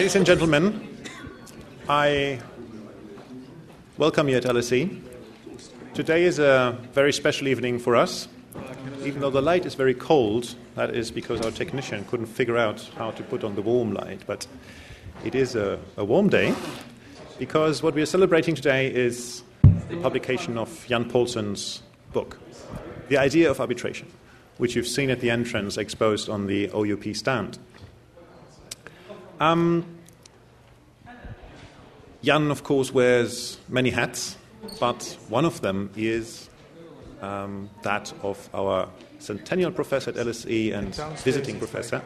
Ladies and gentlemen, I welcome you at LSE. Today is a very special evening for us. Even though the light is very cold, that is because our technician couldn't figure out how to put on the warm light. But it is a, a warm day because what we are celebrating today is the publication of Jan Paulsson's book, The Idea of Arbitration, which you've seen at the entrance exposed on the OUP stand. Um, Jan, of course, wears many hats, but one of them is um, that of our centennial professor at LSE and visiting professor.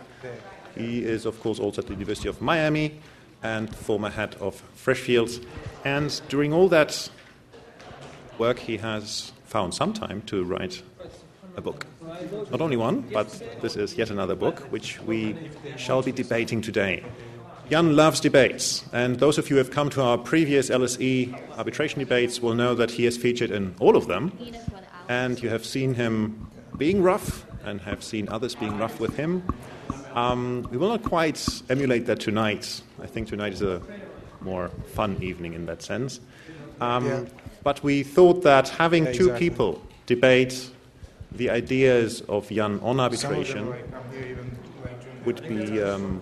He is, of course, also at the University of Miami and former head of Freshfields. And during all that work, he has found some time to write a book. Not only one, but this is yet another book, which we shall be debating today. Jan loves debates, and those of you who have come to our previous LSE arbitration debates will know that he has featured in all of them, and you have seen him being rough and have seen others being rough with him. Um, we will not quite emulate that tonight. I think tonight is a more fun evening in that sense. Um, yeah. But we thought that having yeah, two people debate the ideas of Jan on arbitration would be. Um,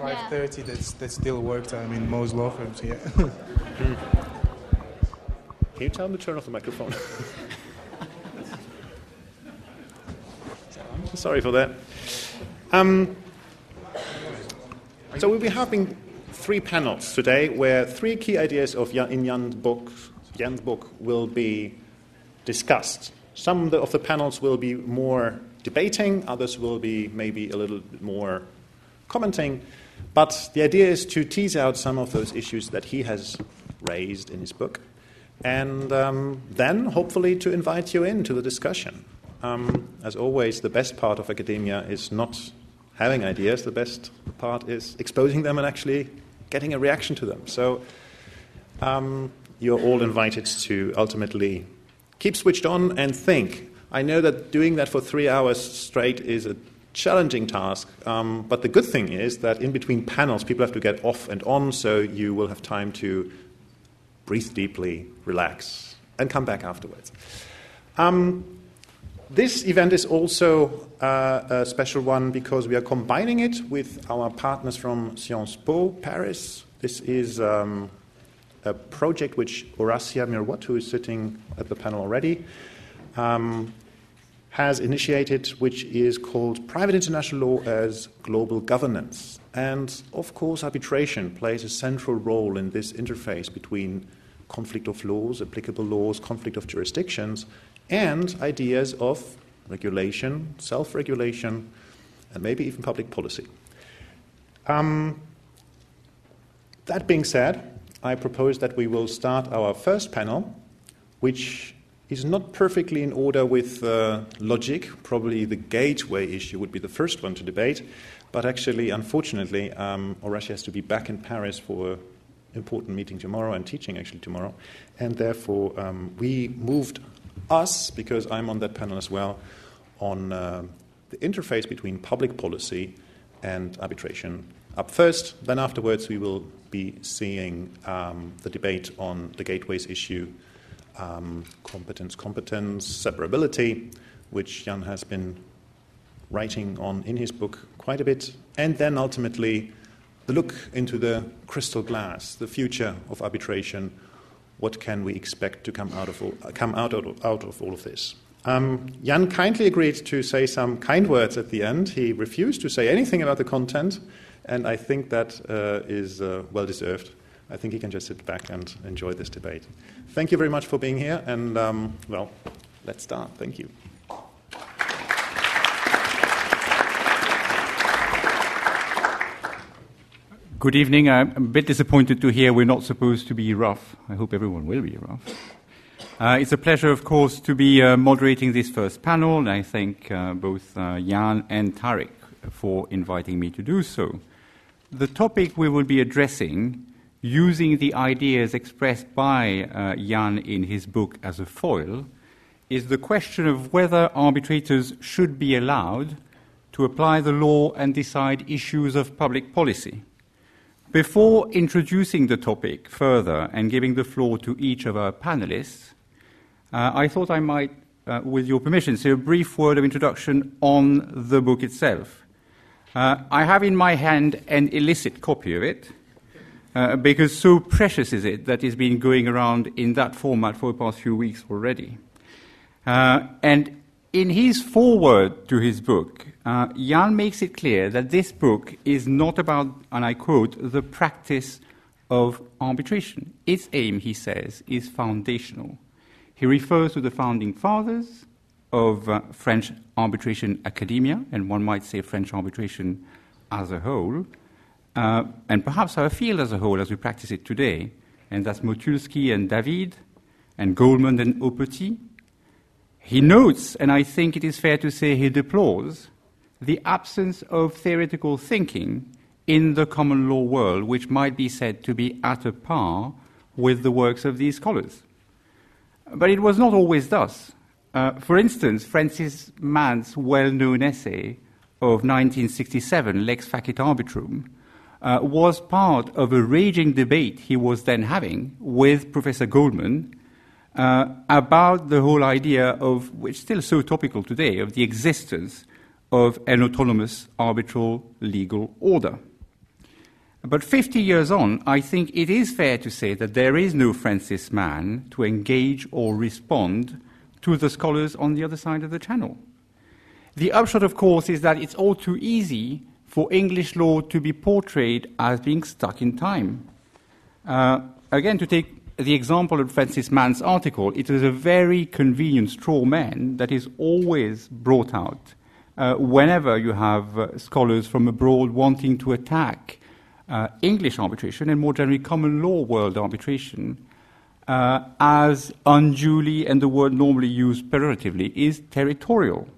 5.30, yeah. that's, that's still work time in most law firms, yeah. Can you tell him to turn off the microphone? Sorry for that. Um, so we'll be having three panels today where three key ideas of Jan, in Jan's book, Jan's book will be discussed. Some of the, of the panels will be more debating, others will be maybe a little bit more commenting. But the idea is to tease out some of those issues that he has raised in his book, and um, then hopefully to invite you into the discussion. Um, as always, the best part of academia is not having ideas, the best part is exposing them and actually getting a reaction to them. So um, you're all invited to ultimately keep switched on and think. I know that doing that for three hours straight is a challenging task. Um, but the good thing is that in between panels, people have to get off and on, so you will have time to breathe deeply, relax, and come back afterwards. Um, this event is also uh, a special one because we are combining it with our partners from Sciences Po Paris. This is um, a project which Horatia Muir Watt, who is sitting at the panel already, um, has initiated, which is called Private International Law as Global Governance. And of course, arbitration plays a central role in this interface between conflict of laws, applicable laws, conflict of jurisdictions, and ideas of regulation, self regulation, and maybe even public policy. Um, that being said, I propose that we will start our first panel, which is not perfectly in order with uh, logic. Probably the gateway issue would be the first one to debate. But actually, unfortunately, um, Horatia has to be back in Paris for an important meeting tomorrow and teaching actually tomorrow. And therefore, um, we moved us, because I'm on that panel as well, on uh, the interface between public policy and arbitration up first. Then afterwards, we will be seeing um, the debate on the gateways issue um, competence, competence, separability, which Jan has been writing on in his book quite a bit, and then ultimately the look into the crystal glass, the future of arbitration. What can we expect to come out of all, come out of, out of all of this? Um, Jan kindly agreed to say some kind words at the end. He refused to say anything about the content, and I think that uh, is uh, well deserved. I think he can just sit back and enjoy this debate. Thank you very much for being here, and um, well, let's start. Thank you. Good evening. I'm a bit disappointed to hear we're not supposed to be rough. I hope everyone will be rough. Uh, it's a pleasure, of course, to be uh, moderating this first panel, and I thank uh, both uh, Jan and Tariq for inviting me to do so. The topic we will be addressing using the ideas expressed by uh, Jan in his book as a foil is the question of whether arbitrators should be allowed to apply the law and decide issues of public policy. Before introducing the topic further and giving the floor to each of our panelists, uh, I thought I might, uh, with your permission, say a brief word of introduction on the book itself. Uh, I have in my hand an illicit copy of it, uh, because so precious is it that it's been going around in that format for the past few weeks already. Uh, and in his foreword to his book, uh, Jan makes it clear that this book is not about, and I quote, the practice of arbitration. Its aim, he says, is foundational. He refers to the founding fathers of uh, French arbitration academia, and one might say French arbitration as a whole, uh, and perhaps our field as a whole as we practice it today, and that's Motulsky and David, and Goldman and Oppetit. He notes, and I think it is fair to say he deplores, the absence of theoretical thinking in the common law world, which might be said to be at a par with the works of these scholars. But it was not always thus. Uh, for instance, Francis Mann's well known essay of 1967, Lex Facit Arbitrum, uh, was part of a raging debate he was then having with Professor Goldman uh, about the whole idea of, which is still so topical today, of the existence of an autonomous arbitral legal order. But 50 years on, I think it is fair to say that there is no Francis Mann to engage or respond to the scholars on the other side of the channel. The upshot, of course, is that it's all too easy for English law to be portrayed as being stuck in time. Uh, again, to take the example of Francis Mann's article, it is a very convenient straw man that is always brought out uh, whenever you have uh, scholars from abroad wanting to attack uh, English arbitration and more generally common law world arbitration uh, as unduly, and the word normally used pejoratively, is territorial.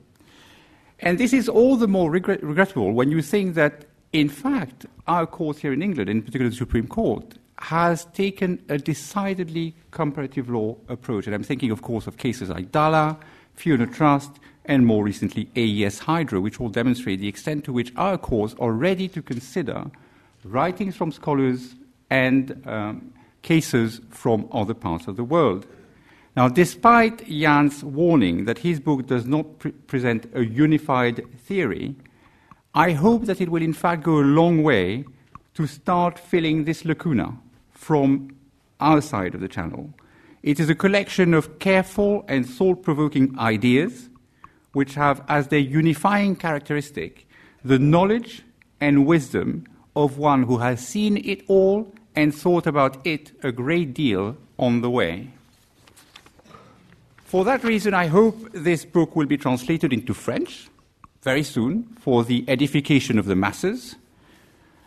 And this is all the more regret- regrettable when you think that, in fact, our court here in England, in particular the Supreme Court, has taken a decidedly comparative law approach. And I'm thinking, of course, of cases like Dallah, Fiona Trust, and more recently AES Hydro, which all demonstrate the extent to which our courts are ready to consider writings from scholars and um, cases from other parts of the world. Now, despite Jan's warning that his book does not pre- present a unified theory, I hope that it will in fact go a long way to start filling this lacuna from our side of the channel. It is a collection of careful and thought provoking ideas which have as their unifying characteristic the knowledge and wisdom of one who has seen it all and thought about it a great deal on the way. For that reason, I hope this book will be translated into French very soon for the edification of the masses.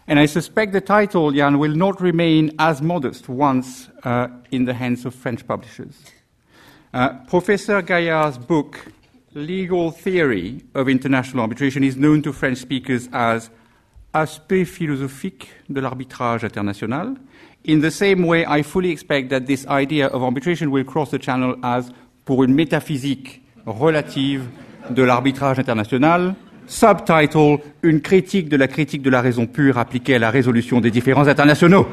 And I suspect the title, Jan, will not remain as modest once uh, in the hands of French publishers. Uh, Professor Gaillard's book, Legal Theory of International Arbitration, is known to French speakers as Aspect philosophique de l'arbitrage international. In the same way, I fully expect that this idea of arbitration will cross the channel as pour une métaphysique relative de l'arbitrage international, subtitle Une critique de la critique de la raison pure appliquée à la résolution des différends internationaux.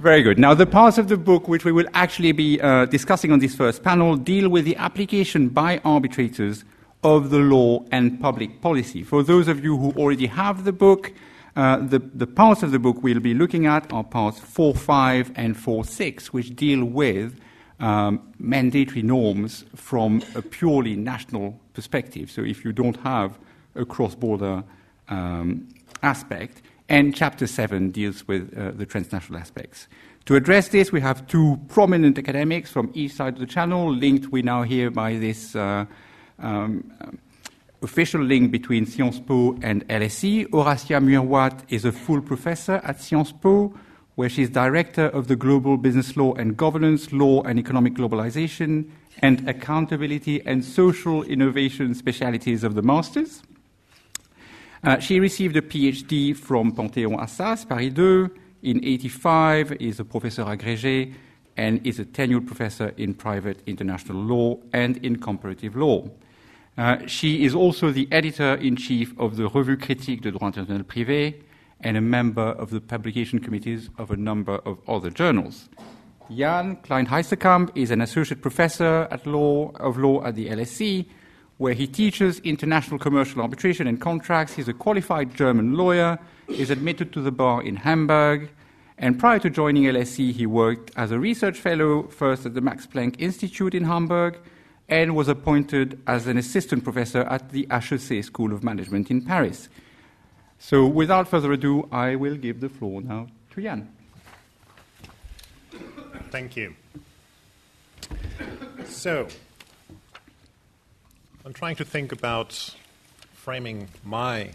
Very good. Now, the parts of the book which we will actually be uh, discussing on this first panel deal with the application by arbitrators of the law and public policy. For those of you who already have the book, uh, the, the parts of the book we'll be looking at are parts 4, 5, and 4, 6, which deal with um, mandatory norms from a purely national perspective. So if you don't have a cross border um, aspect, and Chapter 7 deals with uh, the transnational aspects. To address this, we have two prominent academics from each side of the channel, linked we now here by this uh, um, official link between Sciences Po and LSE. Horatia Muir Watt is a full professor at Sciences Po where she's director of the Global Business Law and Governance, Law and Economic Globalization, and Accountability and Social Innovation specialities of the Masters. Uh, she received a PhD from Panthéon Assas, Paris 2. In 85, is a professor agrégé and is a tenured professor in private international law and in comparative law. Uh, she is also the editor in chief of the Revue Critique de Droit International Privé and a member of the publication committees of a number of other journals. Jan Kleinheisterkamp is an associate professor at law, of law at the LSE, where he teaches international commercial arbitration and contracts. He's a qualified German lawyer, is admitted to the bar in Hamburg, and prior to joining LSE, he worked as a research fellow first at the Max Planck Institute in Hamburg and was appointed as an assistant professor at the HEC School of Management in Paris. So, without further ado, I will give the floor now to Jan. Thank you. So, I'm trying to think about framing my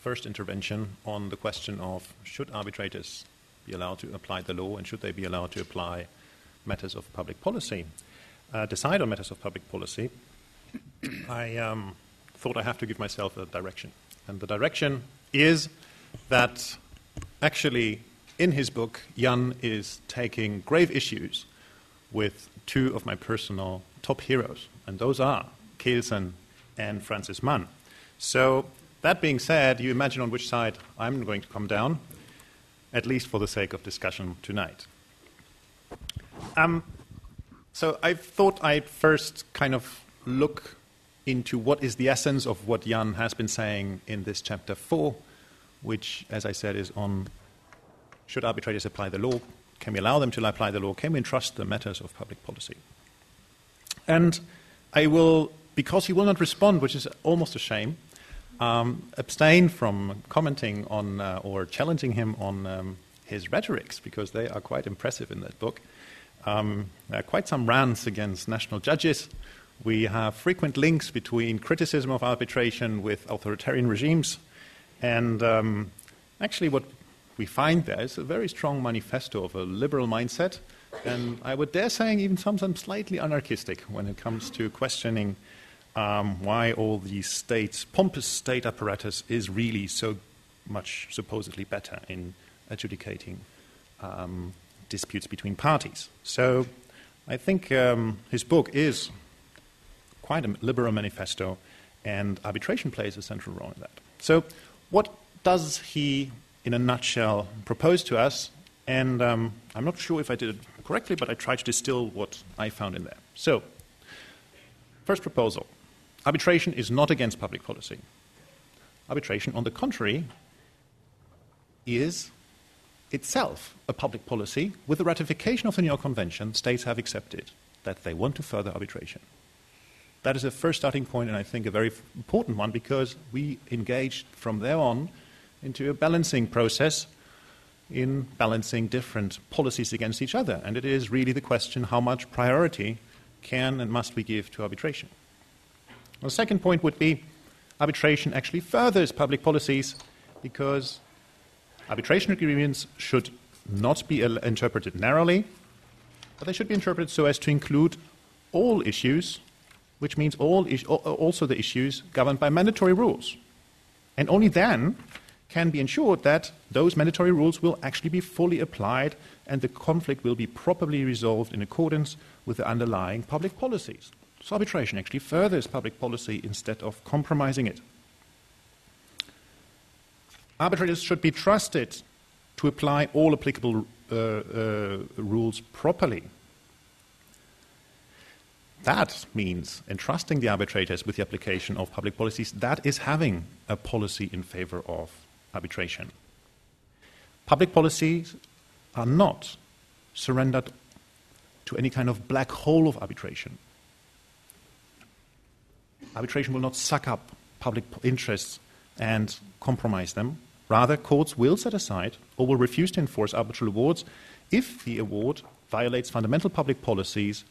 first intervention on the question of should arbitrators be allowed to apply the law and should they be allowed to apply matters of public policy, uh, decide on matters of public policy. I um, thought I have to give myself a direction. And the direction is that actually in his book, Jan is taking grave issues with two of my personal top heroes, and those are Kelsen and Francis Mann. So, that being said, you imagine on which side I'm going to come down, at least for the sake of discussion tonight. Um, so, I thought I'd first kind of look into what is the essence of what Jan has been saying in this chapter 4, which, as I said, is on should arbitrators apply the law? Can we allow them to apply the law? Can we entrust the matters of public policy? And I will, because he will not respond, which is almost a shame, um, abstain from commenting on uh, or challenging him on um, his rhetorics, because they are quite impressive in that book. Um, are quite some rants against national judges. We have frequent links between criticism of arbitration with authoritarian regimes. And um, actually, what we find there is a very strong manifesto of a liberal mindset, and I would dare say even sometimes slightly anarchistic when it comes to questioning um, why all these states, pompous state apparatus, is really so much supposedly better in adjudicating um, disputes between parties. So I think um, his book is quite a liberal manifesto, and arbitration plays a central role in that. So, what does he in a nutshell, propose to us. And um, I'm not sure if I did it correctly, but I tried to distill what I found in there. So, first proposal arbitration is not against public policy. Arbitration, on the contrary, is itself a public policy. With the ratification of the New York Convention, states have accepted that they want to further arbitration. That is a first starting point, and I think a very important one because we engaged from there on into a balancing process in balancing different policies against each other. And it is really the question how much priority can and must we give to arbitration. The second point would be arbitration actually furthers public policies because arbitration agreements should not be interpreted narrowly, but they should be interpreted so as to include all issues, which means all is- also the issues governed by mandatory rules. And only then can be ensured that those mandatory rules will actually be fully applied and the conflict will be properly resolved in accordance with the underlying public policies. So arbitration actually furthers public policy instead of compromising it. Arbitrators should be trusted to apply all applicable uh, uh, rules properly. That means entrusting the arbitrators with the application of public policies. That is having a policy in favor of arbitration. Public policies are not surrendered to any kind of black hole of arbitration. Arbitration will not suck up public interests and compromise them. Rather, courts will set aside or will refuse to enforce arbitral awards if the award violates fundamental public policies,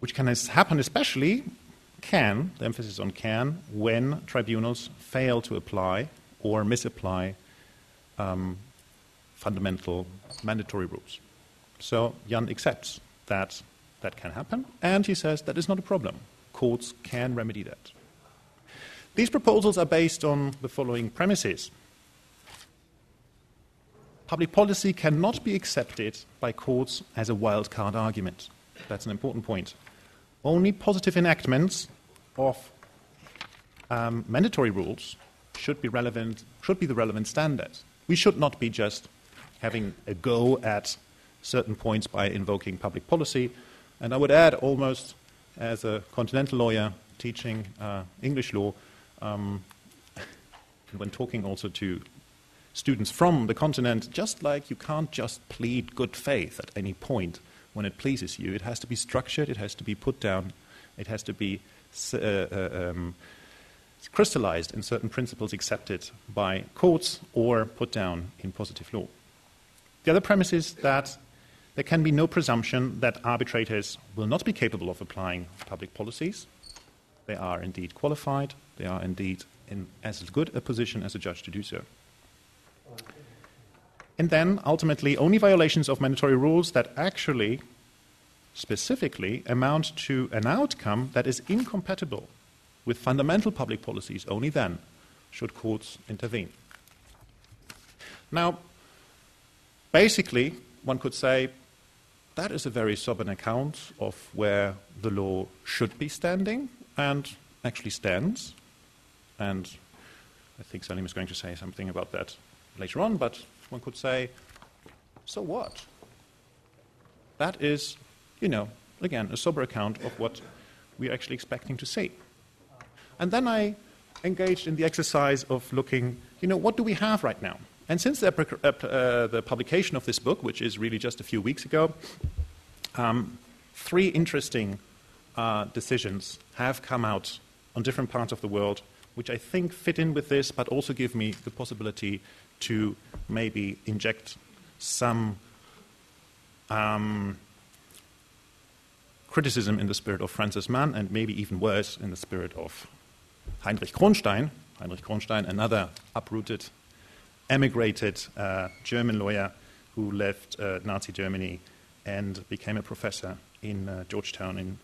which can happen especially, can, the emphasis on can, when tribunals fail to apply or misapply um, fundamental mandatory rules. So Jan accepts that that can happen, and he says that is not a problem. Courts can remedy that. These proposals are based on the following premises. Public policy cannot be accepted by courts as a wildcard argument. That's an important point. Only positive enactments of um, mandatory rules should be relevant, should be the relevant standard. We should not be just having a go at certain points by invoking public policy. And I would add, almost as a continental lawyer teaching uh, English law, um, when talking also to students from the continent, just like you can't just plead good faith at any point when it pleases you. It has to be structured, it has to be put down, it has to be uh, uh, um, crystallized in certain principles accepted by courts or put down in positive law. The other premise is that there can be no presumption that arbitrators will not be capable of applying public policies. They are indeed qualified, they are indeed in as good a position as a judge to do so. And then, ultimately, only violations of mandatory rules that actually, specifically, amount to an outcome that is incompatible with fundamental public policies, only then should courts intervene. Now, basically, one could say that is a very sober account of where the law should be standing and actually stands. And I think Salim is going to say something about that later on, but one could say, so what? That is, you know, again, a sober account of what we're actually expecting to see. And then I engaged in the exercise of looking, you know, what do we have right now? And since the, uh, uh, the publication of this book, which is really just a few weeks ago, um, three interesting uh, decisions have come out on different parts of the world, which I think fit in with this, but also give me the possibility to maybe inject some um, criticism in the spirit of Francis Mann, and maybe even worse, in the spirit of Heinrich Kronstein. Heinrich Kronstein, another uprooted, emigrated uh, German lawyer who left uh, Nazi Germany and became a professor in uh, Georgetown in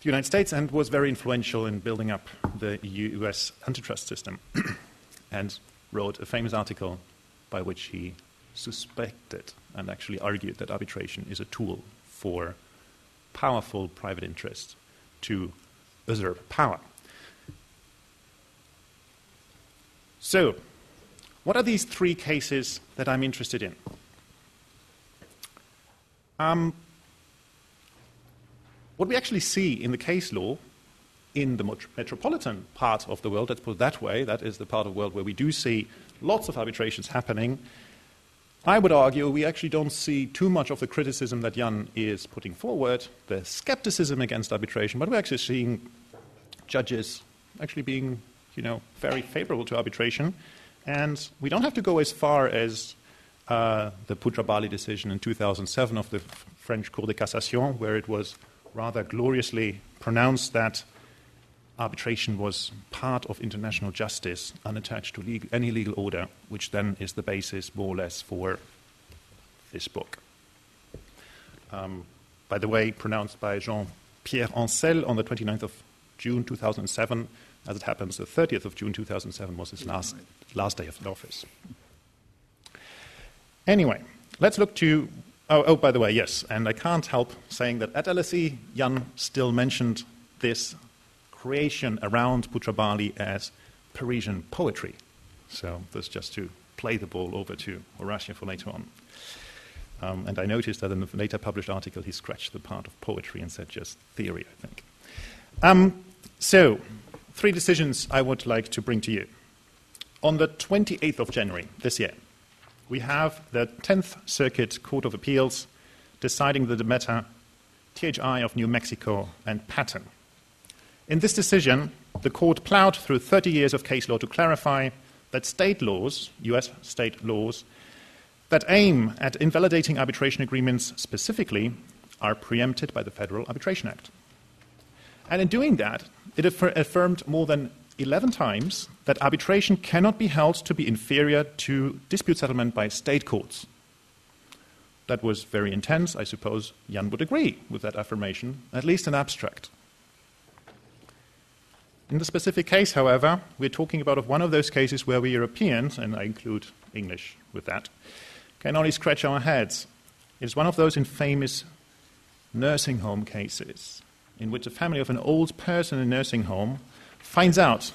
the United States and was very influential in building up the US antitrust system and wrote a famous article by which he suspected and actually argued that arbitration is a tool for powerful private interests to usurp power. So, what are these three cases that I'm interested in? Um, what we actually see in the case law in the metropolitan part of the world, let's put it that way, that is the part of the world where we do see lots of arbitrations happening, I would argue we actually don't see too much of the criticism that Jan is putting forward, the skepticism against arbitration, but we're actually seeing judges actually being you know, very favorable to arbitration. And we don't have to go as far as uh, the Putrabali decision in 2007 of the French Cour de Cassation, where it was rather gloriously pronounced that arbitration was part of international justice, unattached to legal, any legal order, which then is the basis, more or less, for this book. Um, by the way, pronounced by Jean Pierre Ancel on the 29th of June 2007, as it happens, the 30th of June 2007 was his last, last day of the office. Anyway, let's look to. Oh, oh, by the way, yes, and I can't help saying that at LSE, Jan still mentioned this creation around Putrabali as Parisian poetry. So that's just to play the ball over to Horatia for later on. Um, and I noticed that in the later published article, he scratched the part of poetry and said just theory, I think. Um, so, three decisions I would like to bring to you. On the 28th of January this year, we have the 10th Circuit Court of Appeals deciding the matter THI of New Mexico and Patton. In this decision, the court plowed through 30 years of case law to clarify that state laws, US state laws, that aim at invalidating arbitration agreements specifically are preempted by the Federal Arbitration Act. And in doing that, it affirmed more than 11 times that arbitration cannot be held to be inferior to dispute settlement by state courts. That was very intense. I suppose Jan would agree with that affirmation, at least in abstract. In the specific case, however, we're talking about one of those cases where we Europeans, and I include English with that, can only scratch our heads. It's one of those infamous nursing home cases in which a family of an old person in a nursing home finds out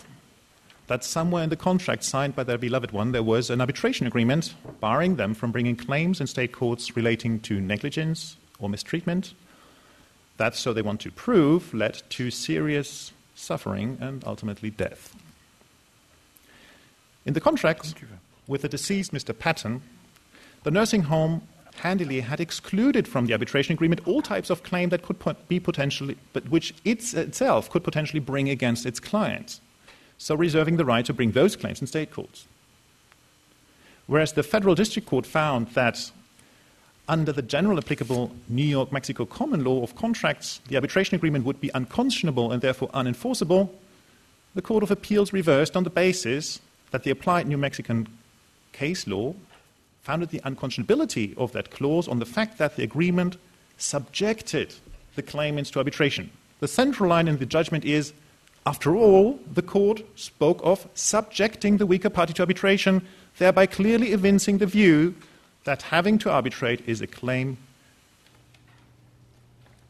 that somewhere in the contract signed by their beloved one there was an arbitration agreement barring them from bringing claims in state courts relating to negligence or mistreatment. That, so they want to prove, led to serious suffering and ultimately death. In the contract with the deceased Mr. Patton, the nursing home handily had excluded from the arbitration agreement all types of claim that could be potentially, but which it's, itself could potentially bring against its clients so reserving the right to bring those claims in state courts. Whereas the federal district court found that under the general applicable New York Mexico common law of contracts, the arbitration agreement would be unconscionable and therefore unenforceable, the Court of Appeals reversed on the basis that the applied New Mexican case law founded the unconscionability of that clause on the fact that the agreement subjected the claimants to arbitration. The central line in the judgment is after all, the court spoke of subjecting the weaker party to arbitration, thereby clearly evincing the view that having to arbitrate is a claim.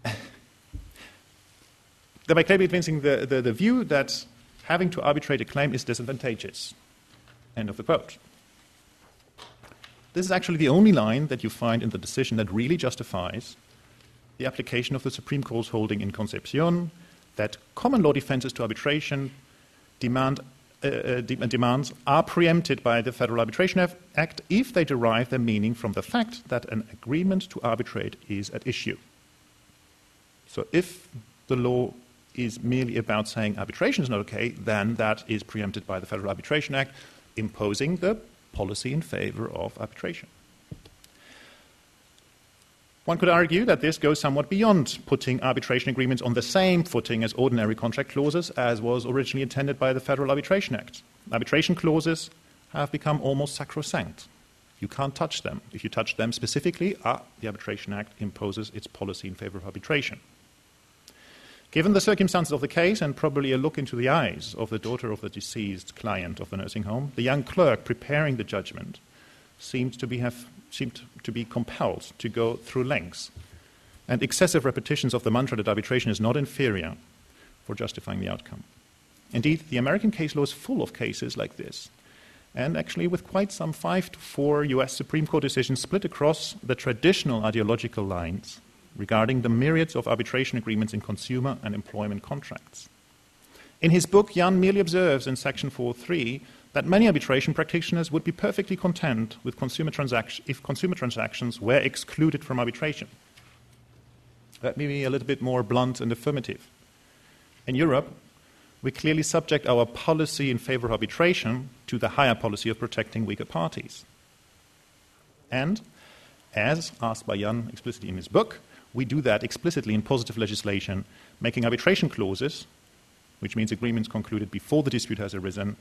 thereby clearly evincing the, the, the view that having to arbitrate a claim is disadvantageous. End of the quote. This is actually the only line that you find in the decision that really justifies the application of the Supreme Court's holding in Concepcion that common law defenses to arbitration demand, uh, uh, de- demands are preempted by the Federal Arbitration Act if they derive their meaning from the fact that an agreement to arbitrate is at issue. So if the law is merely about saying arbitration is not okay, then that is preempted by the Federal Arbitration Act, imposing the policy in favor of arbitration. One could argue that this goes somewhat beyond putting arbitration agreements on the same footing as ordinary contract clauses, as was originally intended by the Federal Arbitration Act. Arbitration clauses have become almost sacrosanct. You can't touch them. If you touch them specifically, ah, the Arbitration Act imposes its policy in favor of arbitration. Given the circumstances of the case and probably a look into the eyes of the daughter of the deceased client of the nursing home, the young clerk preparing the judgment seemed to be have seemed to be compelled to go through lengths. And excessive repetitions of the mantra that arbitration is not inferior for justifying the outcome. Indeed, the American case law is full of cases like this, and actually with quite some five to four US Supreme Court decisions split across the traditional ideological lines regarding the myriads of arbitration agreements in consumer and employment contracts. In his book, Jan merely observes in section 4.3 that many arbitration practitioners would be perfectly content with consumer transaction, if consumer transactions were excluded from arbitration. Let me be a little bit more blunt and affirmative. In Europe, we clearly subject our policy in favor of arbitration to the higher policy of protecting weaker parties. And, as asked by Jan explicitly in his book, we do that explicitly in positive legislation, making arbitration clauses, which means agreements concluded before the dispute has arisen,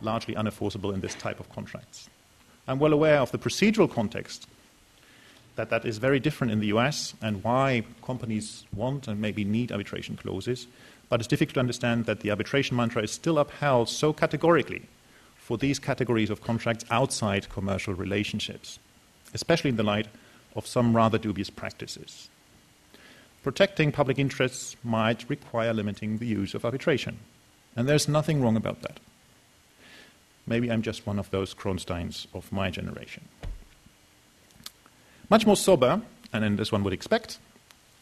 largely unenforceable in this type of contracts. I'm well aware of the procedural context that that is very different in the US and why companies want and maybe need arbitration clauses, but it's difficult to understand that the arbitration mantra is still upheld so categorically for these categories of contracts outside commercial relationships, especially in the light of some rather dubious practices. Protecting public interests might require limiting the use of arbitration, and there's nothing wrong about that. Maybe I'm just one of those Kronsteins of my generation. Much more sober, and as one would expect,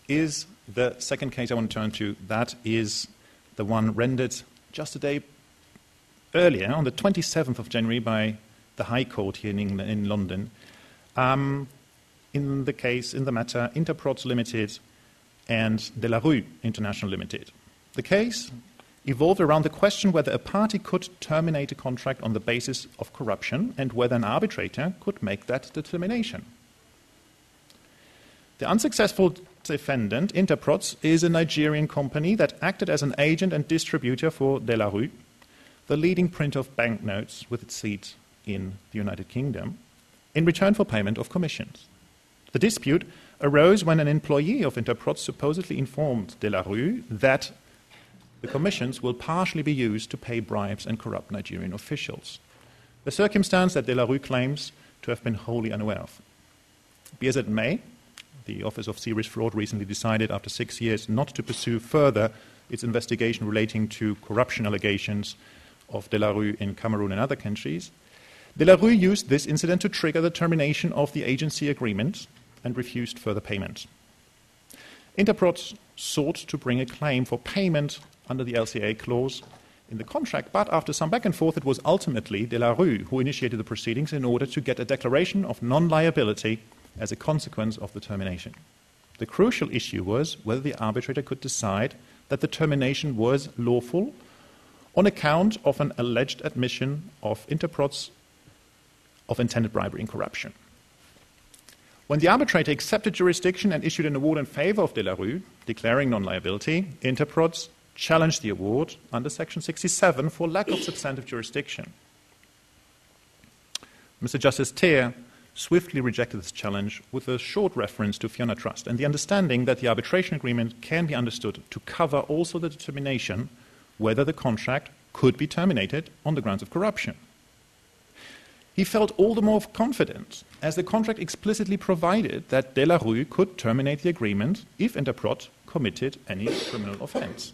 is the second case I want to turn to. That is the one rendered just a day earlier, on the 27th of January, by the High Court here in, England, in London. Um, in the case, in the matter, Interprods Limited and De La Rue International Limited. The case evolved around the question whether a party could terminate a contract on the basis of corruption and whether an arbitrator could make that determination. The unsuccessful defendant, Interprods, is a Nigerian company that acted as an agent and distributor for De La Rue, the leading printer of banknotes with its seat in the United Kingdom, in return for payment of commissions. The dispute arose when an employee of Interprods supposedly informed De La Rue that the commissions will partially be used to pay bribes and corrupt Nigerian officials, a circumstance that De La Rue claims to have been wholly unaware of. Be as it may, the Office of Serious Fraud recently decided, after six years, not to pursue further its investigation relating to corruption allegations of De La Rue in Cameroon and other countries. De La Rue used this incident to trigger the termination of the agency agreement and refused further payment. Interprods sought to bring a claim for payment under the LCIA clause in the contract, but after some back and forth, it was ultimately De La Rue who initiated the proceedings in order to get a declaration of non liability as a consequence of the termination. The crucial issue was whether the arbitrator could decide that the termination was lawful on account of an alleged admission of Interprot's of intended bribery and corruption. When the arbitrator accepted jurisdiction and issued an award in favor of De La Rue, declaring non liability, Interprods challenged the award under Section 67 for lack of substantive jurisdiction. Mr. Justice Teare swiftly rejected this challenge with a short reference to Fiona Trust and the understanding that the arbitration agreement can be understood to cover also the determination whether the contract could be terminated on the grounds of corruption. He felt all the more confident as the contract explicitly provided that De La Rue could terminate the agreement if Interprods committed any criminal offense.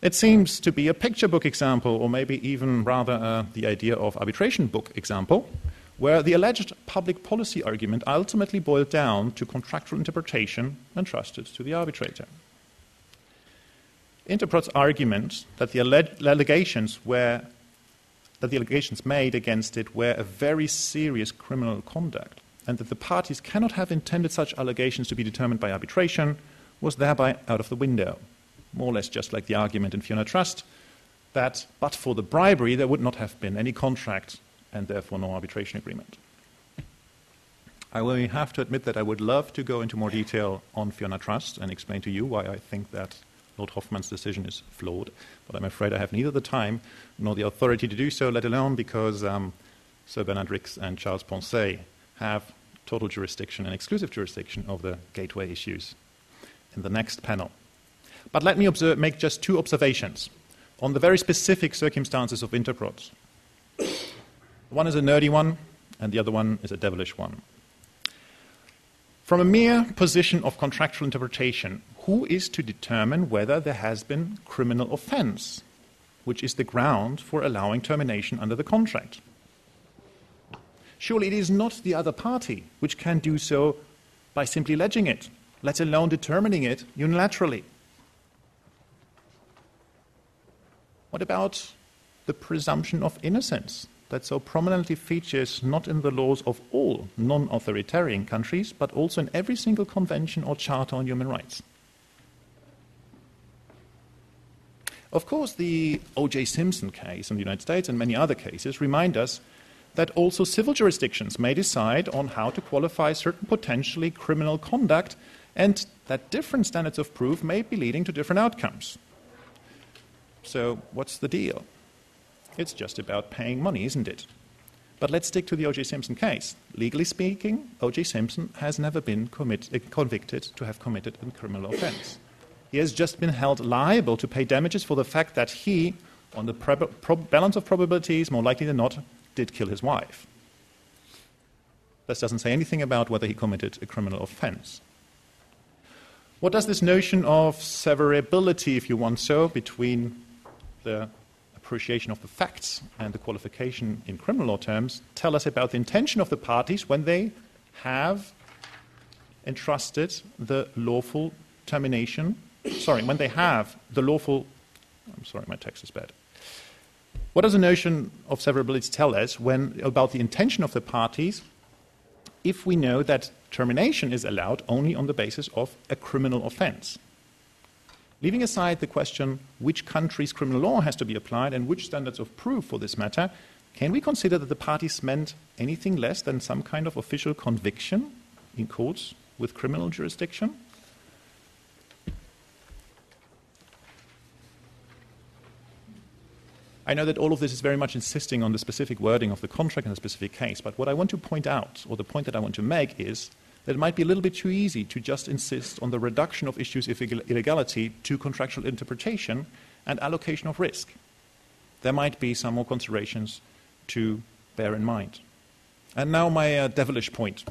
It seems to be a picture book example, or maybe even rather uh, the idea of arbitration book example, where the alleged public policy argument ultimately boiled down to contractual interpretation entrusted to the arbitrator. Interprot's argument that the allegations were that the allegations made against it were a very serious criminal conduct, and that the parties cannot have intended such allegations to be determined by arbitration was thereby out of the window. More or less just like the argument in Fiona Trust that but for the bribery there would not have been any contract and therefore no arbitration agreement. I will have to admit that I would love to go into more detail on Fiona Trust and explain to you why I think that Lord Hoffmann's decision is flawed, but I'm afraid I have neither the time nor the authority to do so, let alone because um, Sir Bernard Rix and Charles Poncet have total jurisdiction and exclusive jurisdiction of the gateway issues in the next panel. But let me observe, make just two observations on the very specific circumstances of interprods. One is a nerdy one, and the other one is a devilish one. From a mere position of contractual interpretation, who is to determine whether there has been criminal offense, which is the ground for allowing termination under the contract? Surely it is not the other party which can do so by simply alleging it, let alone determining it unilaterally. What about the presumption of innocence that so prominently features not in the laws of all non authoritarian countries, but also in every single convention or charter on human rights? Of course, the O.J. Simpson case in the United States and many other cases remind us that also civil jurisdictions may decide on how to qualify certain potentially criminal conduct and that different standards of proof may be leading to different outcomes. So, what's the deal? It's just about paying money, isn't it? But let's stick to the O.J. Simpson case. Legally speaking, O.J. Simpson has never been commit, uh, convicted to have committed a criminal offense. He has just been held liable to pay damages for the fact that he, on the prob- prob- balance of probabilities, more likely than not, did kill his wife. This doesn't say anything about whether he committed a criminal offense. What does this notion of severability, if you want so, between the appreciation of the facts and the qualification in criminal law terms tell us about the intention of the parties when they have entrusted the lawful termination, sorry, when they have the lawful, I'm sorry, my text is bad. What does the notion of severability tell us when about the intention of the parties if we know that termination is allowed only on the basis of a criminal offense? Leaving aside the question which country's criminal law has to be applied and which standards of proof for this matter, can we consider that the parties meant anything less than some kind of official conviction in courts with criminal jurisdiction? I know that all of this is very much insisting on the specific wording of the contract and the specific case, but what I want to point out, or the point that I want to make, is that it might be a little bit too easy to just insist on the reduction of issues of illegality to contractual interpretation and allocation of risk. There might be some more considerations to bear in mind. And now, my uh, devilish point.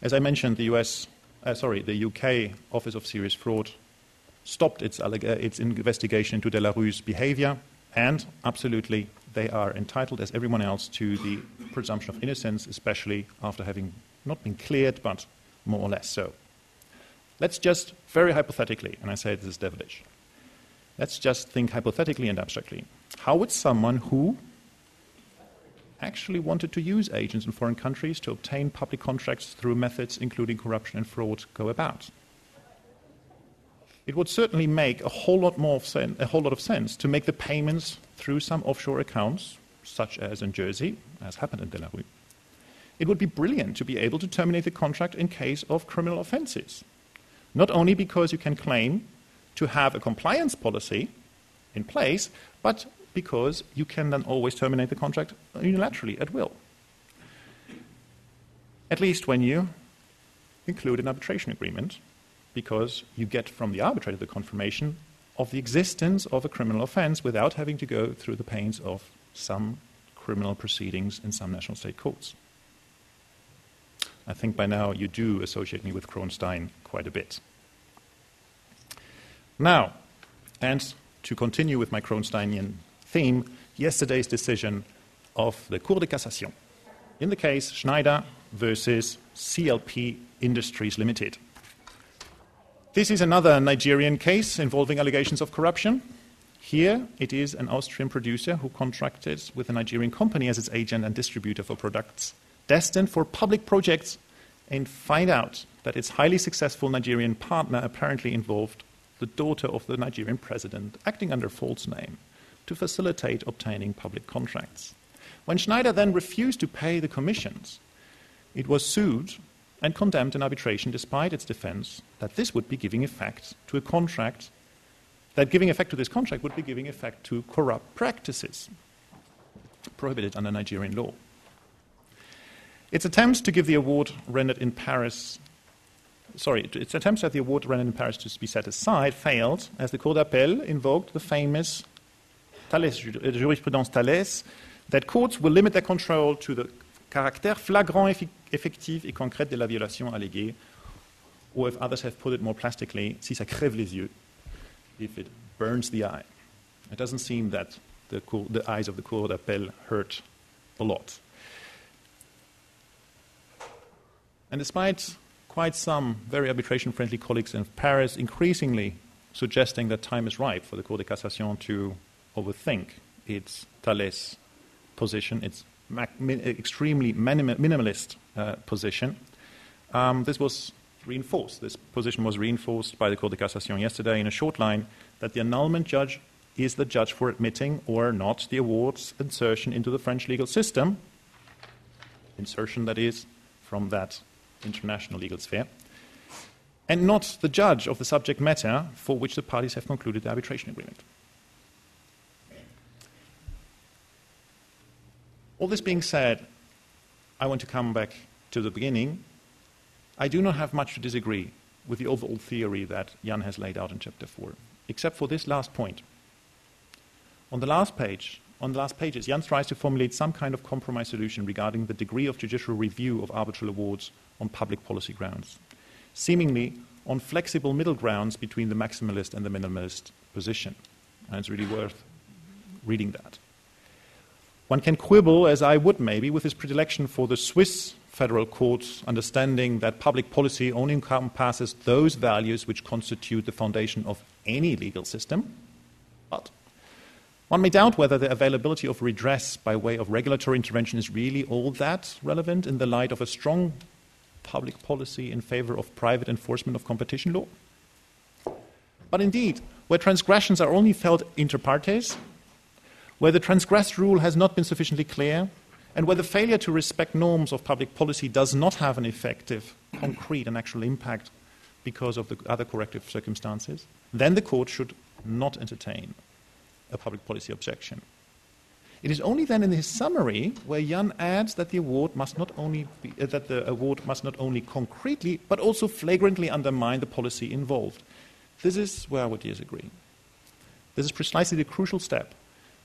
As I mentioned, the US, uh, sorry, the UK Office of Serious Fraud stopped its, its investigation into De La Rue's behavior, and absolutely they are entitled, as everyone else, to the presumption of innocence, especially after having not been cleared, but more or less so. Let's just, very hypothetically, and I say this is devilish, let's just think hypothetically and abstractly. How would someone who actually wanted to use agents in foreign countries to obtain public contracts through methods including corruption and fraud go about? It would certainly make a whole lot more sen- a whole lot of sense to make the payments through some offshore accounts, such as in Jersey, as happened in De La Rue. It would be brilliant to be able to terminate the contract in case of criminal offenses. Not only because you can claim to have a compliance policy in place, but because you can then always terminate the contract unilaterally at will. At least when you include an arbitration agreement, because you get from the arbitrator the confirmation of the existence of a criminal offense without having to go through the pains of some criminal proceedings in some national state courts. I think by now you do associate me with Kronstein quite a bit. Now, and to continue with my Kronsteinian theme, yesterday's decision of the Cour de Cassation in the case Schneider versus CLP Industries Limited. This is another Nigerian case involving allegations of corruption. Here, it is an Austrian producer who contracted with a Nigerian company as its agent and distributor for products destined for public projects and find out that its highly successful Nigerian partner apparently involved the daughter of the Nigerian president, acting under false name to facilitate obtaining public contracts. When Schneider then refused to pay the commissions, it was sued and condemned in arbitration despite its defense that this would be giving effect to a contract, that giving effect to this contract would be giving effect to corrupt practices prohibited under Nigerian law. Its attempts to give the award rendered in Paris sorry, its attempts at the award rendered in Paris to be set aside failed as the Cour d'appel invoked the famous Thales, uh, jurisprudence Thales that courts will limit their control to the caractère flagrant, effectif et concret de la violation alléguée, or if others have put it more plastically, si ça crève les yeux, if it burns the eye. It doesn't seem that the, the eyes of the Cour d'appel hurt a lot. And despite quite some very arbitration friendly colleagues in Paris increasingly suggesting that time is ripe for the Cour de Cassation to overthink its Thales position, its extremely minimalist uh, position. Um, this was reinforced. This position was reinforced by the Cour de Cassation yesterday in a short line that the annulment judge is the judge for admitting or not the award's insertion into the French legal system. Insertion, that is, from that international legal sphere. And not the judge of the subject matter for which the parties have concluded the arbitration agreement. All this being said, I want to come back to the beginning. I do not have much to disagree with the overall theory that Jan has laid out in chapter 4, except for this last point. On the last page, on the last pages, Jan tries to formulate some kind of compromise solution regarding the degree of judicial review of arbitral awards on public policy grounds, seemingly on flexible middle grounds between the maximalist and the minimalist position. And it's really worth reading that. One can quibble, as I would maybe, with his predilection for the Swiss federal court's understanding that public policy only encompasses those values which constitute the foundation of any legal system. But one may doubt whether the availability of redress by way of regulatory intervention is really all that relevant in the light of a strong public policy in favor of private enforcement of competition law. But indeed, where transgressions are only felt inter partes, where the transgressed rule has not been sufficiently clear, and where the failure to respect norms of public policy does not have an effective, concrete, and actual impact because of the other corrective circumstances, then the court should not entertain a public policy objection. It is only then in his summary where Jan adds that the award must not only be, uh, that the award must not only concretely but also flagrantly undermine the policy involved. This is where I would disagree. This is precisely the crucial step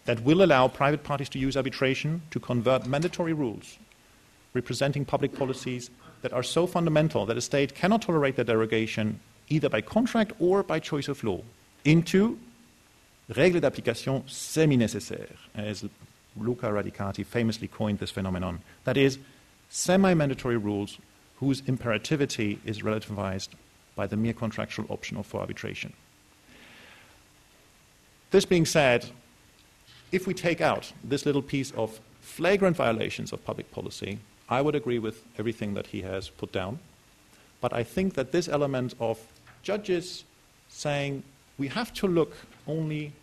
that will allow private parties to use arbitration to convert mandatory rules representing public policies that are so fundamental that a state cannot tolerate their derogation either by contract or by choice of law into règles d'application semi-nécessaires, as Luca Radicati famously coined this phenomenon. That is, semi-mandatory rules whose imperativity is relativized by the mere contractual option for arbitration. This being said, if we take out this little piece of flagrant violations of public policy, I would agree with everything that he has put down. But I think that this element of judges saying we have to look only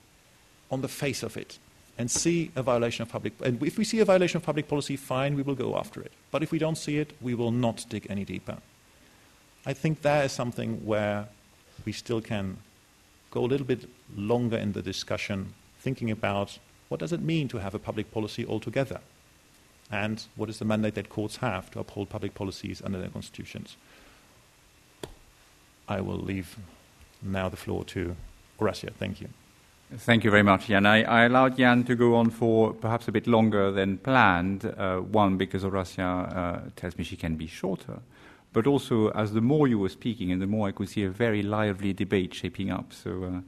on the face of it and see a violation of public and if we see a violation of public policy fine we will go after it but if we don't see it we will not dig any deeper i think that is something where we still can go a little bit longer in the discussion thinking about what does it mean to have a public policy altogether and what is the mandate that courts have to uphold public policies under their constitutions i will leave now the floor to Horatia. Thank you. Thank you very much, Jan. I, I, allowed Jan to go on for perhaps a bit longer than planned. Uh, one, because Horatia uh, tells me she can be shorter, but also as the more you were speaking and the more I could see a very lively debate shaping up. So,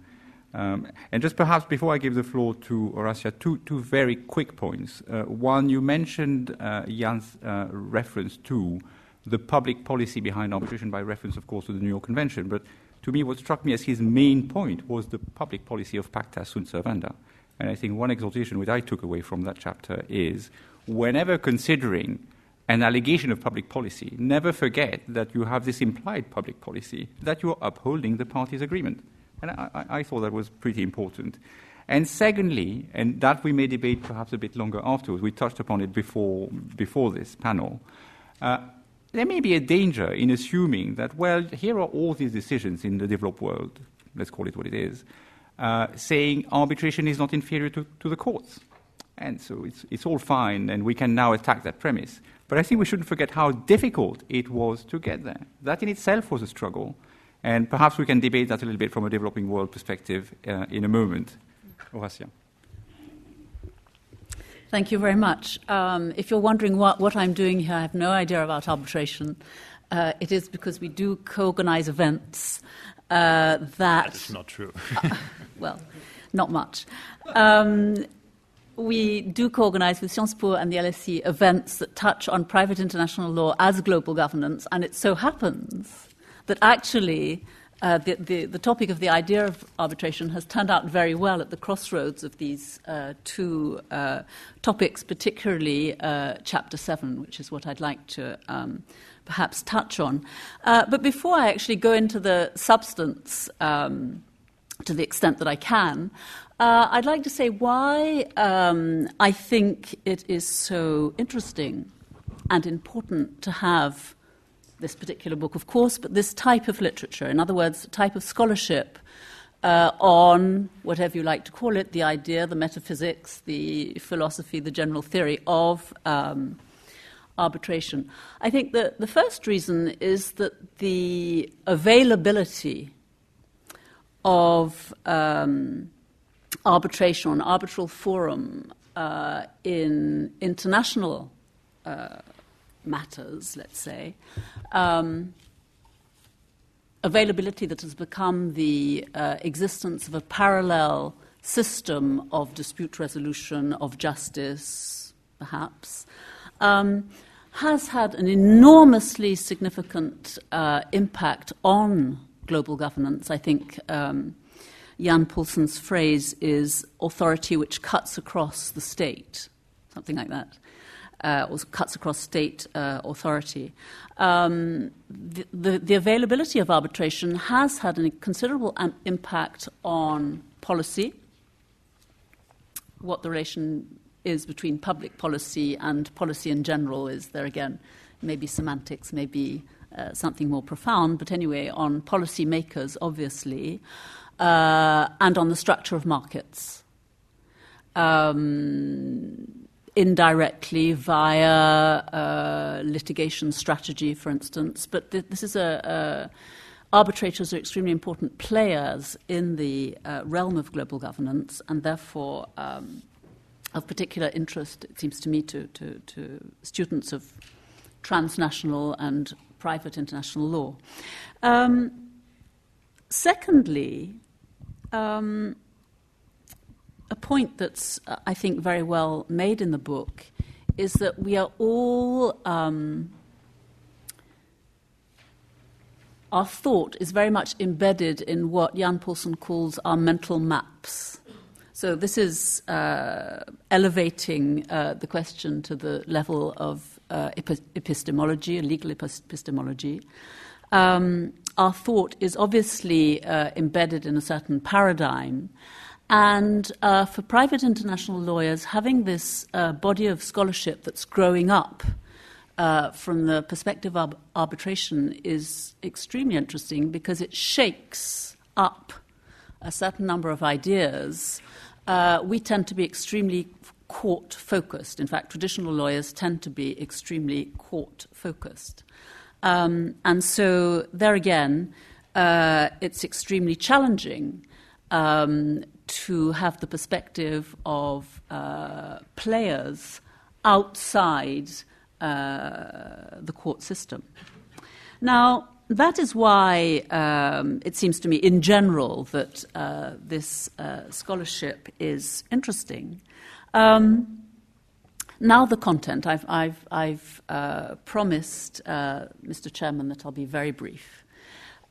uh, um, and just perhaps before I give the floor to Horatia, two, two very quick points. Uh, one, you mentioned uh, Jan's uh, reference to the public policy behind arbitration by reference, of course, to the New York Convention, but to me, what struck me as his main point was the public policy of pacta sunt servanda. And I think one exhortation which I took away from that chapter is whenever considering an allegation of public policy, never forget that you have this implied public policy, that you are upholding the parties' agreement. And I, I, thought that was pretty important. And secondly, and that we may debate perhaps a bit longer afterwards, we touched upon it before, before this panel. Uh, there may be a danger in assuming that, well, here are all these decisions in the developed world, let's call it what it is, uh, saying arbitration is not inferior to, to the courts. And so it's, it's all fine, and we can now attack that premise. But I think we shouldn't forget how difficult it was to get there. That in itself was a struggle. And perhaps we can debate that a little bit from a developing world perspective uh, in a moment. Horatia. Thank you very much. Um, if you're wondering what, what I'm doing here, I have no idea about arbitration. Uh, it is because we do co organize events uh, that. That's not true. uh, well, not much. Um, we do co organize with Sciences Po and the LSE events that touch on private international law as global governance, and it so happens that actually uh, the, the, the, topic of the idea of arbitration has turned out very well at the crossroads of these uh, two uh, topics, particularly uh, Chapter 7, which is what I'd like to um, perhaps touch on. Uh, but before I actually go into the substance, um, to the extent that I can, I'd like to say why um, I think it is so interesting and important to have this particular book, of course, but this type of literature, in other words, type of scholarship uh, on whatever you like to call it, the idea, the metaphysics, the philosophy, the general theory of um, arbitration. I think that the first reason is that the availability of um, arbitration an arbitral forum uh, in international uh, matters, let's say, um, availability that has become the uh, existence of a parallel system of dispute resolution, of justice, perhaps, um, has had an enormously significant uh, impact on global governance. I think um, Jan Paulsson's phrase is authority which cuts across the state, something like that uh, or cuts across state uh, authority. Um, the, the, the, availability of arbitration has had a considerable impact on policy, what the relation is between public policy and policy in general is there again, maybe semantics, maybe uh, something more profound, but anyway, on policy makers, obviously, uh, and on the structure of markets. Um, indirectly via uh, litigation strategy, for instance. But th- this is a, a, arbitrators are extremely important players in the uh, realm of global governance, and therefore um, of particular interest, it seems to me, to, to, to students of transnational and private international law. Um, secondly, um, a point that's, uh, I think, very well made in the book is that we are all. Um, our thought is very much embedded in what Jan Paulsson calls our mental maps. So, this is uh, elevating uh, the question to the level of uh, epistemology, legal epistemology. Um, our thought is obviously uh, embedded in a certain paradigm. And uh, for private international lawyers, having this uh, body of scholarship that's growing up uh, from the perspective of arbitration is extremely interesting because it shakes up a certain number of ideas. Uh, we tend to be extremely court focused. In fact, traditional lawyers tend to be extremely court focused. Um, and so, there again, uh, it's extremely challenging um, to have the perspective of uh, players outside uh, the court system. Now, that is why um, it seems to me, in general, that uh, this uh, scholarship is interesting. Um, now, the content. I've, I've, I've uh, promised, uh, Mr. Chairman, that I'll be very brief.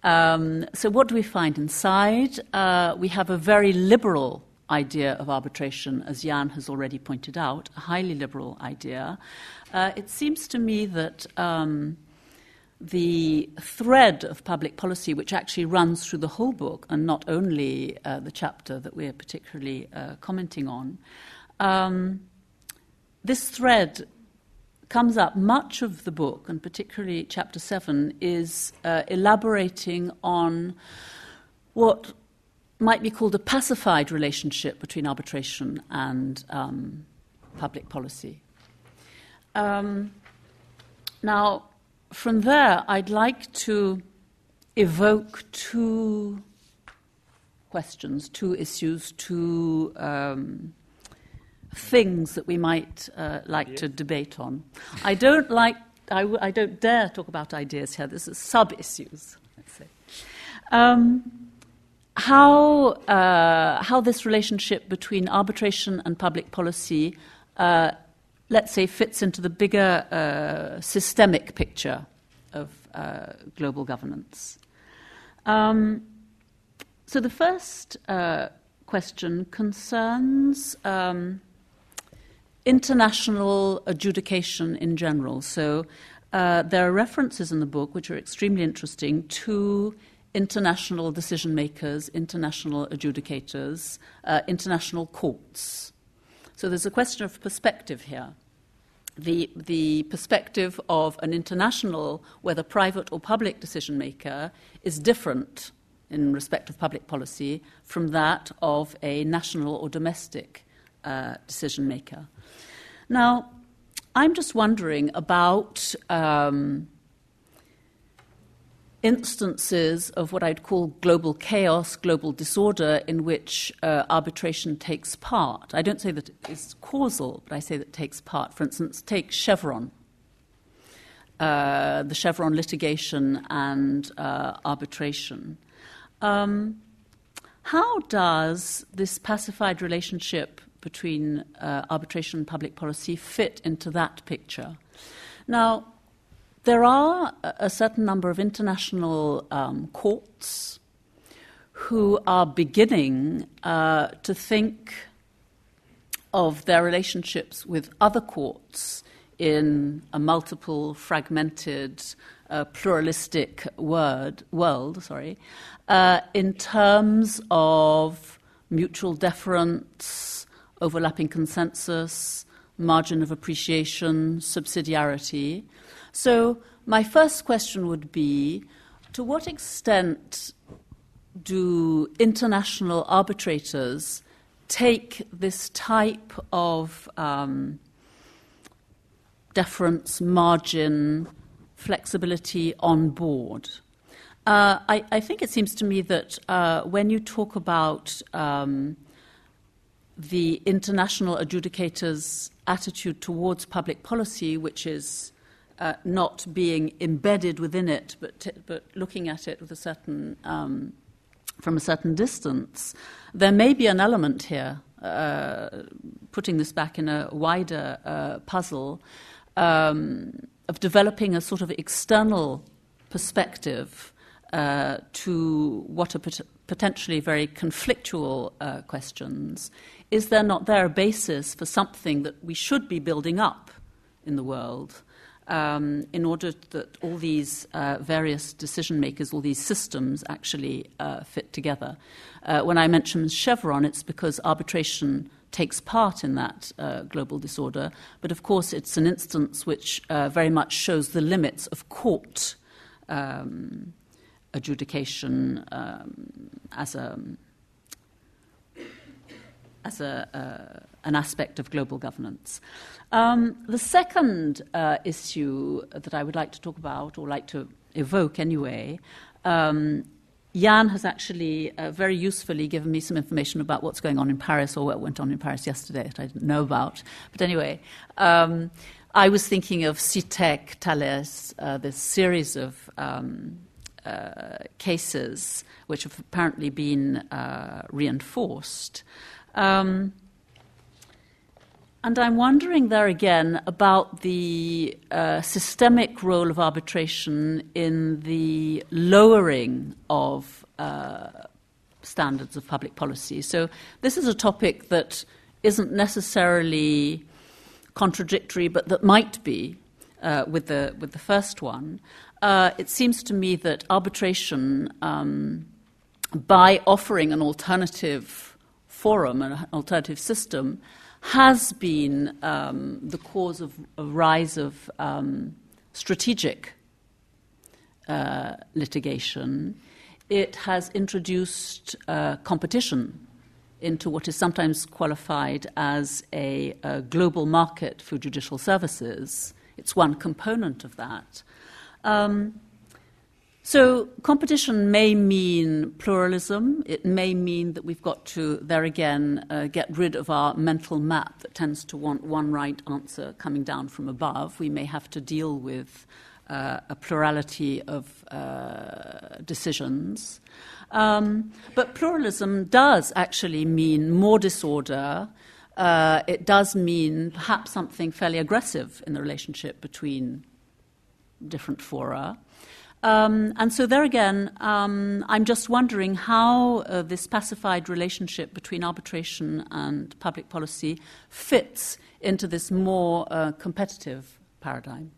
Um, so, what do we find inside? Uh, we have a very liberal idea of arbitration, as Jan has already pointed out, a highly liberal idea. Uh, it seems to me that um, the thread of public policy, which actually runs through the whole book and not only uh, the chapter that we're particularly uh, commenting on, um, this thread comes up much of the book, and particularly chapter 7, is uh, elaborating on what might be called a pacified relationship between arbitration and um, public policy. Um, now, from there, I'd like to evoke two questions, two issues, two um, things that we might uh, like to debate on. I don't like, I w- I don't dare talk about ideas here. This is sub issues, let's say. Um, how, uh, how this relationship between arbitration and public policy uh, let's say, fits into the bigger uh, systemic picture of uh, global governance. Um, so the first uh, question concerns um, international adjudication in general. So uh, there are references in the book which are extremely interesting to international decision makers, international adjudicators, uh, international courts. So there's a question of perspective here the, the perspective of an international, whether private or public decision maker, is different in respect of public policy from that of a national or domestic uh, decision maker. Now, I'm just wondering about um, instances of what I'd call global chaos, global disorder, in which uh, arbitration takes part. I don't say that it's causal, but I say that it takes part. For instance, take Chevron, uh, the Chevron litigation and uh, arbitration. Um, how does this pacified relationship between uh, arbitration and public policy fit into that picture? Now, there are a certain number of international um, courts who are beginning uh, to think of their relationships with other courts in a multiple, fragmented, uh, pluralistic word, world, sorry, uh, in terms of mutual deference, overlapping consensus, margin of appreciation, subsidiarity. So, my first question would be to what extent do international arbitrators take this type of um, deference, margin, flexibility on board? Uh, I, I, think it seems to me that uh, when you talk about um, the international adjudicators' attitude towards public policy, which is uh, not being embedded within it, but, t- but looking at it with a certain, um, from a certain distance, there may be an element here, uh, putting this back in a wider uh, puzzle, um, of developing a sort of external perspective uh, to what are pot- potentially very conflictual uh, questions. Is there not there a basis for something that we should be building up in the world? um, in order that all these uh, various decision makers, all these systems actually uh, fit together. Uh, when I mention Chevron, it's because arbitration takes part in that uh, global disorder, but of course it's an instance which uh, very much shows the limits of court um, adjudication um, as a as a, uh, an aspect of global governance. Um, the second uh, issue that I would like to talk about, or like to evoke anyway, um, Jan has actually uh, very usefully given me some information about what's going on in Paris, or what went on in Paris yesterday that I didn't know about. But anyway, um, I was thinking of Cytec, Thales, uh, this series of um, uh, cases which have apparently been uh, reinforced. Um, and I'm wondering there again about the uh, systemic role of arbitration in the lowering of uh, standards of public policy. So, this is a topic that isn't necessarily contradictory, but that might be uh, with, the, with the first one. Uh, it seems to me that arbitration, um, by offering an alternative forum, an alternative system, has been um, the cause of a rise of um, strategic uh, litigation. It has introduced uh, competition into what is sometimes qualified as a, a, global market for judicial services. It's one component of that. Um, so, competition may mean pluralism. It may mean that we've got to, there again, uh, get rid of our mental map that tends to want one right answer coming down from above. We may have to deal with uh, a plurality of uh, decisions. Um, but pluralism does actually mean more disorder. Uh, it does mean perhaps something fairly aggressive in the relationship between different fora. Um, and so, there again, um, I'm just wondering how uh, this pacified relationship between arbitration and public policy fits into this more uh, competitive paradigm.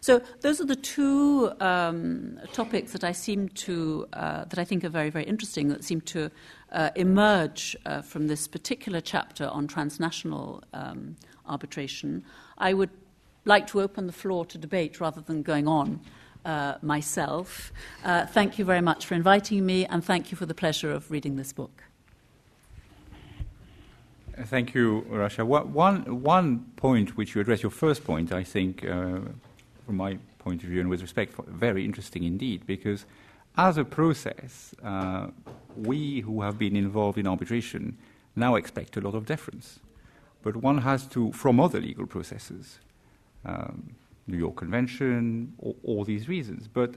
So, those are the two um, topics that I seem to, uh, that I think are very, very interesting, that seem to uh, emerge uh, from this particular chapter on transnational um, arbitration. I would like to open the floor to debate rather than going on uh, myself. Uh, thank you very much for inviting me, and thank you for the pleasure of reading this book. Thank you, Rasha. One, one point which you address, your first point, I think, uh, from my point of view and with respect, very interesting indeed, because as a process, uh, we who have been involved in arbitration now expect a lot of deference. But one has to, from other legal processes, um, New York Convention, all, all these reasons. But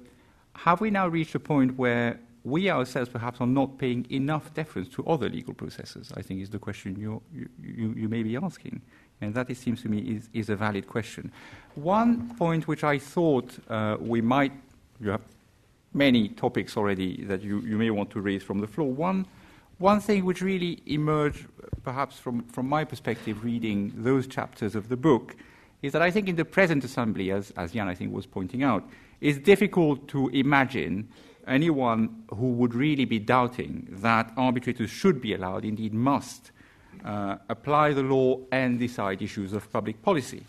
have we now reached a point where we ourselves perhaps are not paying enough deference to other legal processes? I think is the question you, you, you may be asking. And that, it seems to me, is, is a valid question. One point which I thought uh, we might, you have many topics already that you, you may want to raise from the floor. One, one thing which really emerged, perhaps from, from my perspective, reading those chapters of the book, is that I think in the present assembly, as, as Jan I think was pointing out, it's difficult to imagine anyone who would really be doubting that arbitrators should be allowed, indeed must, uh, apply the law and decide issues of public policy.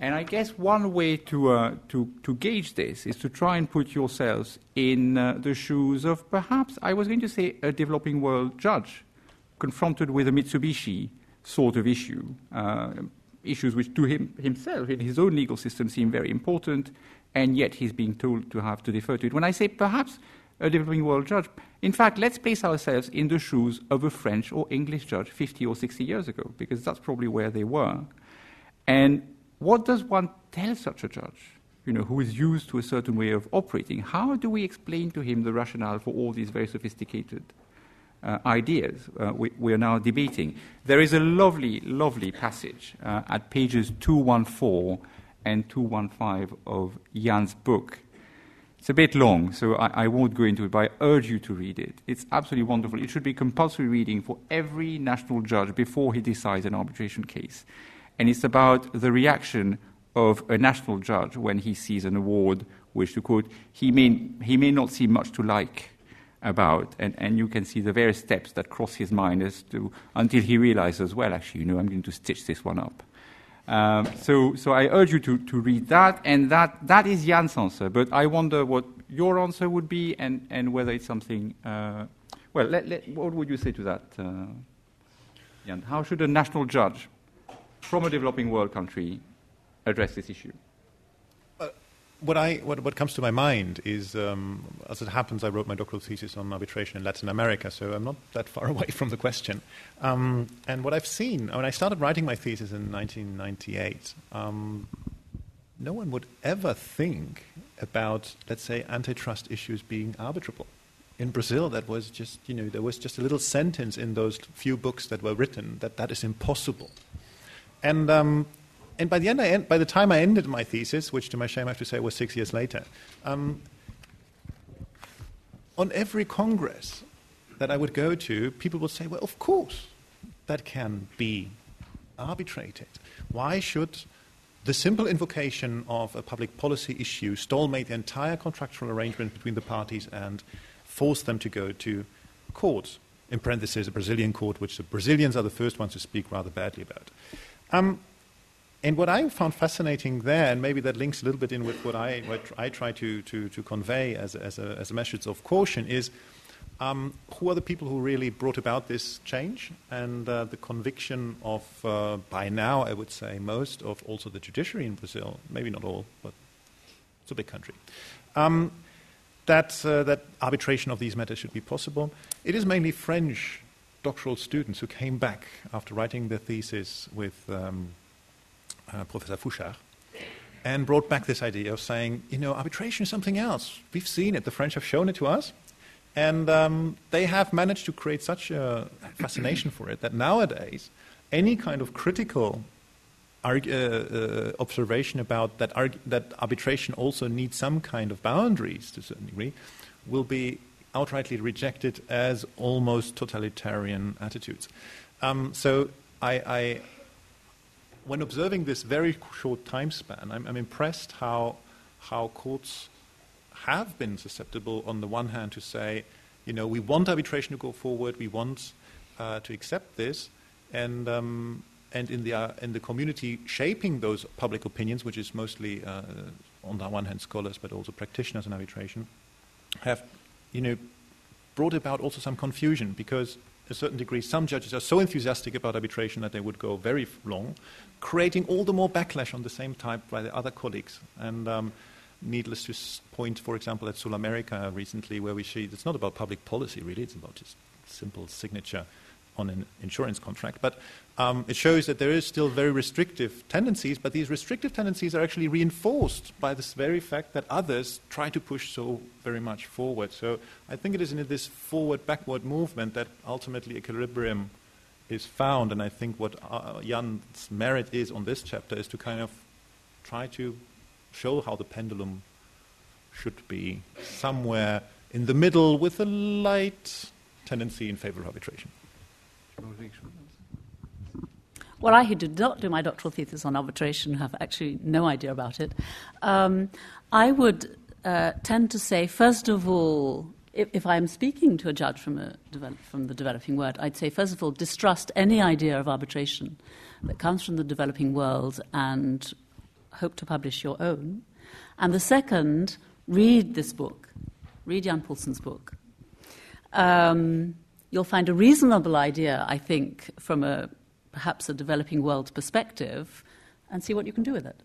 And I guess one way to, uh, to, to, gauge this is to try and put yourselves in uh, the shoes of perhaps, I was going to say, a developing world judge confronted with a Mitsubishi sort of issue. Issues which to him himself in his own legal system seem very important, and yet he's being told to have to defer to it. When I say perhaps a developing world judge, in fact, let's place ourselves in the shoes of a French or English judge 50 or 60 years ago, because that's probably where they were. And what does one tell such a judge? you know, who is used to a certain way of operating, how do we explain to him the rationale for all these very sophisticated uh, ideas uh, we, we, are now debating? There is a lovely, lovely passage uh, at pages 214 and 215 of Jan's book. It's a bit long, so I, I, won't go into it, but I urge you to read it. It's absolutely wonderful. It should be compulsory reading for every national judge before he decides an arbitration case. And it's about the reaction of a national judge when he sees an award which, to quote, he may, he may not see much to like about. And, and you can see the various steps that cross his mind as to, until he realizes, well, actually, you know, I'm going to stitch this one up. Um, so, so I urge you to, to read that, and that, that is Jan's answer. But I wonder what your answer would be and, and whether it's something. Uh, well, let, let, what would you say to that, uh, Jan? How should a national judge from a developing world country address this issue? What, I, what, what comes to my mind is, um, as it happens, I wrote my doctoral thesis on arbitration in Latin America, so I'm not that far away from the question. Um, and what I've seen, when I started writing my thesis in 1998, um, no one would ever think about, let's say, antitrust issues being arbitrable. In Brazil, that was just, you know, there was just a little sentence in those few books that were written that that is impossible. And um, and by the end, end, by the time I ended my thesis, which to my shame I have to say was six years later, um, on every congress that I would go to, people would say, "Well, of course, that can be arbitrated. Why should the simple invocation of a public policy issue stalmate the entire contractual arrangement between the parties and force them to go to court?" In parentheses, a Brazilian court, which the Brazilians are the first ones to speak rather badly about. Um, and what I found fascinating there, and maybe that links a little bit in with what I, what I try to, to, to convey as, as, a, as a message of caution, is um, who are the people who really brought about this change and uh, the conviction of, uh, by now, I would say, most of also the judiciary in Brazil, maybe not all, but it's a big country, um, that, uh, that arbitration of these matters should be possible. It is mainly French doctoral students who came back after writing their thesis with. Um, uh, Professor Fouchard, and brought back this idea of saying, you know, arbitration is something else. We've seen it, the French have shown it to us, and um, they have managed to create such a fascination for it that nowadays, any kind of critical arg- uh, uh, observation about that, arg- that arbitration also needs some kind of boundaries to a certain degree will be outrightly rejected as almost totalitarian attitudes. Um, so I, I when observing this very short time span, I'm, I'm, impressed how, how courts have been susceptible, on the one hand, to say, you know, we want arbitration to go forward, we want uh, to accept this, and, um, and in, the, uh, in the community shaping those public opinions, which is mostly, uh, on the one hand, scholars, but also practitioners in arbitration, have, you know, brought about also some confusion because a certain degree, some judges are so enthusiastic about arbitration that they would go very long, creating all the more backlash on the same type by the other colleagues. And um, needless to point, for example, at SulAmérica recently, where we see it's not about public policy, really, it's about just simple signature on an insurance contract. But um, it shows that there is still very restrictive tendencies, but these restrictive tendencies are actually reinforced by this very fact that others try to push so very much forward. So I think it is in this forward backward movement that ultimately equilibrium is found. And I think what uh, Jan's merit is on this chapter is to kind of try to show how the pendulum should be somewhere in the middle with a light tendency in favor of arbitration. Well, I who did not do my doctoral thesis on arbitration have actually no idea about it. Um, I would uh, tend to say, first of all, if, if I'm speaking to a judge from, a develop, from the developing world, I'd say, first of all, distrust any idea of arbitration that comes from the developing world and hope to publish your own. And the second, read this book, read Jan Paulsson's book. Um, you'll find a reasonable idea, I think, from a perhaps a developing world perspective, and see what you can do with it.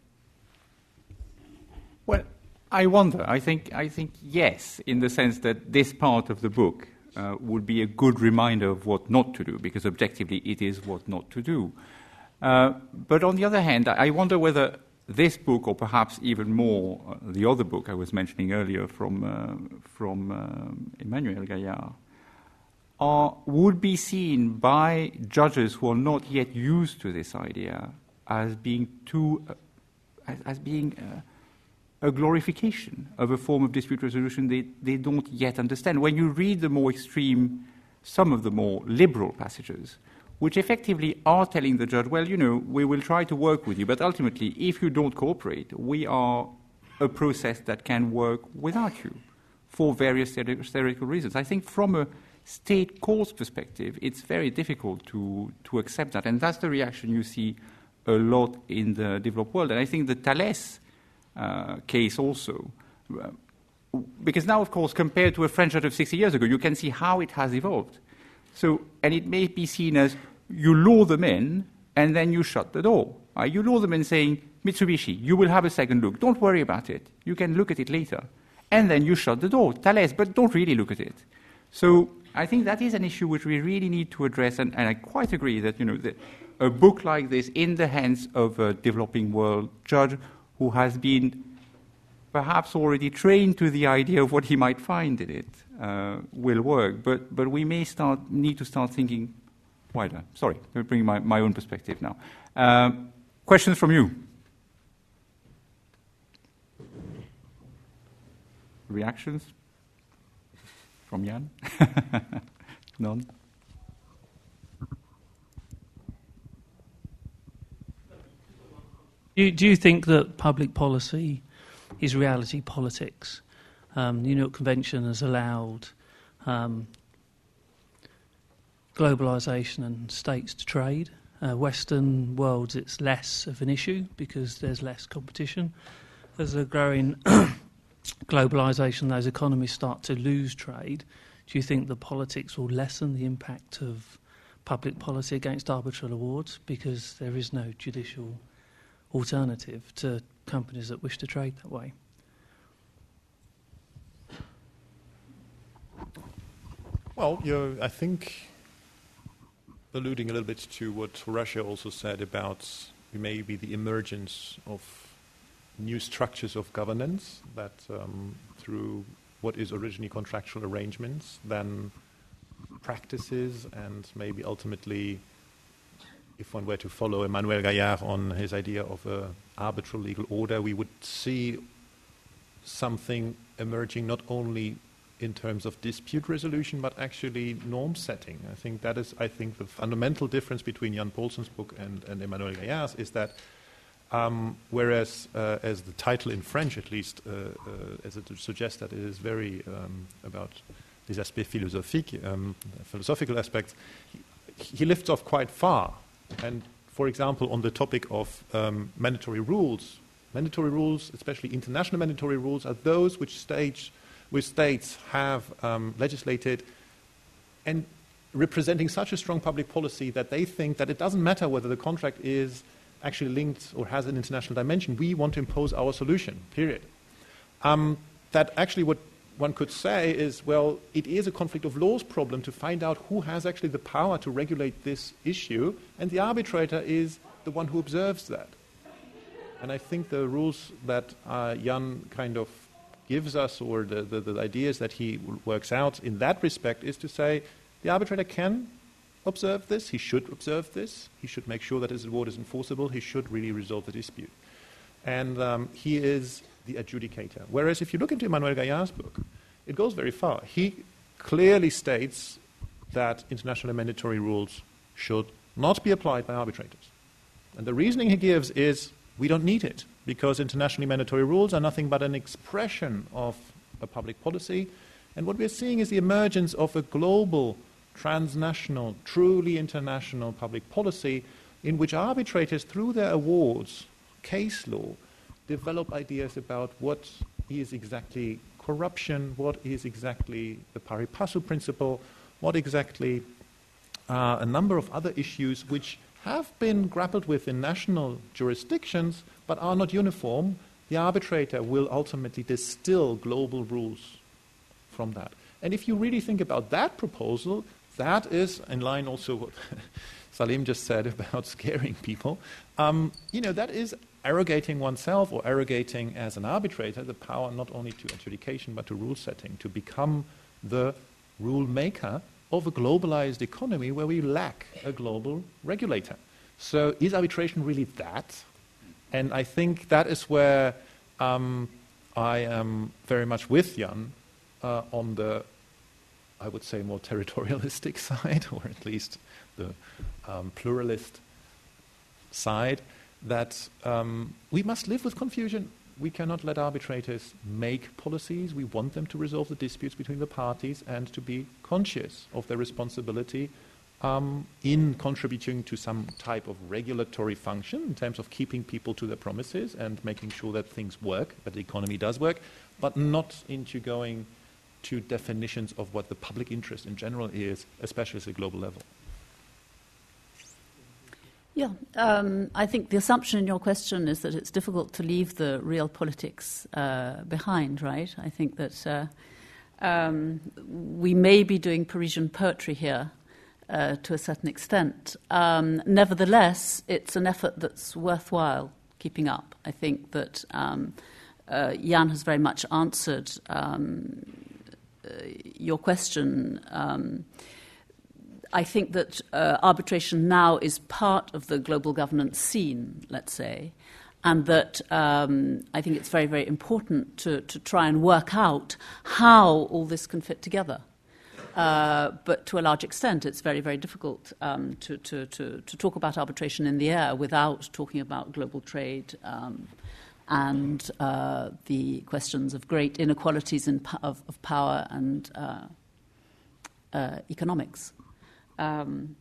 Well, I wonder. I think, I think yes, in the sense that this part of the book uh, would be a good reminder of what not to do, because objectively it is what not to do. Uh, but on the other hand, I wonder whether this book, or perhaps even more, uh, the other book I was mentioning earlier from, uh, from uh, Emmanuel Gaillard, are, would be seen by judges who are not yet used to this idea as being too, uh, as, as, being uh, a glorification of a form of dispute resolution they, they don't yet understand. When you read the more extreme, some of the more liberal passages, which effectively are telling the judge, well, you know, we will try to work with you, but ultimately, if you don't cooperate, we are a process that can work without you for various theoretical reasons. I think from a state court's perspective, it's very difficult to, to accept that. And that's the reaction you see a lot in the developed world. And I think the Thales uh, case also, uh, because now, of course, compared to a French judge of 60 years ago, you can see how it has evolved. So, and it may be seen as you lure them in and then you shut the door. Uh, you lure them in saying, Mitsubishi, you will have a second look. Don't worry about it. You can look at it later. And then you shut the door. Thales, but don't really look at it. So I think that is an issue which we really need to address, and, and I quite agree that you know that a book like this in the hands of a developing world judge who has been perhaps already trained to the idea of what he might find in it uh, will work. But but we may start need to start thinking wider. Sorry, let me bring my, my own perspective now. Uh, questions from you? Reactions? From Jan? None? Do you, do you think that public policy is reality politics? Um, the New York Convention has allowed um, globalisation and states to trade. Uh, Western worlds, it's less of an issue because there's less competition. There's a growing globalisation, those economies start to lose trade, do you think the politics will lessen the impact of public policy against arbitral awards because there is no judicial alternative to companies that wish to trade that way? Well, you I think alluding a little bit to what Russia also said about maybe the emergence of new structures of governance that um, through what is originally contractual arrangements, then practices, and maybe ultimately, if one were to follow Emmanuel Gaillard on his idea of an arbitral legal order, we would see something emerging not only in terms of dispute resolution, but actually norm setting. I think that is, I think, the fundamental difference between Jan Paulsson's book and, and Emmanuel Gaillard's is that um, whereas, uh, as the title in French, at least, uh, uh, as it suggests that it is very um, about these aspects philosophiques, um, philosophical aspects, he, he, lifts off quite far. And, for example, on the topic of um, mandatory rules, mandatory rules, especially international mandatory rules, are those which states, which states have um, legislated and representing such a strong public policy that they think that it doesn't matter whether the contract is actually linked or has an international dimension. We want to impose our solution, period. Um, that actually what one could say is, well, it is a conflict of laws problem to find out who has actually the power to regulate this issue, and the arbitrator is the one who observes that. And I think the rules that uh, Jan kind of gives us, or the, the, the ideas that he works out in that respect, is to say the arbitrator can observe this, he should observe this, he should make sure that his award is enforceable, he should really resolve the dispute. And um, he is the adjudicator. Whereas if you look into Emmanuel Gaillard's book, it goes very far. He clearly states that international mandatory rules should not be applied by arbitrators. And the reasoning he gives is we don't need it because internationally mandatory rules are nothing but an expression of a public policy. And what we're seeing is the emergence of a global transnational, truly international public policy in which arbitrators, through their awards, case law, develop ideas about what is exactly corruption, what is exactly the pari passu principle, what exactly uh, a number of other issues which have been grappled with in national jurisdictions but are not uniform. The arbitrator will ultimately distill global rules from that. And if you really think about that proposal, that is in line also what Salim just said about scaring people. Um, you know, that is arrogating oneself or arrogating as an arbitrator the power not only to adjudication but to rule setting, to become the rule maker of a globalized economy where we lack a global regulator. So, is arbitration really that? And I think that is where um, I am very much with Jan uh, on the, I would say, more territorialistic side, or at least the um, pluralist side, that um, we must live with confusion. We cannot let arbitrators make policies. We want them to resolve the disputes between the parties and to be conscious of their responsibility um, in contributing to some type of regulatory function in terms of keeping people to their promises and making sure that things work, that the economy does work, but not into going to definitions of what the public interest in general is, especially at a global level. Yeah, um, I think the assumption in your question is that it's difficult to leave the real politics uh, behind, right? I think that uh, um, we may be doing Parisian poetry here uh, to a certain extent. Um, nevertheless, it's an effort that's worthwhile keeping up. I think that um, uh, Jan has very much answered um, your question. Um, I think that uh, arbitration now is part of the global governance scene, let's say, and that um, I think it's very, very important to, to try and work out how all this can fit together. Uh, but to a large extent, it's very, very difficult um, to, to, to, to, talk about arbitration in the air without talking about global trade um, and uh, the questions of great inequalities in of, of, power and uh, uh economics. Um,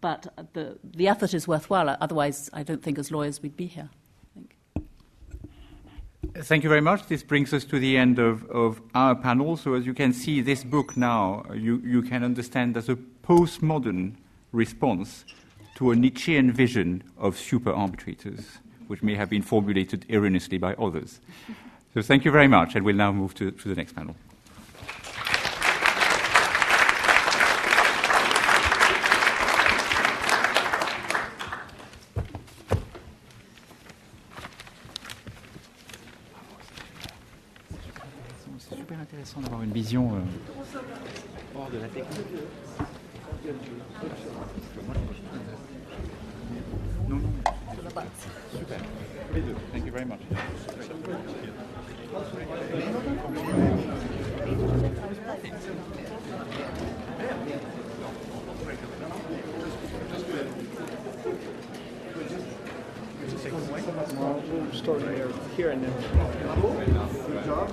but the, the effort is worthwhile. Otherwise, I don't think as lawyers we'd be here. Thank you very much. This brings us to the end of, of our panel. So, as you can see, this book now you, you can understand as a postmodern response to a Nietzschean vision of super arbitrators, which may have been formulated erroneously by others. So, thank you very much, and we'll now move to, to the next panel. une vision euh, hors de la technique. Non, non, super. Les deux. Thank you very much. Start here and then. Good job.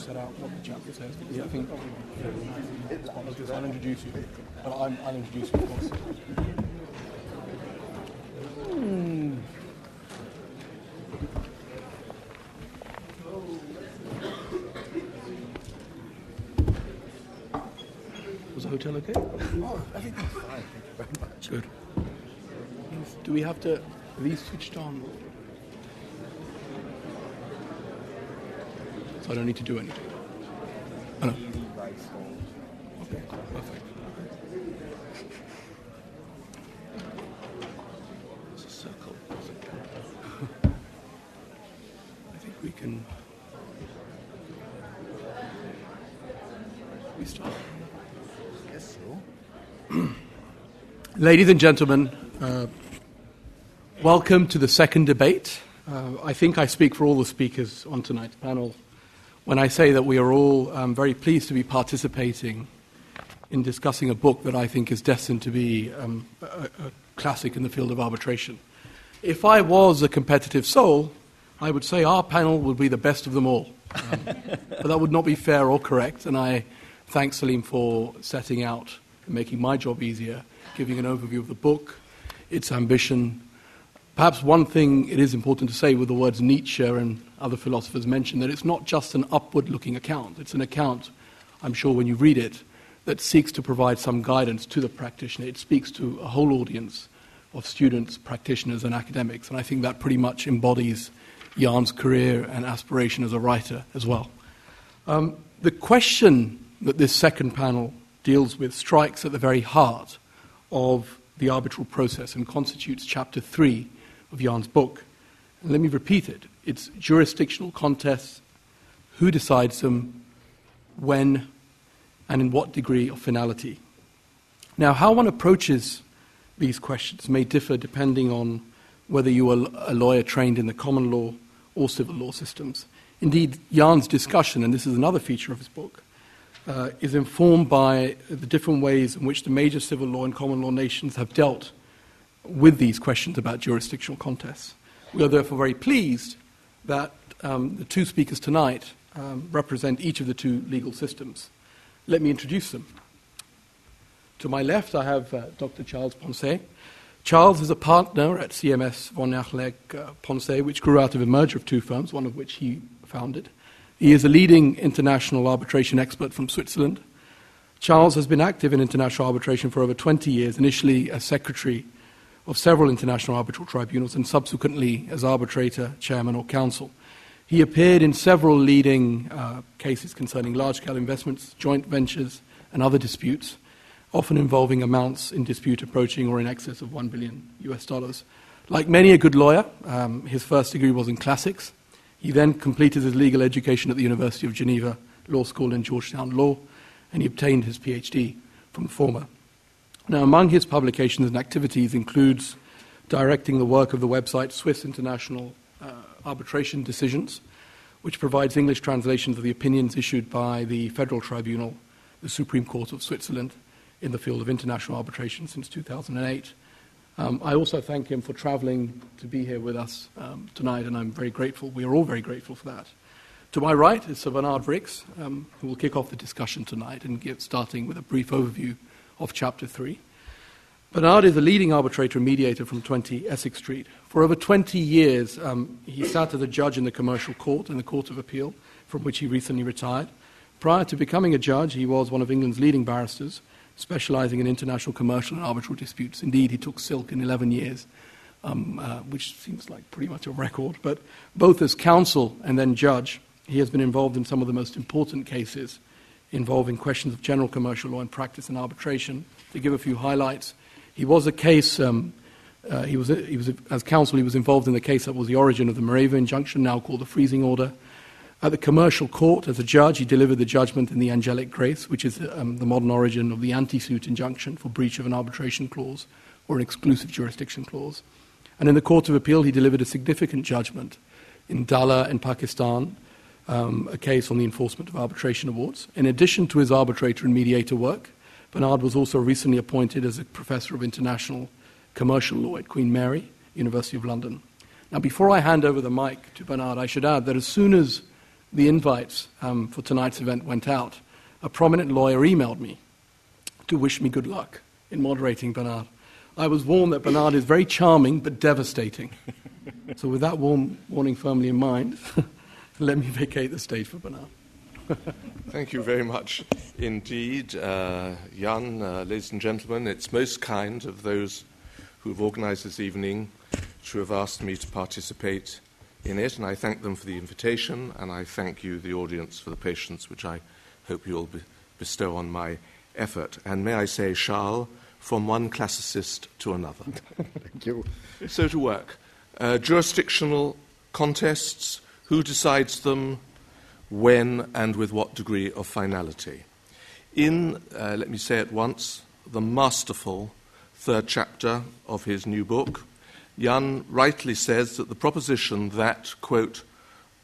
set out what the chapter says because yeah. I think I'll, just, I'll introduce you. But i will introduce you, of course. Hmm. Was the hotel okay? Oh, everything's fine. Thank you very much. Good. Do we have to? Are these switched on? So I don't need to do anything. Oh, no. Perfect. It's a circle. I think we can. We start. Yes, so. Ladies and gentlemen, uh, welcome to the second debate. Uh, I think I speak for all the speakers on tonight's panel when I say that we are all um, very pleased to be participating in discussing a book that I think is destined to be um, a, a, classic in the field of arbitration. If I was a competitive soul, I would say our panel would be the best of them all. Um, but that would not be fair or correct, and I thank Salim for setting out and making my job easier, giving an overview of the book, its ambition, perhaps one thing it is important to say with the words Nietzsche and other philosophers mentioned that it's not just an upward looking account. It's an account, I'm sure, when you read it, that seeks to provide some guidance to the practitioner. It speaks to a whole audience of students, practitioners, and academics. And I think that pretty much embodies Jan's career and aspiration as a writer as well. Um, the question that this second panel deals with strikes at the very heart of the arbitral process and constitutes chapter three of Jan's book. And let me repeat it it's jurisdictional contests, who decides them, when, and in what degree of finality. Now, how one approaches these questions may differ depending on whether you are a lawyer trained in the common law or civil law systems. Indeed, Jan's discussion, and this is another feature of his book, uh, is informed by the different ways in which the major civil law and common law nations have dealt with these questions about jurisdictional contests. We are therefore very pleased that um, the two speakers tonight um, represent each of the two legal systems. Let me introduce them. To my left, I have uh, Dr. Charles Poncet. Charles is a partner at CMS von Erlach uh, Poncet, which grew out of a merger of two firms, one of which he founded. He is a leading international arbitration expert from Switzerland. Charles has been active in international arbitration for over 20 years, initially as secretary of several international arbitral tribunals and subsequently as arbitrator, chairman, or counsel. He appeared in several leading uh, cases concerning large scale investments, joint ventures, and other disputes, often involving amounts in dispute approaching or in excess of 1 billion US dollars. Like many a good lawyer, um, his first degree was in classics. He then completed his legal education at the University of Geneva Law School and Georgetown Law, and he obtained his PhD from the former. Now, among his publications and activities includes directing the work of the website Swiss International Arbitration Decisions, which provides English translations of the opinions issued by the Federal Tribunal, the Supreme Court of Switzerland, in the field of international arbitration since 2008. Um, I also thank him for traveling to be here with us um, tonight, and I'm very grateful. We are all very grateful for that. To my right is Sir Bernard Rix, um, who will kick off the discussion tonight and get starting with a brief overview of Chapter 3. Bernard is a leading arbitrator and mediator from 20 Essex Street. For over 20 years, um, he sat as a judge in the Commercial Court in the Court of Appeal, from which he recently retired. Prior to becoming a judge, he was one of England's leading barristers specializing in international commercial and arbitral disputes. Indeed, he took silk in 11 years, um, uh, which seems like pretty much a record. But both as counsel and then judge, he has been involved in some of the most important cases involving questions of general commercial law and practice and arbitration. To give a few highlights, he was a case. Um, uh, he was, he was, as counsel, he was involved in the case that was the origin of the Mareva injunction, now called the freezing order. At the commercial court, as a judge, he delivered the judgment in the angelic grace, which is um, the modern origin of the anti suit injunction for breach of an arbitration clause or an exclusive jurisdiction clause. And in the Court of Appeal, he delivered a significant judgment in Dallah in Pakistan, um, a case on the enforcement of arbitration awards. In addition to his arbitrator and mediator work, Bernard was also recently appointed as a professor of international commercial law at Queen Mary, University of London. Now, before I hand over the mic to Bernard, I should add that as soon as the invites um, for tonight's event went out, a prominent lawyer emailed me to wish me good luck in moderating Bernard. I was warned that Bernard is very charming but devastating. so, with that warm warning firmly in mind, let me vacate the stage for Bernard. Thank you very much indeed, uh, Jan. Uh, ladies and gentlemen, it's most kind of those who have organized this evening to have asked me to participate in it, and I thank them for the invitation, and I thank you, the audience, for the patience which I hope you will be- bestow on my effort. And may I say, Charles, from one classicist to another. Thank you. So to work. Uh, jurisdictional contests, who decides them, when, and with what degree of finality. In, uh, let me say at once, the masterful third chapter of his new book, Jan rightly says that the proposition that, quote,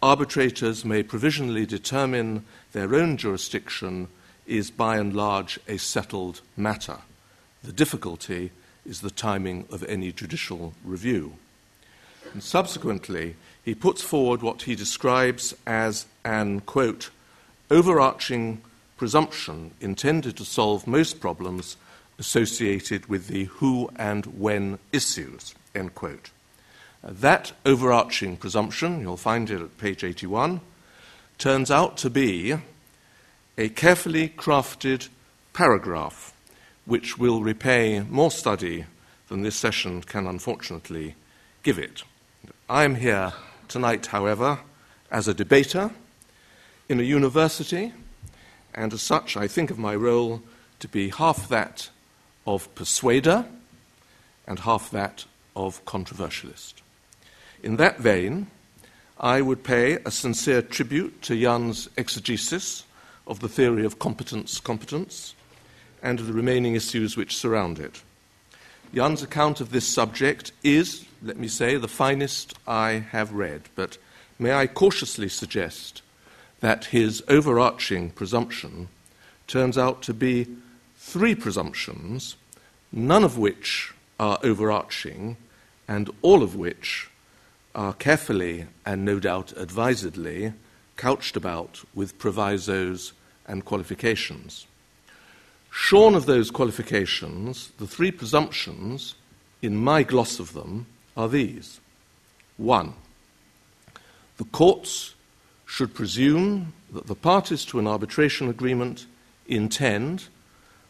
arbitrators may provisionally determine their own jurisdiction is by and large a settled matter. The difficulty is the timing of any judicial review. And subsequently, he puts forward what he describes as an, quote, overarching presumption intended to solve most problems associated with the who and when issues, end quote. that overarching presumption, you'll find it at page 81, turns out to be a carefully crafted paragraph which will repay more study than this session can unfortunately give it. I am here tonight, however, as a debater in a university, and as such, I think of my role to be half that of persuader and half that of controversialist. In that vein, I would pay a sincere tribute to Jan's exegesis of the theory of competence competence and of the remaining issues which surround it. Jan's account of this subject is, let me say, the finest I have read, but may I cautiously suggest that his overarching presumption turns out to be three presumptions, none of which are overarching, and all of which are carefully and no doubt advisedly couched about with provisos and qualifications. Shorn of those qualifications, the three presumptions, in my gloss of them, are these. One, the courts should presume that the parties to an arbitration agreement intend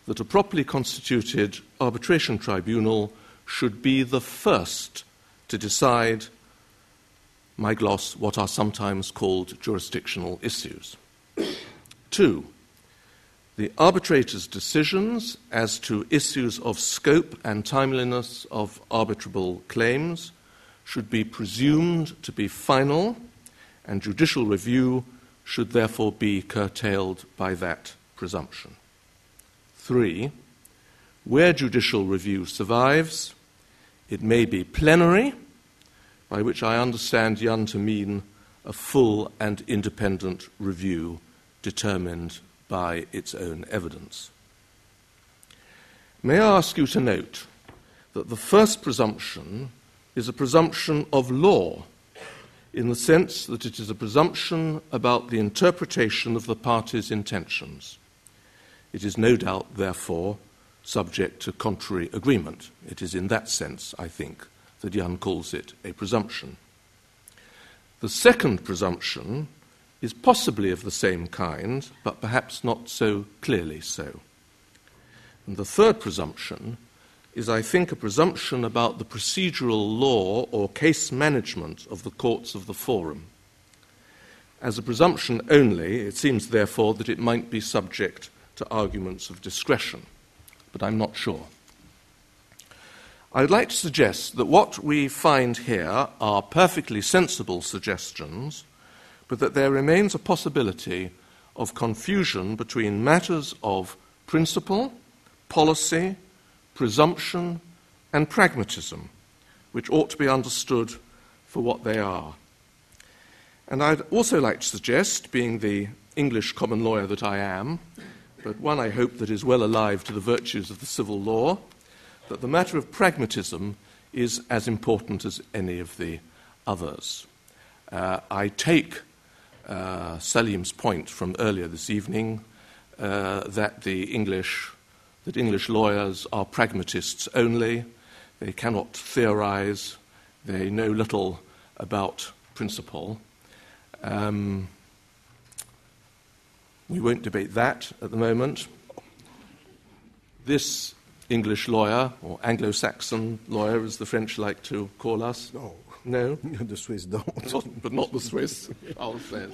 that a properly constituted arbitration tribunal should be the first to decide, my gloss, what are sometimes called jurisdictional issues. Two, the arbitrator's decisions as to issues of scope and timeliness of arbitrable claims should be presumed to be final, and judicial review should therefore be curtailed by that presumption. Three, where judicial review survives, it may be plenary, by which I understand Jan to mean a full and independent review determined by its own evidence. May I ask you to note that the first presumption is a presumption of law, in the sense that it is a presumption about the interpretation of the party's intentions. It is no doubt, therefore, subject to contrary agreement. It is in that sense, I think, that Jan calls it a presumption. The second presumption is possibly of the same kind, but perhaps not so clearly so. And the third presumption is, I think, a presumption about the procedural law or case management of the courts of the forum. As a presumption only, it seems therefore that it might be subject to arguments of discretion, but I'm not sure. I would like to suggest that what we find here are perfectly sensible suggestions but that there remains a possibility of confusion between matters of principle, policy, presumption, and pragmatism, which ought to be understood for what they are. And I'd also like to suggest, being the English common lawyer that I am, but one I hope that is well alive to the virtues of the civil law, that the matter of pragmatism is as important as any of the others. Uh, I take uh, Salim's point from earlier this evening uh, that the English that English lawyers are pragmatists only. They cannot theorize. They know little about principle. Um, we won't debate that at the moment. This English lawyer, or Anglo Saxon lawyer, as the French like to call us, No, no, the Swiss don't. not- but not the Swiss, Charles says.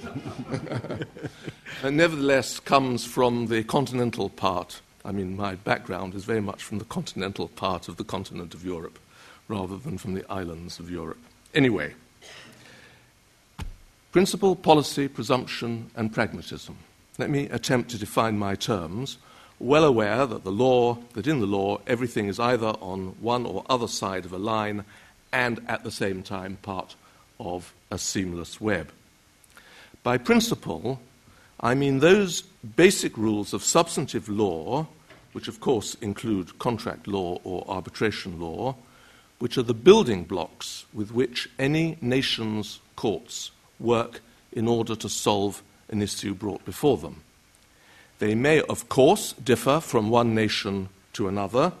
and nevertheless comes from the continental part. I mean, my background is very much from the continental part of the continent of Europe, rather than from the islands of Europe. Anyway, principle, policy, presumption, and pragmatism. Let me attempt to define my terms, well aware that the law, that in the law, everything is either on one or other side of a line and at the same time part of a seamless web. By principle, I mean those basic rules of substantive law, which of course include contract law or arbitration law, which are the building blocks with which any nation's courts work in order to solve an issue brought before them. They may, of course, differ from one nation to another,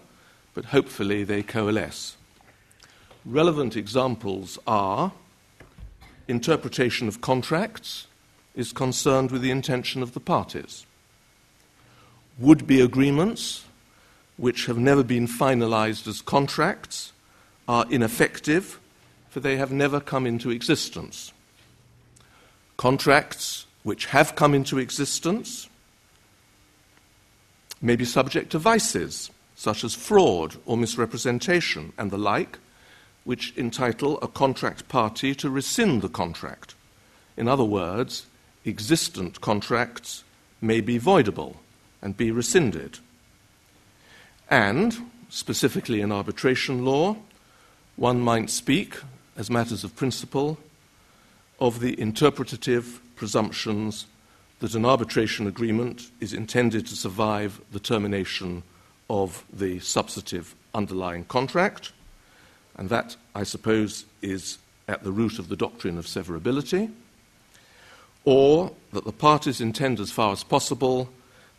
but hopefully they coalesce. Relevant examples are interpretation of contracts is concerned with the intention of the parties. Would be agreements which have never been finalized as contracts are ineffective, for they have never come into existence. Contracts which have come into existence may be subject to vices, such as fraud or misrepresentation and the like, which entitle a contract party to rescind the contract. In other words, existent contracts may be voidable and be rescinded. And, specifically in arbitration law, one might speak, as matters of principle, of the interpretative presumptions that an arbitration agreement is intended to survive the termination of the substantive underlying contract, and that, I suppose, is at the root of the doctrine of severability, or that the parties intend as far as possible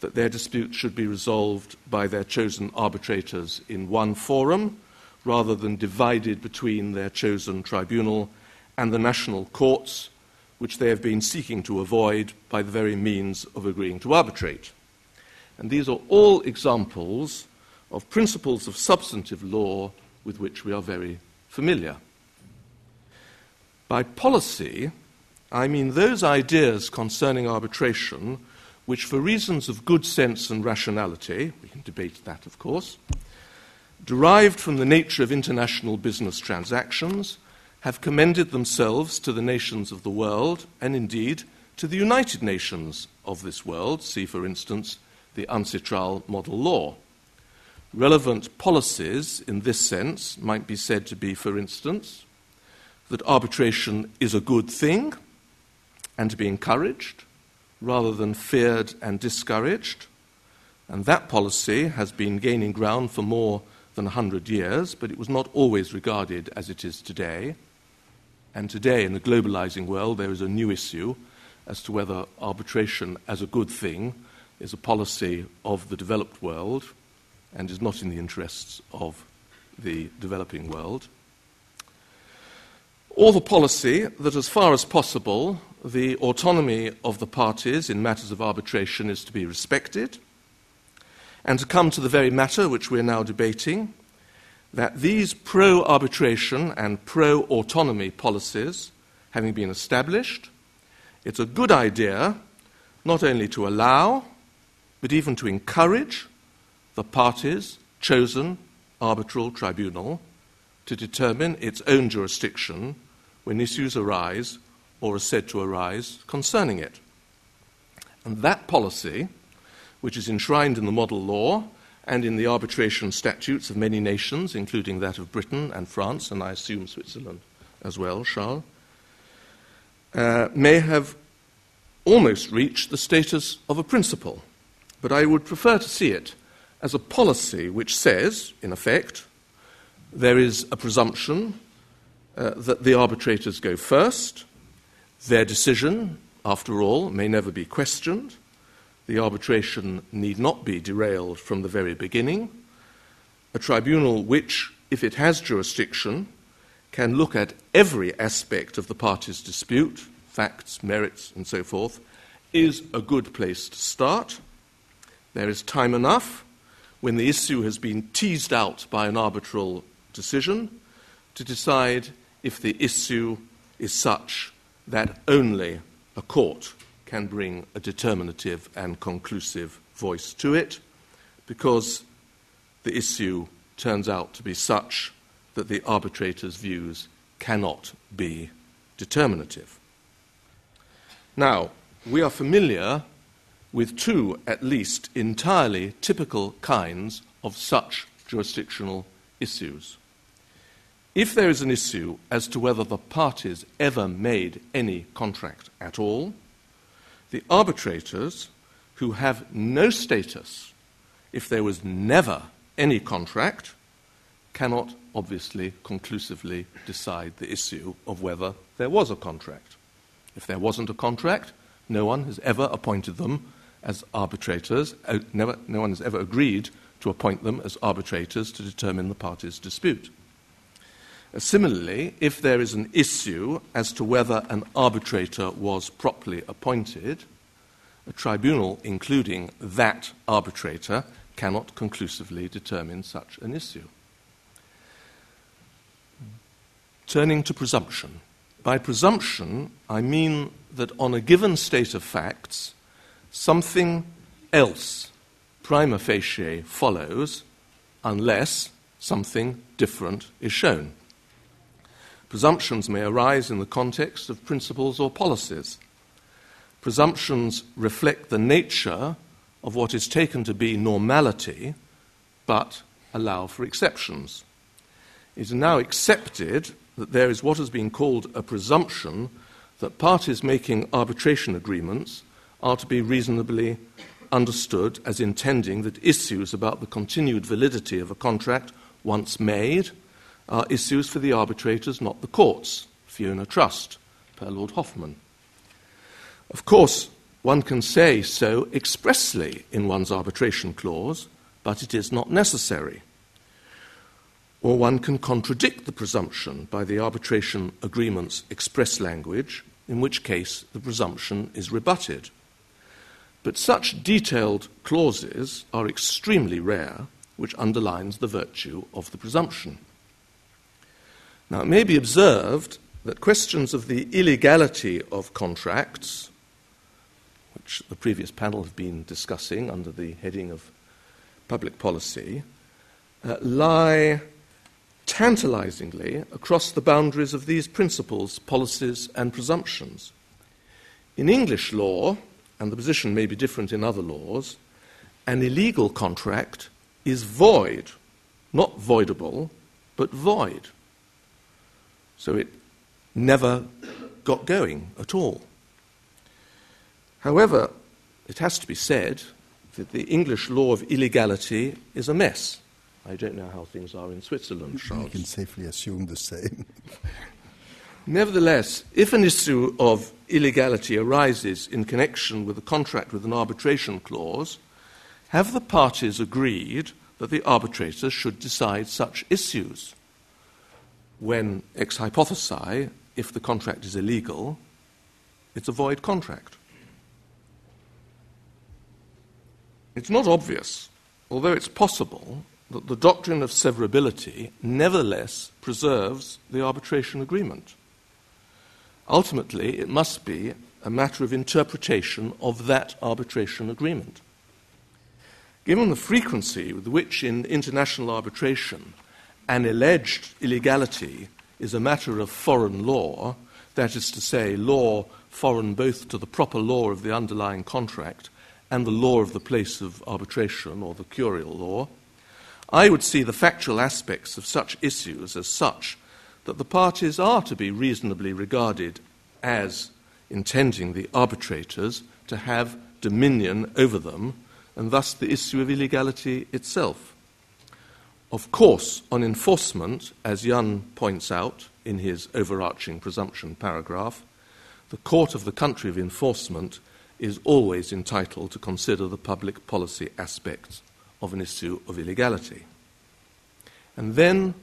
that their disputes should be resolved by their chosen arbitrators in one forum rather than divided between their chosen tribunal and the national courts, which they have been seeking to avoid by the very means of agreeing to arbitrate. And these are all examples of principles of substantive law with which we are very familiar. By policy, I mean those ideas concerning arbitration which, for reasons of good sense and rationality, we can debate that, of course, derived from the nature of international business transactions, have commended themselves to the nations of the world and indeed to the United Nations of this world. See, for instance, the UNCITRAL model law. Relevant policies in this sense might be said to be, for instance, that arbitration is a good thing and to be encouraged rather than feared and discouraged. And that policy has been gaining ground for more than 100 years, but it was not always regarded as it is today. And today, in the globalizing world, there is a new issue as to whether arbitration as a good thing is a policy of the developed world and is not in the interests of the developing world. Or the policy that, as far as possible, the autonomy of the parties in matters of arbitration is to be respected. And to come to the very matter which we are now debating, that these pro arbitration and pro autonomy policies having been established, it's a good idea not only to allow, but even to encourage the parties' chosen arbitral tribunal to determine its own jurisdiction when issues arise or are said to arise concerning it. And that policy, which is enshrined in the model law and in the arbitration statutes of many nations, including that of Britain and France, and I assume Switzerland as well, Charles, uh, may have almost reached the status of a principle. But I would prefer to see it as a policy which says, in effect, there is a presumption uh, that the arbitrators go first, their decision, after all, may never be questioned. The arbitration need not be derailed from the very beginning. A tribunal which, if it has jurisdiction, can look at every aspect of the party's dispute, facts, merits, and so forth, is a good place to start. There is time enough when the issue has been teased out by an arbitral decision to decide if the issue is such that only a court can bring a determinative and conclusive voice to it, because the issue turns out to be such that the arbitrator's views cannot be determinative. Now, we are familiar with two, at least, entirely typical kinds of such jurisdictional issues. If there is an issue as to whether the parties ever made any contract at all, the arbitrators, who have no status if there was never any contract, cannot obviously conclusively decide the issue of whether there was a contract. If there wasn't a contract, no one has ever appointed them as arbitrators, uh, never, no one has ever agreed to appoint them as arbitrators to determine the parties' dispute. Uh, similarly, if there is an issue as to whether an arbitrator was properly appointed, a tribunal, including that arbitrator, cannot conclusively determine such an issue. Turning to presumption. By presumption, I mean that on a given state of facts, something else prima facie follows unless something different is shown. Presumptions may arise in the context of principles or policies. Presumptions reflect the nature of what is taken to be normality, but allow for exceptions. It is now accepted that there is what has been called a presumption that parties making arbitration agreements are to be reasonably understood as intending that issues about the continued validity of a contract once made are issues for the arbitrators, not the courts. Fiona Trust, per Lord Hoffmann. Of course, one can say so expressly in one's arbitration clause, but it is not necessary. Or one can contradict the presumption by the arbitration agreement's express language, in which case the presumption is rebutted. But such detailed clauses are extremely rare, which underlines the virtue of the presumption. Now, it may be observed that questions of the illegality of contracts, which the previous panel have been discussing under the heading of public policy, uh, lie tantalizingly across the boundaries of these principles, policies, and presumptions. In English law, and the position may be different in other laws, an illegal contract is void, not voidable, but void. So it never got going at all. However, it has to be said that the English law of illegality is a mess. I don't know how things are in Switzerland, Charles. We can safely assume the same. Nevertheless, if an issue of illegality arises in connection with a contract with an arbitration clause, have the parties agreed that the arbitrator should decide such issues? When ex hypothesi, if the contract is illegal, it's a void contract. It's not obvious, although it's possible, that the doctrine of severability nevertheless preserves the arbitration agreement. Ultimately, it must be a matter of interpretation of that arbitration agreement. Given the frequency with which in international arbitration an alleged illegality is a matter of foreign law, that is to say, law foreign both to the proper law of the underlying contract and the law of the place of arbitration or the curial law, I would see the factual aspects of such issues as such that the parties are to be reasonably regarded as intending the arbitrators to have dominion over them, and thus the issue of illegality itself. Of course, on enforcement, as Jan points out in his overarching presumption paragraph, the court of the country of enforcement is always entitled to consider the public policy aspects of an issue of illegality. And then,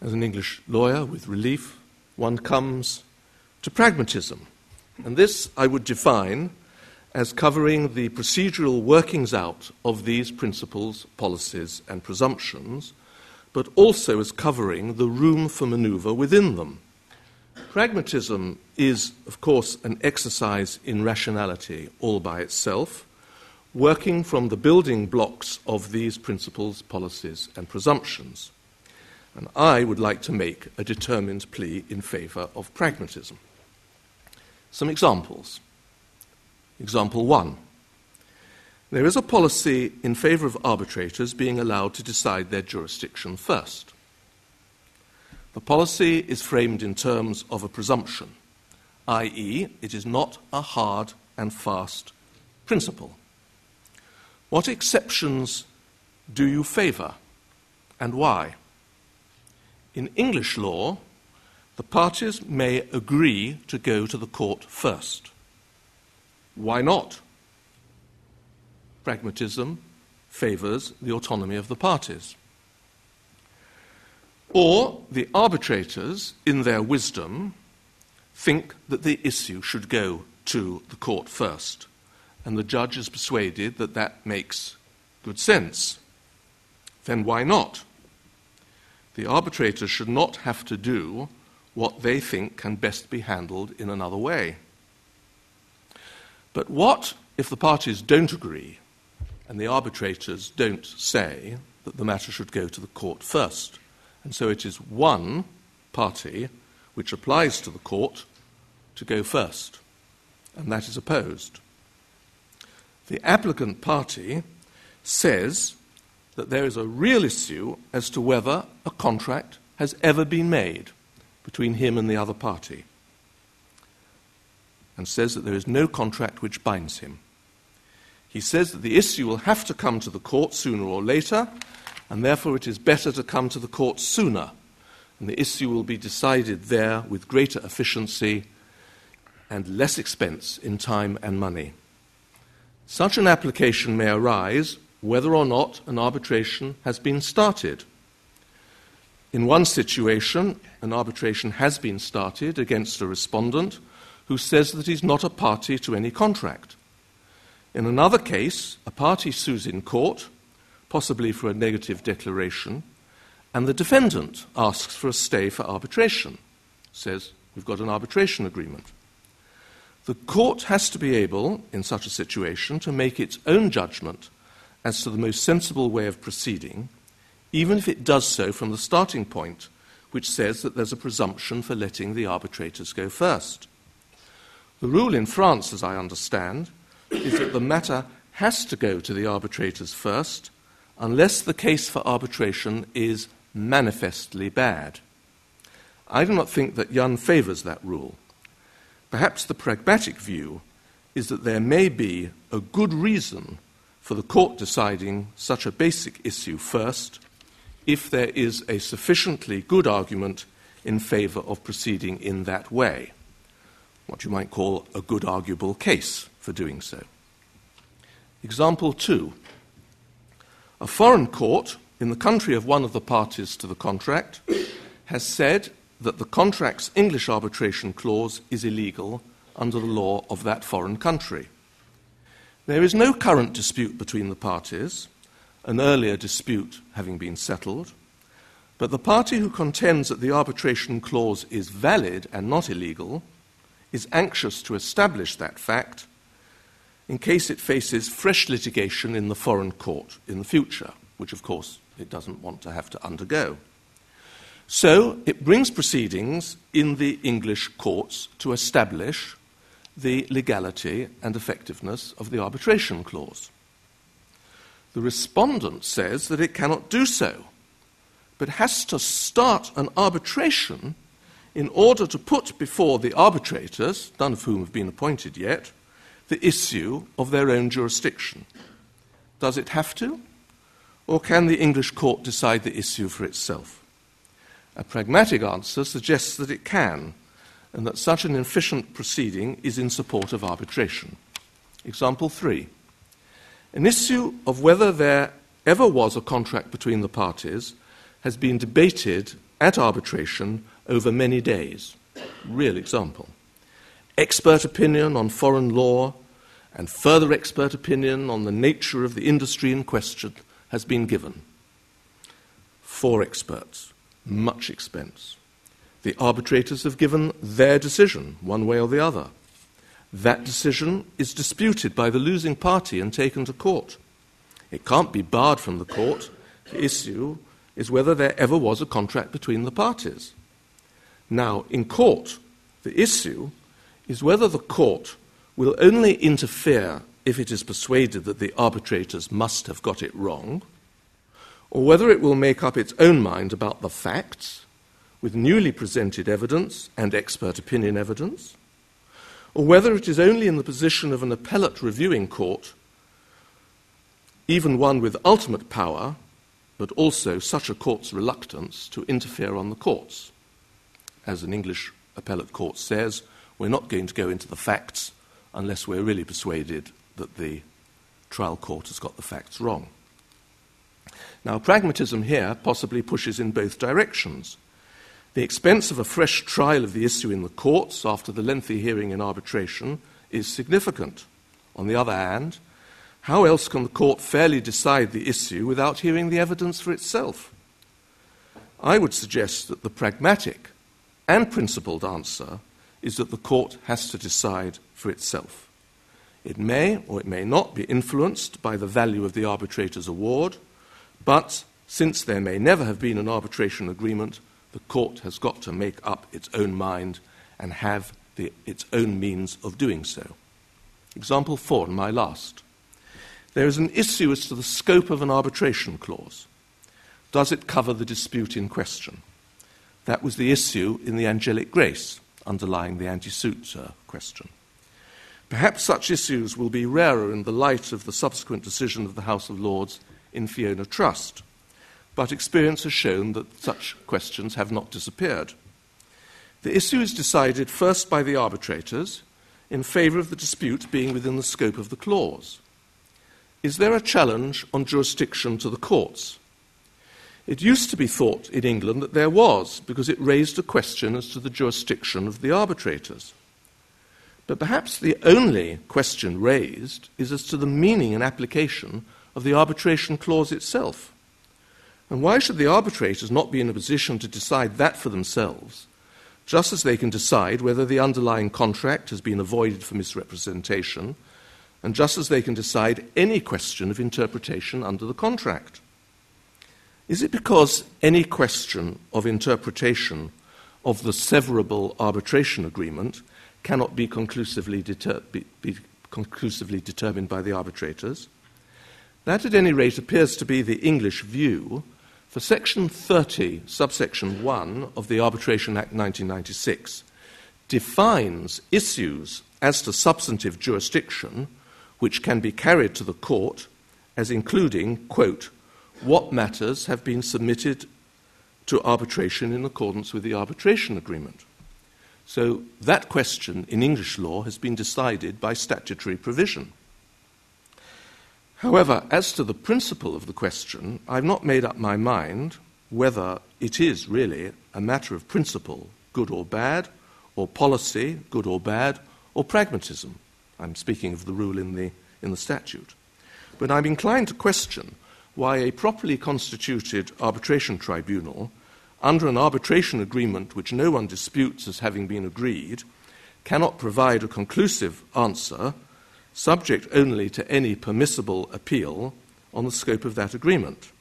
as an English lawyer with relief, one comes to pragmatism. And this I would define as covering the procedural workings out of these principles, policies, and presumptions, but also as covering the room for maneuver within them. Pragmatism is, of course, an exercise in rationality all by itself, working from the building blocks of these principles, policies, and presumptions. And I would like to make a determined plea in favour of pragmatism. Some examples. Example one there is a policy in favour of arbitrators being allowed to decide their jurisdiction first. The policy is framed in terms of a presumption, i.e., it is not a hard and fast principle. What exceptions do you favour and why? In English law, the parties may agree to go to the court first. Why not? Pragmatism favours the autonomy of the parties. Or the arbitrators, in their wisdom, think that the issue should go to the court first, and the judge is persuaded that that makes good sense. Then why not? The arbitrators should not have to do what they think can best be handled in another way. But what if the parties don't agree and the arbitrators don't say that the matter should go to the court first? And so it is one party which applies to the court to go first, and that is opposed. The applicant party says that there is a real issue as to whether a contract has ever been made between him and the other party, and says that there is no contract which binds him. He says that the issue will have to come to the court sooner or later, and therefore it is better to come to the court sooner, and the issue will be decided there with greater efficiency and less expense in time and money. Such an application may arise whether or not an arbitration has been started. In one situation, an arbitration has been started against a respondent who says that he's not a party to any contract. In another case, a party sues in court, possibly for a negative declaration, and the defendant asks for a stay for arbitration, says, We've got an arbitration agreement. The court has to be able, in such a situation, to make its own judgment as to the most sensible way of proceeding, even if it does so from the starting point, which says that there's a presumption for letting the arbitrators go first. The rule in France, as I understand, is that the matter has to go to the arbitrators first unless the case for arbitration is manifestly bad. I do not think that Jan favours that rule. Perhaps the pragmatic view is that there may be a good reason for the court deciding such a basic issue first if there is a sufficiently good argument in favour of proceeding in that way, what you might call a good arguable case for doing so. Example two a foreign court in the country of one of the parties to the contract has said that the contract's English arbitration clause is illegal under the law of that foreign country. There is no current dispute between the parties, an earlier dispute having been settled, but the party who contends that the arbitration clause is valid and not illegal is anxious to establish that fact in case it faces fresh litigation in the foreign court in the future, which of course it doesn't want to have to undergo. So it brings proceedings in the English courts to establish the legality and effectiveness of the arbitration clause. The respondent says that it cannot do so, but has to start an arbitration in order to put before the arbitrators, none of whom have been appointed yet, the issue of their own jurisdiction. Does it have to? Or can the English court decide the issue for itself? A pragmatic answer suggests that it can, and that such an efficient proceeding is in support of arbitration. Example three An issue of whether there ever was a contract between the parties has been debated at arbitration over many days. Real example. Expert opinion on foreign law and further expert opinion on the nature of the industry in question has been given. Four experts, much expense. The arbitrators have given their decision, one way or the other. That decision is disputed by the losing party and taken to court. It can't be barred from the court. The issue is whether there ever was a contract between the parties. Now, in court, the issue is whether the court will only interfere if it is persuaded that the arbitrators must have got it wrong, or whether it will make up its own mind about the facts with newly presented evidence and expert opinion evidence, or whether it is only in the position of an appellate reviewing court, even one with ultimate power, but also such a court's reluctance to interfere on the courts. As an English appellate court says, we're not going to go into the facts unless we're really persuaded that the trial court has got the facts wrong. Now, pragmatism here possibly pushes in both directions. The expense of a fresh trial of the issue in the courts after the lengthy hearing in arbitration is significant. On the other hand, how else can the court fairly decide the issue without hearing the evidence for itself? I would suggest that the pragmatic and principled answer is that the court has to decide for itself. It may or it may not be influenced by the value of the arbitrator's award, but since there may never have been an arbitration agreement, the court has got to make up its own mind and have the, its own means of doing so. Example four, and my last. There is an issue as to the scope of an arbitration clause. Does it cover the dispute in question? That was the issue in the angelic grace underlying the anti suit question. Perhaps such issues will be rarer in the light of the subsequent decision of the House of Lords in Fiona Trust, but experience has shown that such questions have not disappeared. The issue is decided first by the arbitrators in favour of the dispute being within the scope of the clause. Is there a challenge on jurisdiction to the courts? It used to be thought in England that there was, because it raised a question as to the jurisdiction of the arbitrators. But perhaps the only question raised is as to the meaning and application of the arbitration clause itself. And why should the arbitrators not be in a position to decide that for themselves, just as they can decide whether the underlying contract has been avoided for misrepresentation and just as they can decide any question of interpretation under the contract. Is it because any question of interpretation of the severable arbitration agreement cannot be conclusively, deter- be, be conclusively determined by the arbitrators? That, at any rate, appears to be the English view, for Section 30, subsection 1 of the Arbitration Act 1996 defines issues as to substantive jurisdiction which can be carried to the court as including, quote, what matters have been submitted to arbitration in accordance with the arbitration agreement. So that question in English law has been decided by statutory provision. However, as to the principle of the question, I've not made up my mind whether it is really a matter of principle, good or bad, or policy, good or bad, or pragmatism. I'm speaking of the rule in the, in the statute. But I'm inclined to question why a properly constituted arbitration tribunal, under an arbitration agreement which no one disputes as having been agreed, cannot provide a conclusive answer subject only to any permissible appeal on the scope of that agreement.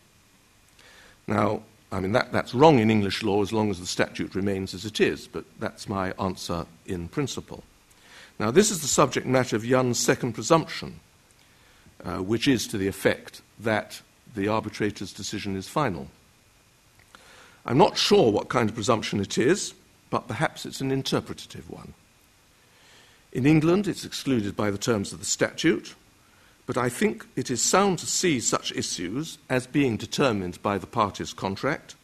Now, I mean, that, that's wrong in English law as long as the statute remains as it is, but that's my answer in principle. Now, this is the subject matter of Jan's second presumption, uh, which is to the effect that the arbitrator's decision is final. I'm not sure what kind of presumption it is, but perhaps it's an interpretative one. In England, it's excluded by the terms of the statute, but I think it is sound to see such issues as being determined by the parties' contract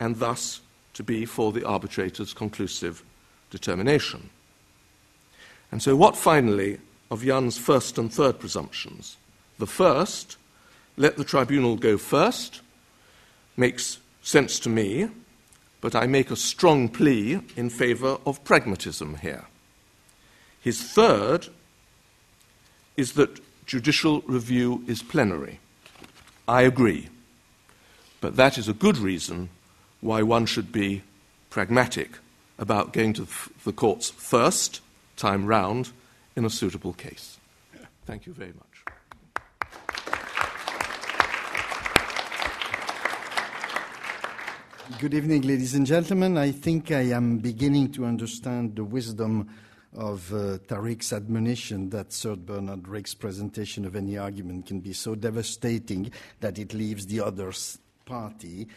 and thus to be for the arbitrator's conclusive determination. And so, what finally of Jan's first and third presumptions? The first, let the tribunal go first, makes sense to me, but I make a strong plea in favour of pragmatism here. His third is that judicial review is plenary. I agree. But that is a good reason why one should be pragmatic about going to the courts first time round in a suitable case. Thank you very much. Good evening, ladies and gentlemen. I think I am beginning to understand the wisdom of uh, Tariq's admonition that Sir Bernard Rix's presentation of any argument can be so devastating that it leaves the other party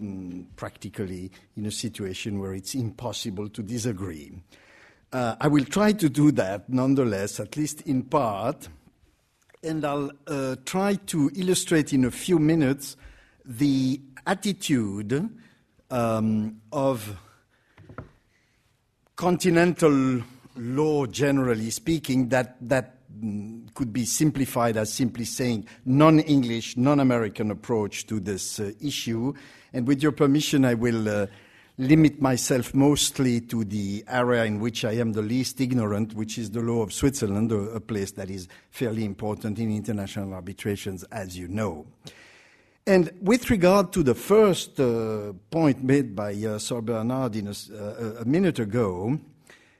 mm, practically in a situation where it's impossible to disagree. Uh, I will try to do that nonetheless, at least in part, and I'll uh, try to illustrate in a few minutes the attitude um, of continental law, generally speaking, that, that mm, could be simplified as simply saying non English, non American approach to this uh, issue. And with your permission, I will uh, limit myself mostly to the area in which I am the least ignorant, which is the law of Switzerland, a, a place that is fairly important in international arbitrations, as you know. And with regard to the first uh, point made by uh, Sir Bernard a, uh, a minute ago,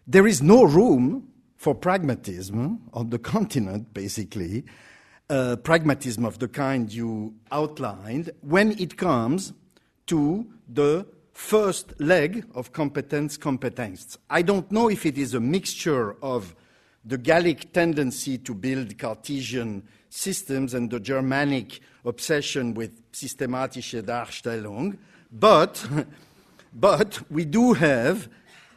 there is no room for pragmatism on the continent, basically, uh, pragmatism of the kind you outlined, when it comes to the first leg of competence competence. I don't know if it is a mixture of the Gallic tendency to build Cartesian systems and the Germanic obsession with systematische Darstellung, but, but we do have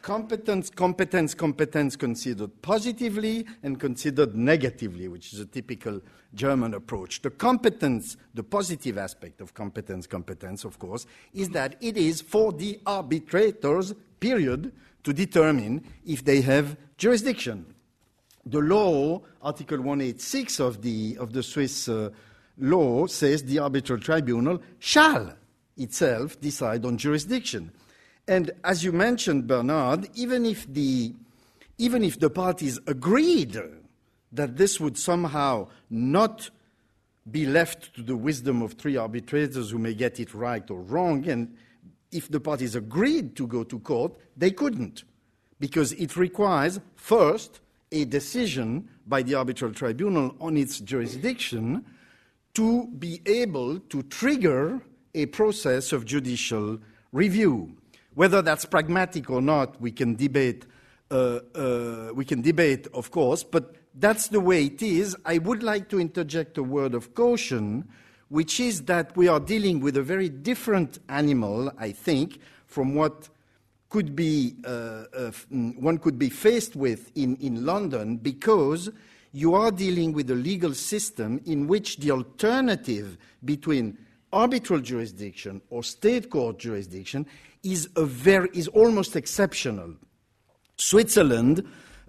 competence, competence, competence considered positively and considered negatively, which is a typical German approach. The competence, the positive aspect of competence, competence, of course, is that it is for the arbitrators, period, to determine if they have jurisdiction. The law, Article 186 of the, of the Swiss uh, law, says the arbitral tribunal shall itself decide on jurisdiction. And as you mentioned, Bernard, even if the, even if the parties agreed that this would somehow not be left to the wisdom of three arbitrators who may get it right or wrong, and if the parties agreed to go to court, they couldn't, because it requires, first, a decision by the arbitral tribunal on its jurisdiction to be able to trigger a process of judicial review. Whether that's pragmatic or not, we can debate. Uh, uh, we can debate, of course, but that's the way it is. I would like to interject a word of caution, which is that we are dealing with a very different animal, I think, from what could be uh, uh mm, one could be faced with in, in London, because you are dealing with a legal system in which the alternative between arbitral jurisdiction or state court jurisdiction is, very, is almost exceptional. Switzerland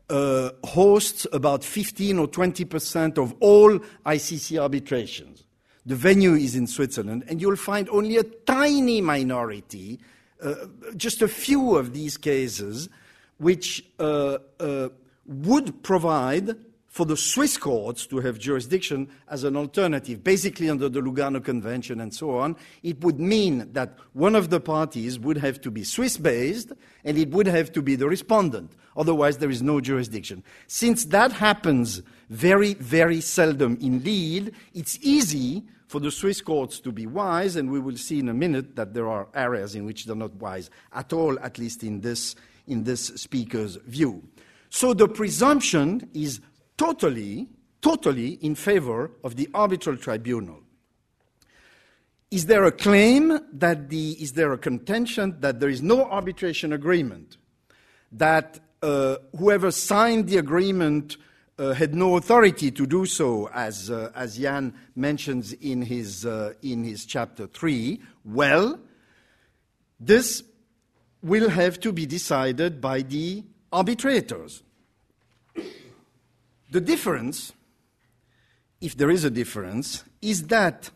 uh, hosts about 15 or 20 percent of all ICC arbitrations. The venue is in Switzerland, and you'll find only a tiny minority, uh, just a few of these cases, which uh, uh would provide for the Swiss courts to have jurisdiction as an alternative, basically under the Lugano Convention and so on, it would mean that one of the parties would have to be Swiss based and it would have to be the respondent. Otherwise, there is no jurisdiction. Since that happens very, very seldom indeed, it's easy for the Swiss courts to be wise, and we will see in a minute that there are areas in which they're not wise at all, at least in this, in this speaker's view. So the presumption is totally, totally in favor of the arbitral tribunal. Is there a claim that the, is there a contention that there is no arbitration agreement? That uh, whoever signed the agreement uh, had no authority to do so, as, uh, as Jan mentions in his, uh, in his chapter 3? Well, this will have to be decided by the arbitrators. The difference, if there is a difference, is that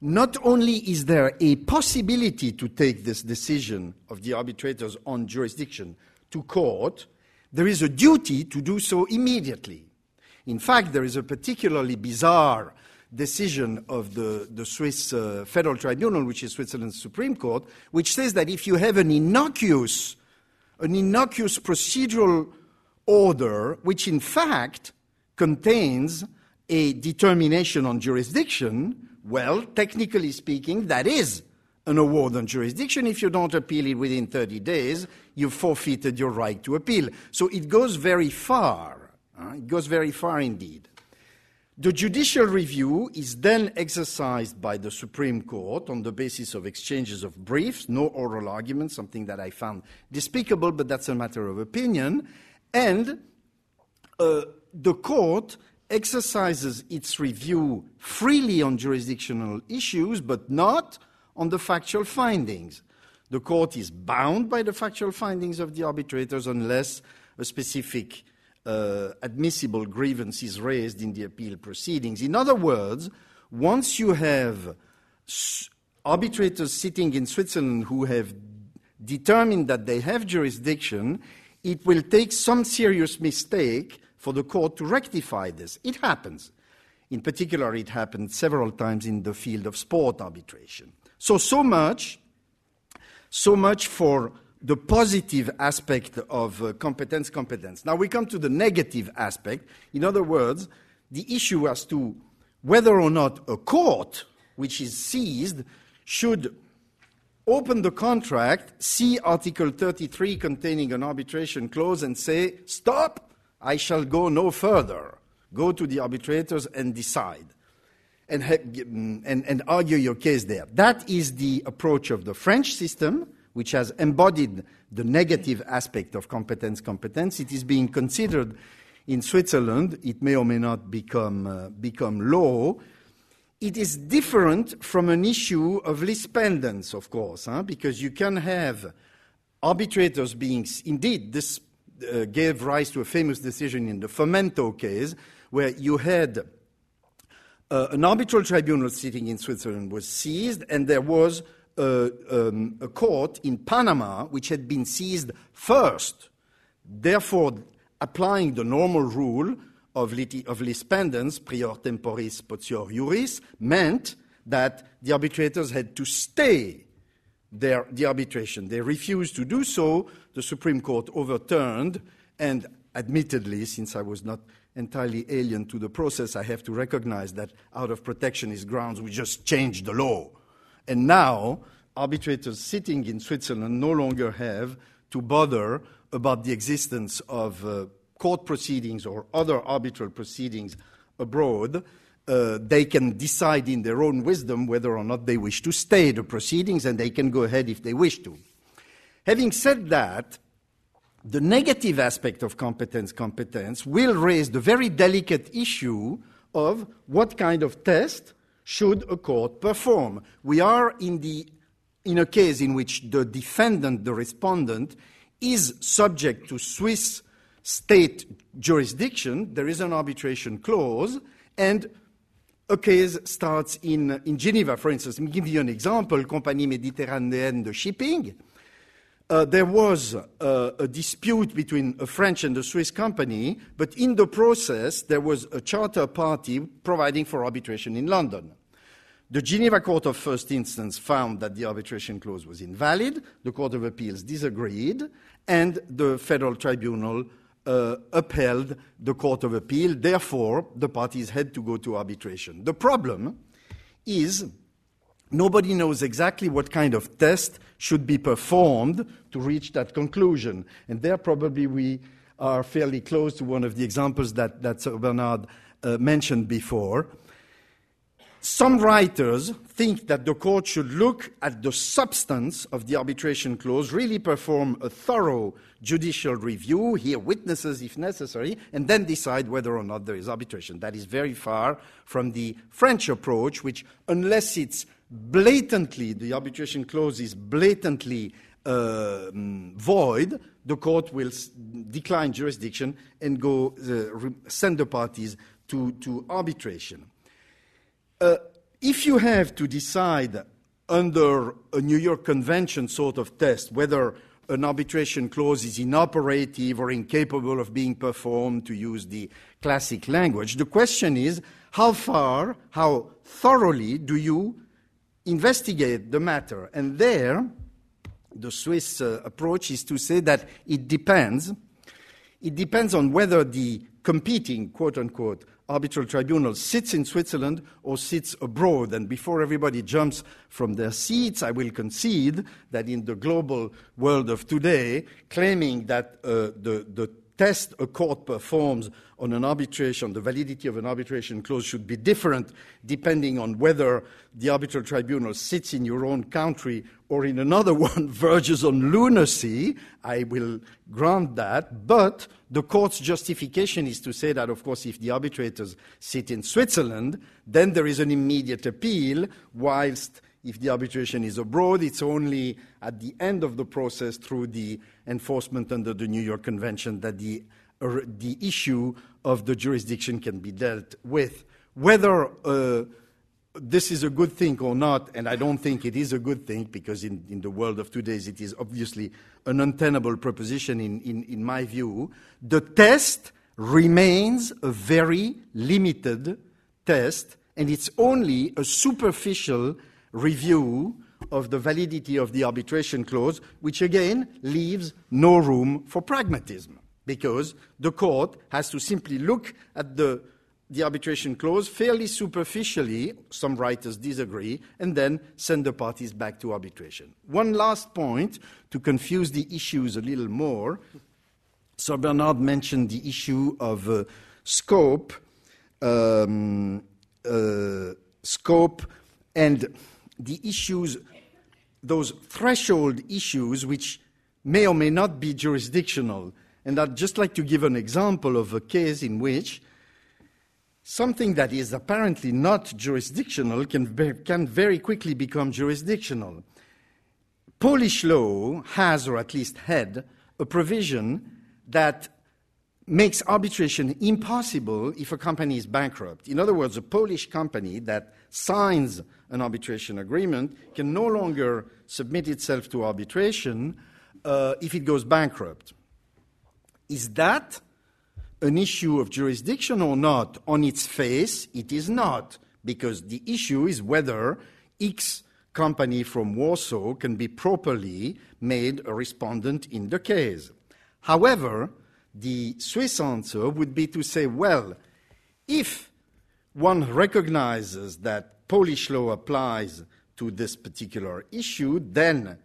not only is there a possibility to take this decision of the arbitrators on jurisdiction to court, there is a duty to do so immediately. In fact, there is a particularly bizarre decision of the, the Swiss uh, Federal Tribunal, which is Switzerland's Supreme Court, which says that if you have an innocuous, an innocuous procedural order, which in fact contains a determination on jurisdiction, well, technically speaking, that is an award on jurisdiction. If you don't appeal it within 30 days, you've forfeited your right to appeal. So it goes very far. Uh, it goes very far indeed. The judicial review is then exercised by the Supreme Court on the basis of exchanges of briefs, no oral argument, something that I found despicable, but that's a matter of opinion. And uh, the court exercises its review freely on jurisdictional issues, but not on the factual findings. The court is bound by the factual findings of the arbitrators unless a specific uh, admissible is raised in the appeal proceedings. In other words, once you have arbitrators sitting in Switzerland who have determined that they have jurisdiction, it will take some serious mistake for the court to rectify this. It happens. In particular, it happened several times in the field of sport arbitration. So, so much, so much for the positive aspect of uh, competence competence. Now we come to the negative aspect. In other words, the issue as to whether or not a court which is seized should open the contract, see Article 33 containing an arbitration clause, and say, Stop, I shall go no further. Go to the arbitrators and decide. And, and, and argue your case there. That is the approach of the French system, which has embodied the negative aspect of competence competence. It is being considered in Switzerland. It may or may not become, uh, become law it is different from an issue of lispendence, of course, huh? because you can have arbitrators being, indeed, this uh, gave rise to a famous decision in the Fomento case, where you had uh, an arbitral tribunal sitting in Switzerland was seized, and there was a, um, a court in Panama which had been seized first. Therefore, applying the normal rule, of, of lispendence, prior temporis potior juris, meant that the arbitrators had to stay their, the arbitration. They refused to do so. The Supreme Court overturned, and admittedly, since I was not entirely alien to the process, I have to recognize that out of protectionist grounds, we just changed the law. And now, arbitrators sitting in Switzerland no longer have to bother about the existence of uh, court proceedings or other arbitral proceedings abroad, uh, they can decide in their own wisdom whether or not they wish to stay the proceedings, and they can go ahead if they wish to. Having said that, the negative aspect of competence competence will raise the very delicate issue of what kind of test should a court perform. We are in, the, in a case in which the defendant, the respondent, is subject to Swiss state jurisdiction, there is an arbitration clause, and a case starts in, in Geneva, for instance. Let me give you an example Compagnie Méditerranéenne de Shipping. Uh, there was uh, a dispute between a French and a Swiss company, but in the process, there was a charter party providing for arbitration in London. The Geneva Court of First Instance found that the arbitration clause was invalid, the Court of Appeals disagreed, and the Federal Tribunal uh, upheld the Court of Appeal. Therefore, the parties had to go to arbitration. The problem is nobody knows exactly what kind of test should be performed to reach that conclusion. And there, probably, we are fairly close to one of the examples that, that Sir Bernard uh, mentioned before. Some writers think that the court should look at the substance of the arbitration clause, really perform a thorough judicial review, hear witnesses if necessary, and then decide whether or not there is arbitration. That is very far from the French approach, which, unless it's blatantly, the arbitration clause is blatantly uh, void, the court will s- decline jurisdiction and go uh, re- send the parties to, to arbitration. Uh, if you have to decide under a New York Convention sort of test whether an arbitration clause is inoperative or incapable of being performed, to use the classic language, the question is how far, how thoroughly do you investigate the matter? And there, the Swiss uh, approach is to say that it depends. It depends on whether the competing, quote unquote, arbitral tribunal sits in Switzerland or sits abroad. And before everybody jumps from their seats, I will concede that in the global world of today, claiming that uh, the, the test a court performs on an arbitration, the validity of an arbitration clause should be different depending on whether the arbitral tribunal sits in your own country or in another one verges on lunacy. I will grant that. But the court's justification is to say that, of course, if the arbitrators sit in Switzerland, then there is an immediate appeal, whilst if the arbitration is abroad, it's only at the end of the process through the enforcement under the New York Convention that the the issue of the jurisdiction can be dealt with. Whether uh, this is a good thing or not, and I don't think it is a good thing because in, in the world of today it is obviously an untenable proposition in, in, in my view, the test remains a very limited test and it's only a superficial review of the validity of the arbitration clause, which again leaves no room for pragmatism because the court has to simply look at the the arbitration clause fairly superficially, some writers disagree, and then send the parties back to arbitration. One last point to confuse the issues a little more. Sir Bernard mentioned the issue of uh, scope, um, uh, scope, and the issues, those threshold issues, which may or may not be jurisdictional. And I'd just like to give an example of a case in which something that is apparently not jurisdictional can, be, can very quickly become jurisdictional. Polish law has, or at least had, a provision that makes arbitration impossible if a company is bankrupt. In other words, a Polish company that signs an arbitration agreement can no longer submit itself to arbitration uh, if it goes bankrupt. Is that an issue of jurisdiction or not? On its face, it is not, because the issue is whether X company from Warsaw can be properly made a respondent in the case. However, the Swiss answer would be to say, well, if one recognizes that Polish law applies to this particular issue, then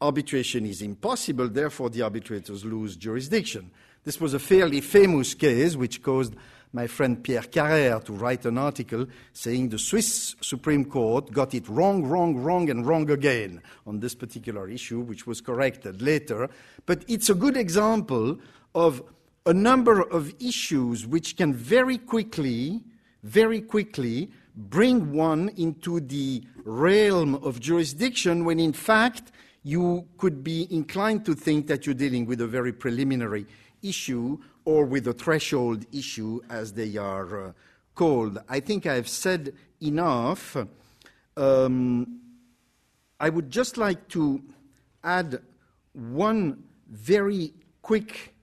arbitration is impossible, therefore the arbitrators lose jurisdiction. This was a fairly famous case which caused my friend Pierre Karrer to write an article saying the Swiss Supreme Court got it wrong, wrong, wrong, and wrong again on this particular issue, which was corrected later. But it's a good example of a number of issues which can very quickly, very quickly bring one into the realm of jurisdiction when in fact you could be inclined to think that you're dealing with a very preliminary issue or with the threshold issue, as they are uh, called. I think I've said enough. Um, I would just like to add one very quick,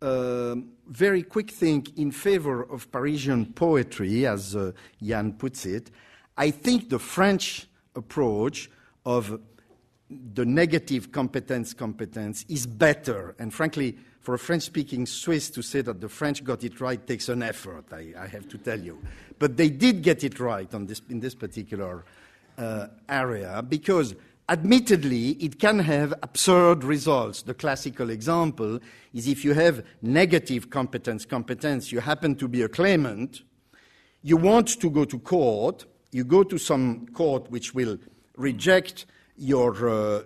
uh, very quick thing in favor of Parisian poetry, as uh, Jan puts it. I think the French approach of the negative competence competence is better, and frankly, for a French speaking Swiss to say that the French got it right takes an effort, I, I have to tell you. But they did get it right this, in this particular uh, area because, admittedly, it can have absurd results. The classical example is if you have negative competence competence, you happen to be a claimant, you want to go to court, you go to some court which will reject your, uh,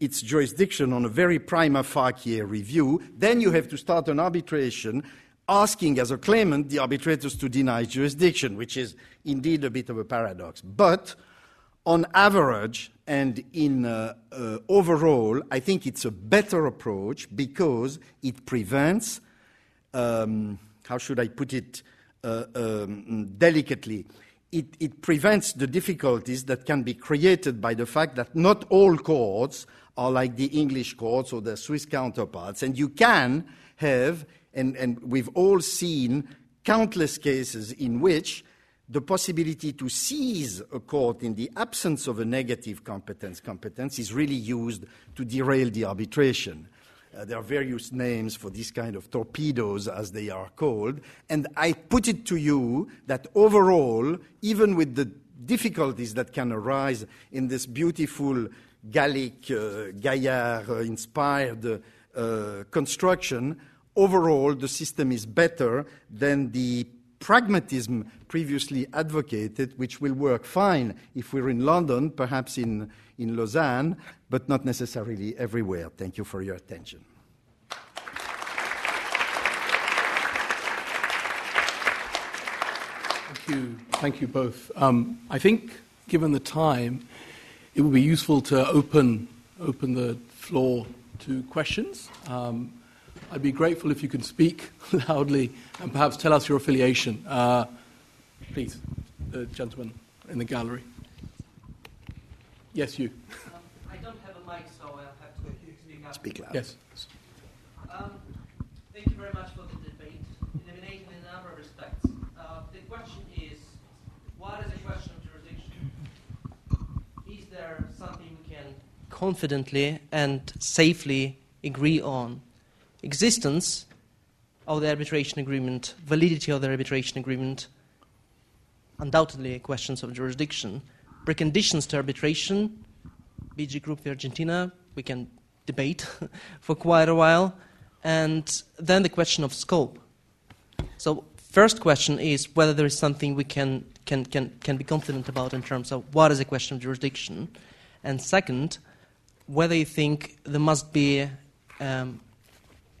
its jurisdiction on a very prima facie review, then you have to start an arbitration asking as a claimant the arbitrators to deny jurisdiction, which is indeed a bit of a paradox. But on average and in uh, uh, overall, I think it's a better approach because it prevents, um, how should I put it uh, um, delicately, it, it, prevents the difficulties that can be created by the fact that not all courts are like the English courts or the Swiss counterparts. And you can have, and, and we've all seen countless cases in which the possibility to seize a court in the absence of a negative competence competence is really used to derail the arbitration. Uh, there are various names for these kind of torpedoes, as they are called. And I put it to you that overall, even with the difficulties that can arise in this beautiful Gallic, uh, Gaillard inspired uh, construction, overall the system is better than the pragmatism previously advocated, which will work fine if we're in London, perhaps in, in Lausanne, but not necessarily everywhere. Thank you for your attention. Thank you. Thank you both. Um, I think, given the time, it would be useful to open, open the floor to questions. Um, I'd be grateful if you can speak loudly and perhaps tell us your affiliation. Uh, please, the gentleman in the gallery. Yes, you. Um, I don't have a mic, so I'll have to speak up. Speak loud. Yes. Um, thank you very much for the debate, illuminating in a number of respects. Uh, the question is, what is a question of jurisdiction? Is there something we can confidently and safely agree on? Existence of the arbitration agreement, validity of the arbitration agreement, undoubtedly questions of jurisdiction. Preconditions to arbitration, BG Group v Argentina, we can debate for quite a while. And then the question of scope. So, first question is whether there is something we can, can, can, can be confident about in terms of what is a question of jurisdiction. And second, whether you think there must be um,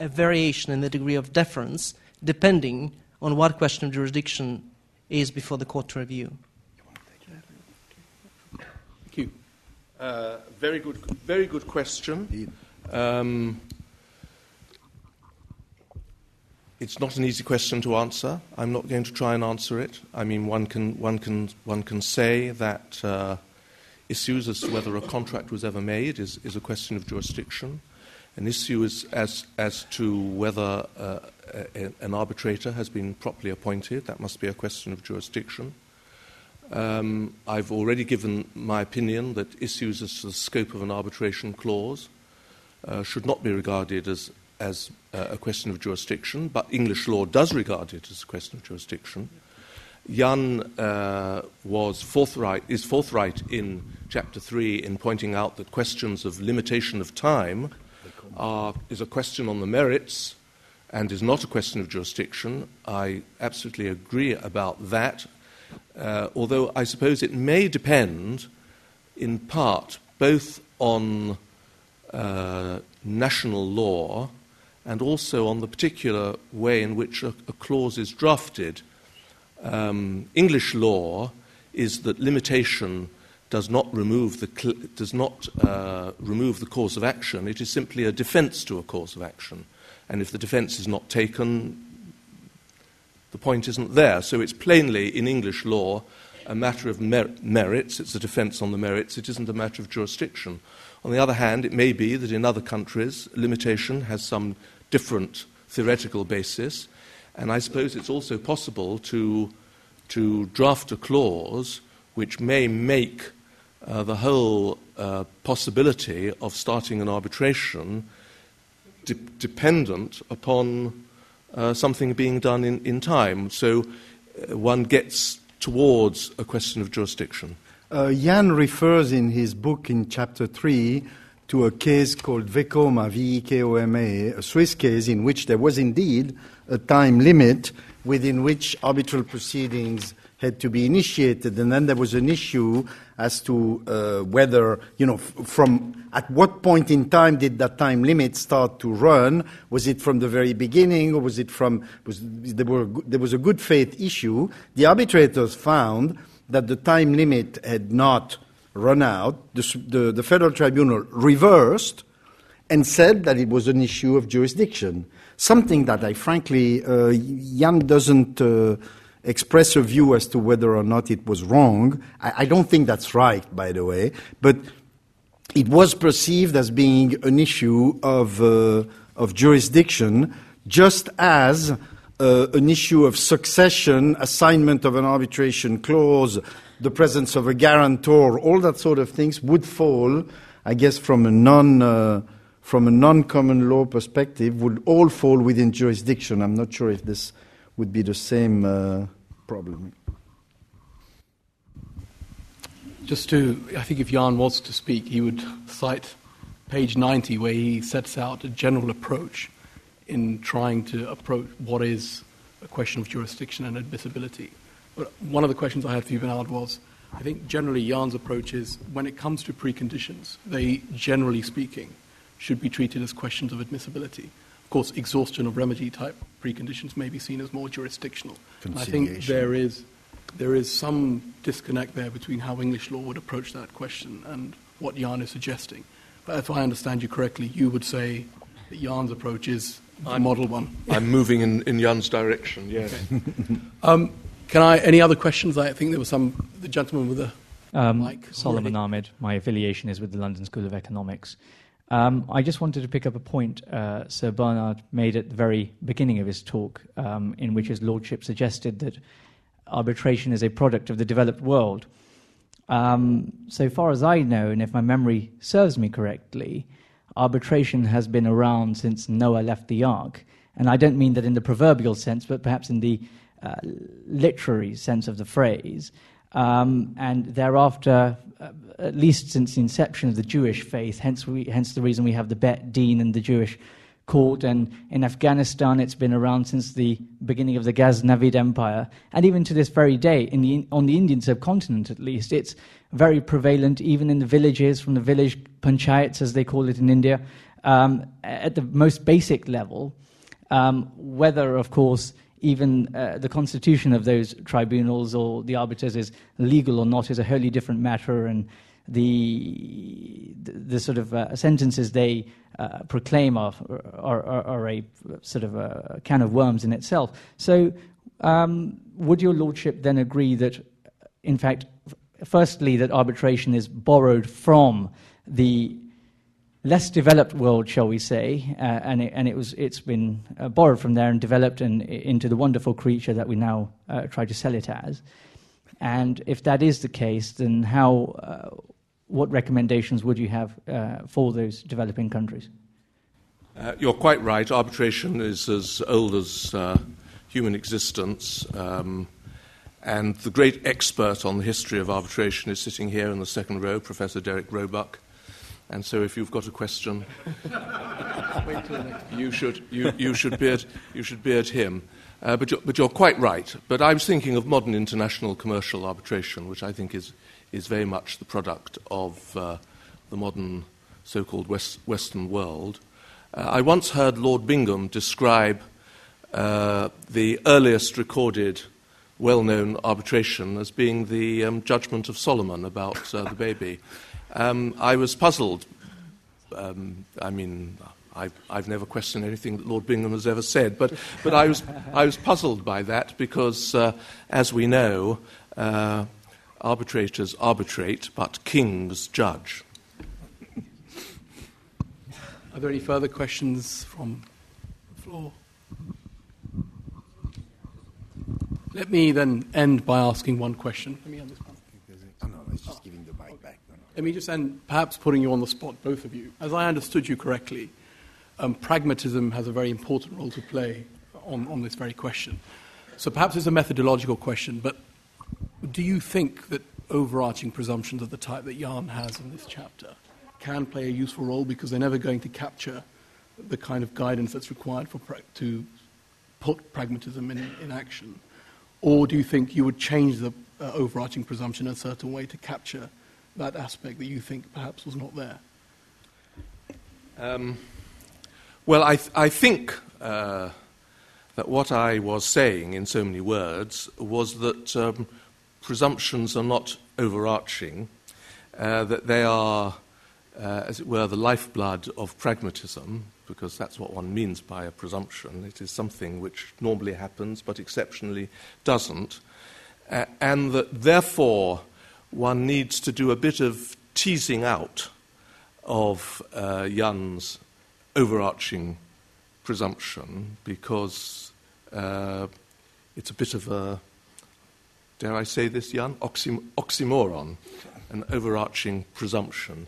a variation in the degree of deference depending on what question of jurisdiction is before the court to review. Thank you. Uh, very good, very good question. Um, it's not an easy question to answer. I'm not going to try and answer it. I mean, one can, one can, one can say that uh, issues as to whether a contract was ever made is, is a question of jurisdiction. An issue is as, as to whether uh, a, an arbitrator has been properly appointed. That must be a question of jurisdiction. Um, I've already given my opinion that issues as to the scope of an arbitration clause uh, should not be regarded as, as uh, a question of jurisdiction, but English law does regard it as a question of jurisdiction. Jan uh, was forthright, is forthright in chapter 3 in pointing out that questions of limitation of time are, is a question on the merits and is not a question of jurisdiction. I absolutely agree about that, uh, although I suppose it may depend in part both on uh, national law and also on the particular way in which a, a clause is drafted. Um, English law is that limitation does not remove the, does not, uh, remove the cause of action. It is simply a defense to a cause of action. And if the defense is not taken, the point isn't there. So it's plainly, in English law, a matter of mer- merits. It's a defense on the merits. It isn't a matter of jurisdiction. On the other hand, it may be that in other countries, limitation has some different theoretical basis. And I suppose it's also possible to, to draft a clause which may make uh, the whole uh, possibility of starting an arbitration de- dependent upon uh, something being done in, in time. So uh, one gets towards a question of jurisdiction. Uh, Jan refers in his book in chapter 3 to a case called Vekoma, V-E-K-O-M-A, a Swiss case in which there was indeed a time limit within which arbitral proceedings had to be initiated, and then there was an issue as to uh, whether, you know, from at what point in time did that time limit start to run? Was it from the very beginning, or was it from? Was, there, were, there was a good faith issue. The arbitrators found that the time limit had not run out. The, the, the federal tribunal reversed and said that it was an issue of jurisdiction. Something that I frankly, uh, Jan doesn't. Uh, express a view as to whether or not it was wrong. I, I don't think that's right, by the way, but it was perceived as being an issue of, uh, of jurisdiction, just as uh, an issue of succession, assignment of an arbitration clause, the presence of a guarantor, all that sort of things would fall, I guess, from a non. Uh, from a non-common law perspective, would all fall within jurisdiction. I'm not sure if this would be the same uh, problem. Just to, I think if Jan was to speak, he would cite page 90, where he sets out a general approach in trying to approach what is a question of jurisdiction and admissibility. But one of the questions I had for you, Bernard, was I think generally Jan's approach is when it comes to preconditions, they, generally speaking, should be treated as questions of admissibility. Of course, exhaustion of remedy type preconditions may be seen as more jurisdictional. I think there is, there is some disconnect there between how English law would approach that question and what Jan is suggesting. But if I understand you correctly, you would say that Jan's approach is I'm, model one. I'm moving in, in Jan's direction, yes. um, can I, any other questions? I think there was some, the gentleman with the um, mic. Solomon already. Ahmed. My affiliation is with the London School of Economics. Um, I just wanted to pick up a point uh, Sir Bernard made at the very beginning of his talk, um, in which his lordship suggested that arbitration is a product of the developed world. Um, so far as I know, and if my memory serves me correctly, arbitration has been around since Noah left the ark. And I don't mean that in the proverbial sense, but perhaps in the uh, literary sense of the phrase. Um, and thereafter, at least since the inception of the Jewish faith, hence, we, hence the reason we have the Bet Din and the Jewish court. And in Afghanistan, it's been around since the beginning of the Ghaznavid Empire. And even to this very day, the, on the Indian subcontinent at least, it's very prevalent, even in the villages, from the village panchayats, as they call it in India, um, at the most basic level. Um, whether, of course, even uh, the constitution of those tribunals or the arbiters is legal or not is a wholly different matter, and the the, the sort of uh, sentences they uh, proclaim are, are, are, a sort of a can of worms in itself. So, um, would your lordship then agree that, in fact, firstly, that arbitration is borrowed from the less developed world, shall we say, uh, and, it, and it was, it's been uh, borrowed from there and developed in, into the wonderful creature that we now uh, try to sell it as. And if that is the case, then how, uh, what recommendations would you have uh, for those developing countries? Uh, you're quite right. Arbitration is as old as human existence. Um, and the great expert on the history of arbitration is sitting here in the second row, Professor Derek Roebuck. And so, if you've got a question, you should, you, you, should be at, you should be at him. Uh, but, you're, but you're quite right. But I was thinking of modern international commercial arbitration, which I think is, is very much the product of uh, the modern so called West, Western world. Uh, I once heard Lord Bingham describe uh, the earliest recorded well known arbitration as being the um, judgment of Solomon about uh, the baby. Um, I was puzzled. Um, I mean, I've, I've, never questioned anything that Lord Bingham has ever said, but, but I, was, I was puzzled by that because, uh, as we know, uh, arbitrators arbitrate, but kings judge. Are there any further questions from the floor? Let me then end by asking one question. Let me end this one. Oh, no, it's just giving the mic Let me just end, perhaps putting you on the spot, both of you. As I understood you correctly, um, pragmatism has a very important role to play on, on this very question. So perhaps it's a methodological question, but do you think that overarching presumptions of the type that Jan has in this chapter can play a useful role because they're never going to capture the kind of guidance that's required for pra- to put pragmatism in, in action? Or do you think you would change the uh, overarching presumption in a certain way to capture that aspect that you think perhaps was not there? Um, well, I, th- I think uh, that what I was saying in so many words was that um, presumptions are not overarching, uh, that they are, uh, as it were, the lifeblood of pragmatism, because that's what one means by a presumption. It is something which normally happens but exceptionally doesn't. And that therefore one needs to do a bit of teasing out of uh, Jan's overarching presumption because uh, it's a bit of a, dare I say this, Jan? Oxym- oxymoron, an overarching presumption.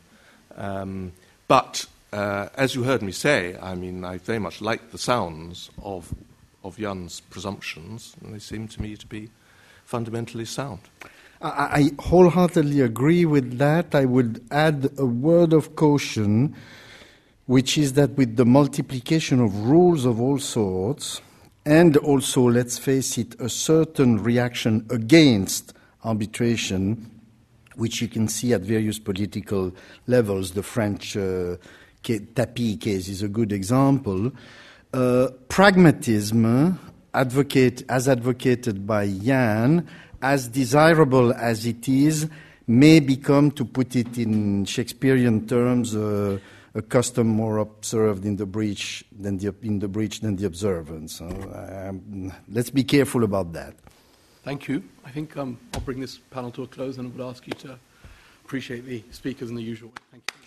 Um, but uh, as you heard me say, I mean, I very much like the sounds of, of Jan's presumptions, and they seem to me to be fundamentally sound. I, I wholeheartedly agree with that. I would add a word of caution, which is that with the multiplication of rules of all sorts, and also, let's face it, a certain reaction against arbitration, which you can see at various political levels, the French. Uh, Tapie case is a good example. Uh, pragmatism, advocate, as advocated by Jan, as desirable as it is, may become, to put it in Shakespearean terms, uh, a custom more observed in the breach than the, in the breach than the observance. So, um, let's be careful about that. Thank you. I think um, I'll bring this panel to a close and I would ask you to appreciate the speakers in the usual way. Thank you.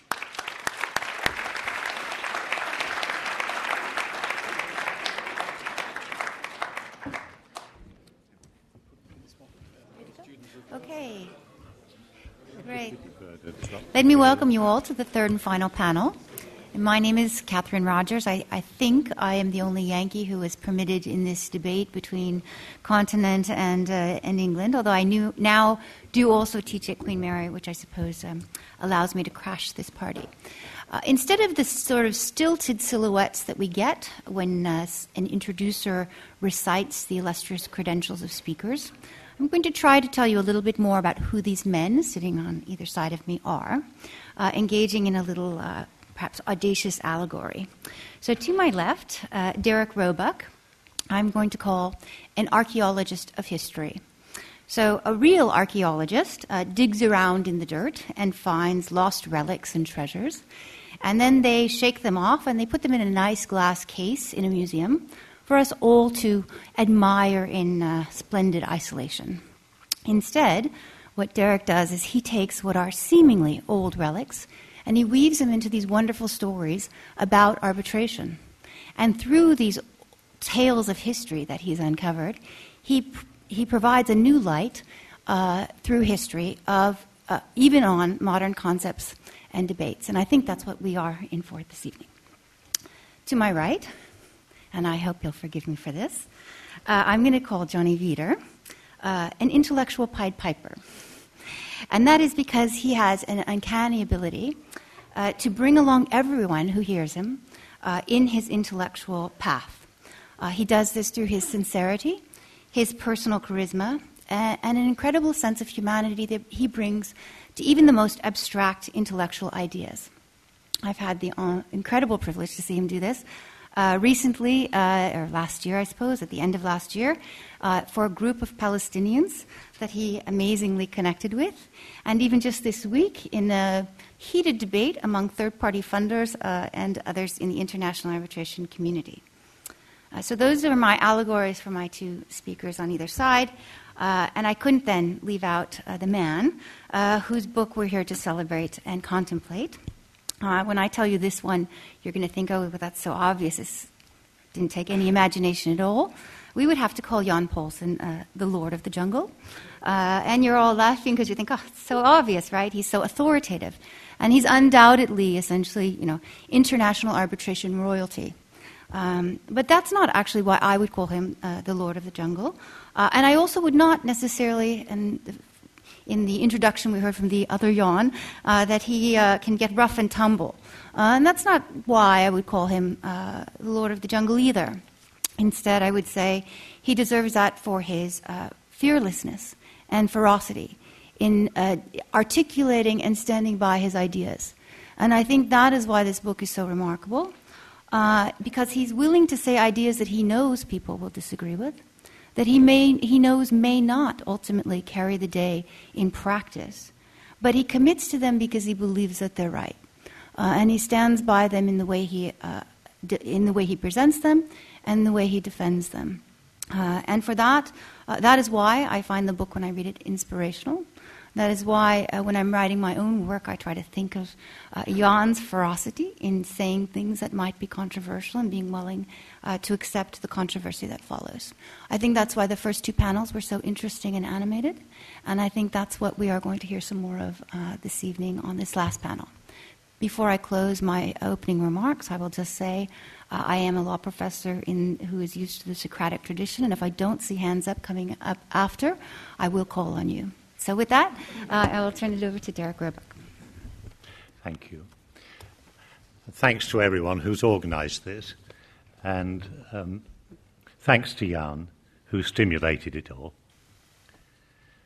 Okay. Great. Let me welcome you all to the third and final panel. My name is Catherine Rogers. I, I, think I am the only Yankee who is permitted in this debate between continent and, uh, and England, although I knew, now do also teach at Queen Mary, which I suppose um, allows me to crash this party. Uh, instead of the sort of stilted silhouettes that we get when uh, an introducer recites the illustrious credentials of speakers, I'm going to try to tell you a little bit more about who these men sitting on either side of me are, uh, engaging in a little uh, perhaps audacious allegory. So, to my left, uh, Derek Roebuck, I'm going to call an archaeologist of history. So, a real archaeologist uh, digs around in the dirt and finds lost relics and treasures, and then they shake them off and they put them in a nice glass case in a museum for us all to admire in uh, splendid isolation. Instead, what Derek does is he takes what are seemingly old relics and he weaves them into these wonderful stories about arbitration. And through these tales of history that he's uncovered, he, he provides a new light uh, through history of uh, even on modern concepts and debates. And I think that's what we are in for this evening. To my right, and I hope you'll forgive me for this, uh, I'm going to call Johnny Veeder uh, an intellectual Pied Piper. And that is because he has an uncanny ability uh, to bring along everyone who hears him uh, in his intellectual path. Uh, he does this through his sincerity, his personal charisma, and, and an incredible sense of humanity that he brings to even the most abstract intellectual ideas. I've had the uh, incredible privilege to see him do this. Uh, recently, uh, or last year, I suppose, at the end of last year, uh, for a group of Palestinians that he amazingly connected with. And even just this week, in a heated debate among third party funders uh, and others in the international arbitration community. Uh, so, those are my allegories for my two speakers on either side. Uh, and I couldn't then leave out uh, the man uh, whose book we're here to celebrate and contemplate. Uh, when I tell you this one, you're going to think, oh, well, that's so obvious. It didn't take any imagination at all. We would have to call Jan Paulsson the Lord of the Jungle. and you're all laughing because you think, oh, it's so obvious, right? He's so authoritative. And he's undoubtedly, essentially, you know, international arbitration royalty. Um, but that's not actually why I would call him uh, the Lord of the Jungle. Uh, and I also would not necessarily, and in the introduction we heard from the other Jan, uh, that he uh, can get rough and tumble. Uh, and that's not why I would call him uh, the Lord of the Jungle either. Instead, I would say he deserves that for his fearlessness and ferocity in uh, articulating and standing by his ideas. And I think that is why this book is so remarkable, uh, because he's willing to say ideas that he knows people will disagree with, that he, may, he knows may not ultimately carry the day in practice, but he commits to them because he believes that they're right. Uh, and he stands by them in the way he, uh, in the way he presents them and the way he defends them. Uh, and for that, uh, that is why I find the book, when I read it, inspirational. That is why, uh, when I'm writing my own work, I try to think of uh, Jan's ferocity in saying things that might be controversial and being willing uh, to accept the controversy that follows. I think that's why the first two panels were so interesting and animated, and I think that's what we are going to hear some more of uh, this evening on this last panel. Before I close my opening remarks, I will just say uh, I am a law professor in, who is used to the Socratic tradition, and if I don't see hands up coming up after, I will call on you. So, with that, uh, I will turn it over to Derek Roebuck. Thank you. Thanks to everyone who's organised this, and um, thanks to Jan, who stimulated it all.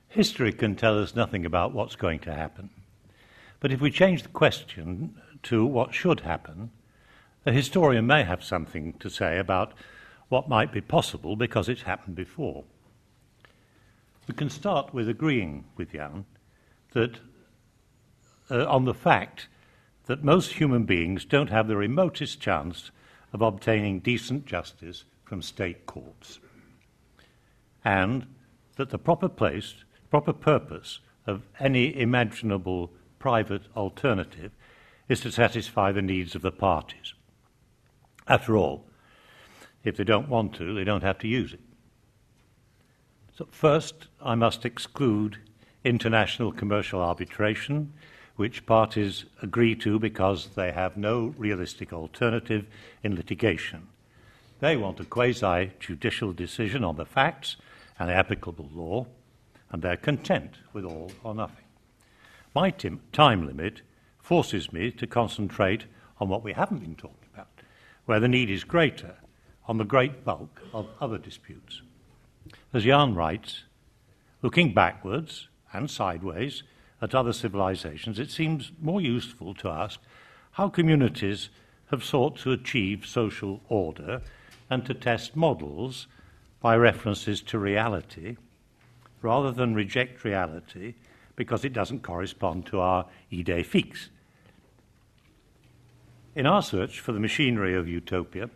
History can tell us nothing about what's going to happen. But if we change the question to what should happen, a historian may have something to say about what might be possible because it's happened before. We can start with agreeing with Jan that uh, on the fact that most human beings don't have the remotest chance of obtaining decent justice from state courts, and that the proper place, proper purpose of any imaginable private alternative is to satisfy the needs of the parties. After all, if they don't want to, they don't have to use it. So, first, I must exclude international commercial arbitration, which parties agree to because they have no realistic alternative in litigation. They want a quasi judicial decision on the facts and applicable law, and they're content with all or nothing. My tim- time limit forces me to concentrate on what we haven't been talking about, where the need is greater, on the great bulk of other disputes. As Jan writes, looking backwards and sideways at other civilizations, it seems more useful to ask how communities have sought to achieve social order and to test models by references to reality rather than reject reality because it doesn't correspond to our idée fixe. In our search for the machinery of utopia,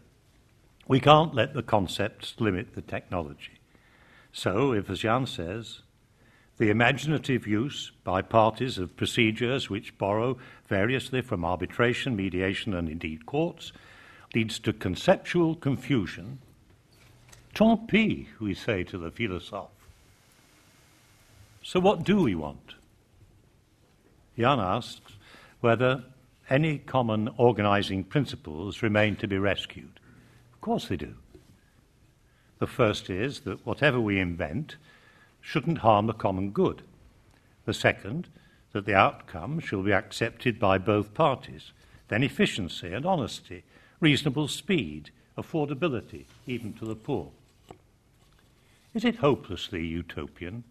we can't let the concepts limit the technology. So, if, as Jan says, the imaginative use by parties of procedures which borrow variously from arbitration, mediation, and indeed courts leads to conceptual confusion, tant pis, we say to the philosophe. So, what do we want? Jan asks whether any common organizing principles remain to be rescued. Of course they do. The first is that whatever we invent shouldn't harm the common good. The second, that the outcome shall be accepted by both parties. Then efficiency and honesty, reasonable speed, affordability, even to the poor. Is it hopelessly utopian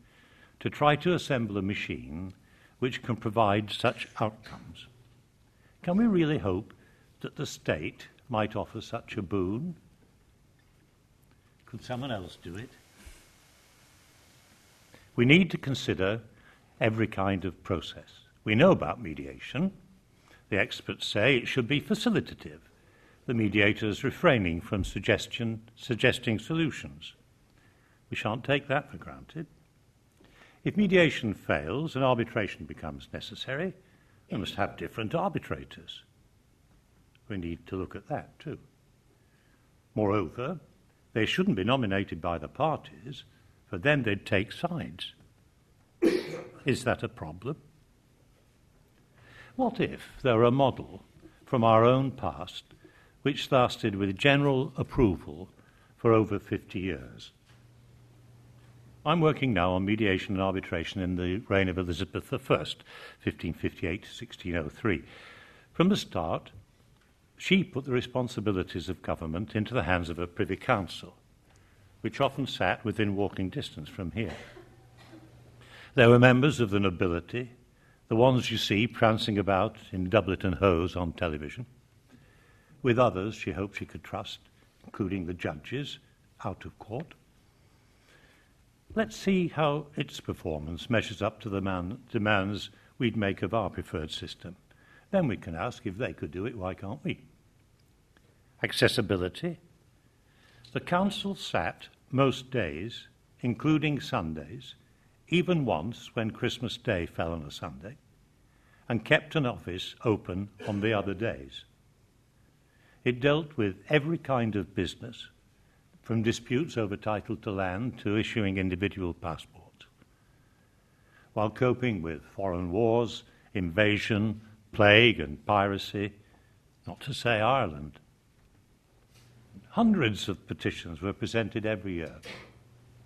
to try to assemble a machine which can provide such outcomes? Can we really hope that the state might offer such a boon? Could someone else do it? We need to consider every kind of process. We know about mediation. The experts say it should be facilitative, the mediators refraining from suggestion, suggesting solutions. We shan't take that for granted. If mediation fails and arbitration becomes necessary, we must have different arbitrators. We need to look at that too. Moreover, they shouldn't be nominated by the parties, for then they'd take sides. Is that a problem? What if there were a model from our own past which lasted with general approval for over 50 years? I'm working now on mediation and arbitration in the reign of Elizabeth I, 1558 to 1603. From the start, she put the responsibilities of government into the hands of a Privy Council, which often sat within walking distance from here. There were members of the nobility, the ones you see prancing about in doublet and hose on television, with others she hoped she could trust, including the judges out of court. Let's see how its performance measures up to the man- demands we'd make of our preferred system. Then we can ask if they could do it, why can't we? Accessibility. The council sat most days, including Sundays, even once when Christmas Day fell on a Sunday, and kept an office open on the other days. It dealt with every kind of business, from disputes over title to land to issuing individual passports, while coping with foreign wars, invasion, plague, and piracy, not to say Ireland. Hundreds of petitions were presented every year.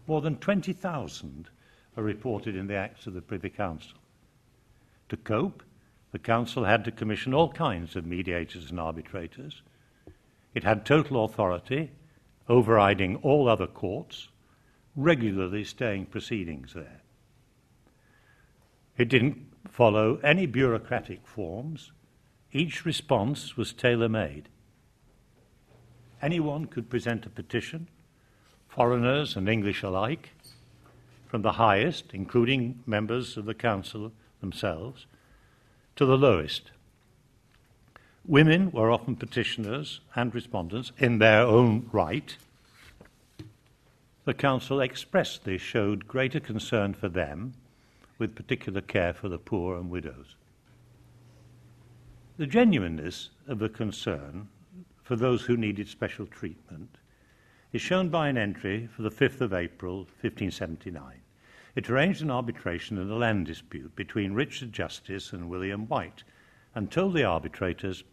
More than 20,000 are reported in the Acts of the Privy Council. To cope, the Council had to commission all kinds of mediators and arbitrators. It had total authority, overriding all other courts, regularly staying proceedings there. It didn't follow any bureaucratic forms. Each response was tailor made. Anyone could present a petition, foreigners and English alike, from the highest, including members of the council themselves, to the lowest. Women were often petitioners and respondents in their own right. The Council expressly showed greater concern for them, with particular care for the poor and widows. The genuineness of the concern for those who needed special treatment is shown by an entry for the 5th of April 1579. It arranged an arbitration in a land dispute between Richard Justice and William White and told the arbitrators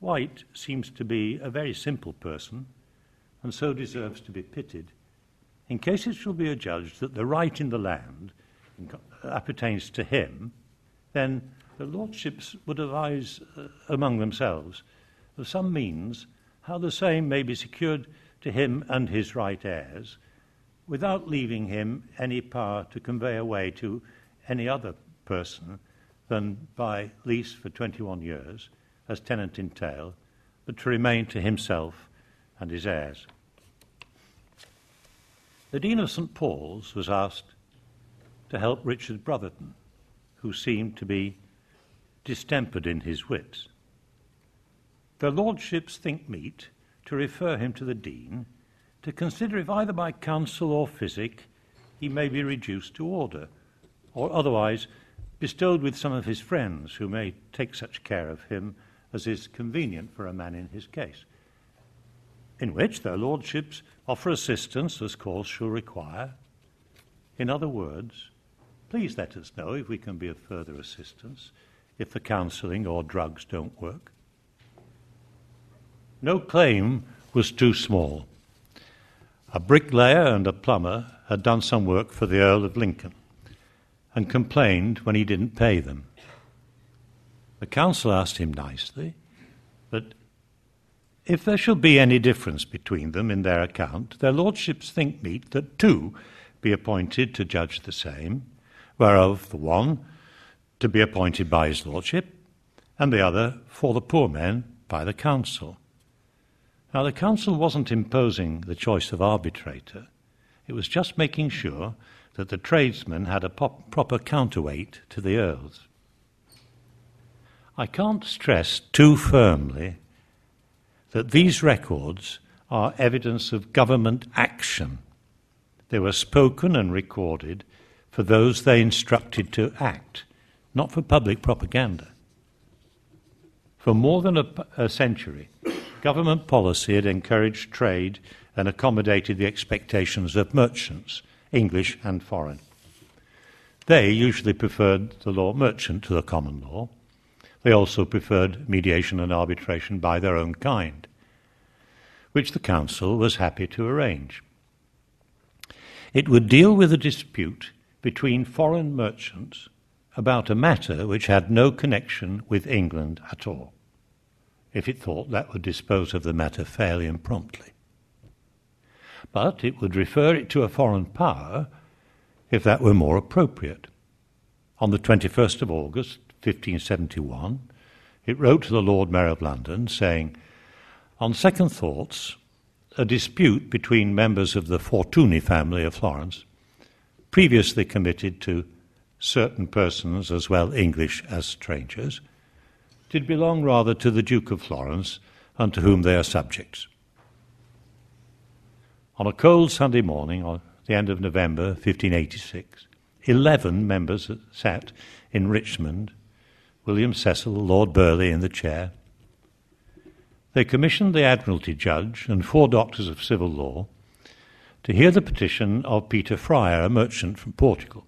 White seems to be a very simple person and so deserves to be pitied. In case it shall be adjudged that the right in the land appertains to him, then the lordships would advise uh, among themselves of some means how the same may be secured to him and his right heirs without leaving him any power to convey away to any other person than by lease for 21 years as tenant in tail, but to remain to himself and his heirs. The Dean of St. Paul's was asked to help Richard Brotherton, who seemed to be distempered in his wits. The lordships think meet to refer him to the Dean to consider if either by counsel or physic he may be reduced to order, or otherwise bestowed with some of his friends who may take such care of him as is convenient for a man in his case, in which their lordships offer assistance as cause shall require. In other words, please let us know if we can be of further assistance if the counselling or drugs don't work. No claim was too small. A bricklayer and a plumber had done some work for the Earl of Lincoln and complained when he didn't pay them. The council asked him nicely that if there shall be any difference between them in their account, their lordships think meet that two be appointed to judge the same, whereof the one to be appointed by his lordship, and the other for the poor men by the council. Now, the council wasn't imposing the choice of arbitrator, it was just making sure that the tradesmen had a pop- proper counterweight to the earls. I can't stress too firmly that these records are evidence of government action. They were spoken and recorded for those they instructed to act, not for public propaganda. For more than a, a century, government policy had encouraged trade and accommodated the expectations of merchants, English and foreign. They usually preferred the law merchant to the common law, they also preferred mediation and arbitration by their own kind, which the Council was happy to arrange. It would deal with a dispute between foreign merchants about a matter which had no connection with England at all, if it thought that would dispose of the matter fairly and promptly. But it would refer it to a foreign power if that were more appropriate. On the 21st of August, 1571, it wrote to the Lord Mayor of London saying, On second thoughts, a dispute between members of the Fortuny family of Florence, previously committed to certain persons as well English as strangers, did belong rather to the Duke of Florence, unto whom they are subjects. On a cold Sunday morning, at the end of November 1586, eleven members sat in Richmond William Cecil, Lord Burghley in the chair. They commissioned the Admiralty Judge and four doctors of civil law to hear the petition of Peter Fryer, a merchant from Portugal.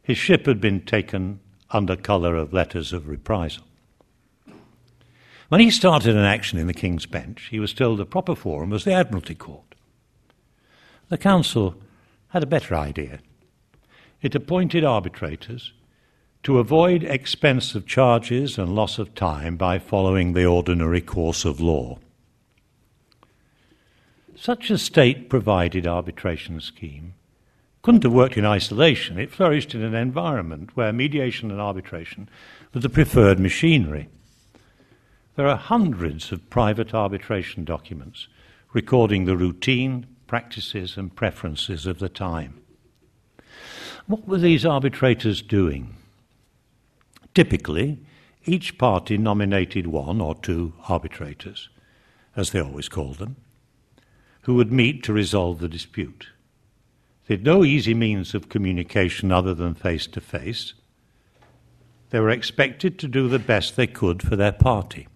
His ship had been taken under colour of letters of reprisal. When he started an action in the King's Bench, he was told the proper forum was the Admiralty Court. The Council had a better idea. It appointed arbitrators to avoid expensive charges and loss of time by following the ordinary course of law. Such a state provided arbitration scheme couldn't have worked in isolation. It flourished in an environment where mediation and arbitration were the preferred machinery. There are hundreds of private arbitration documents recording the routine, practices, and preferences of the time. What were these arbitrators doing? Typically, each party nominated one or two arbitrators, as they always called them, who would meet to resolve the dispute. They had no easy means of communication other than face to face. They were expected to do the best they could for their party.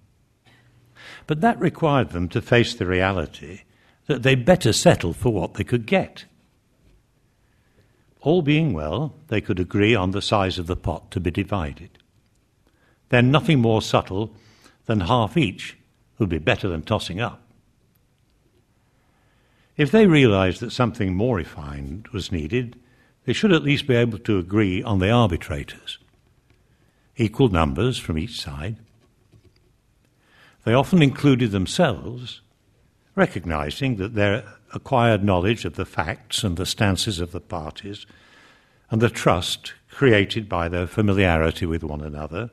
But that required them to face the reality that they'd better settle for what they could get. All being well, they could agree on the size of the pot to be divided. Then nothing more subtle than half each would be better than tossing up. If they realized that something more refined was needed, they should at least be able to agree on the arbitrators. Equal numbers from each side. They often included themselves, recognizing that their acquired knowledge of the facts and the stances of the parties, and the trust created by their familiarity with one another,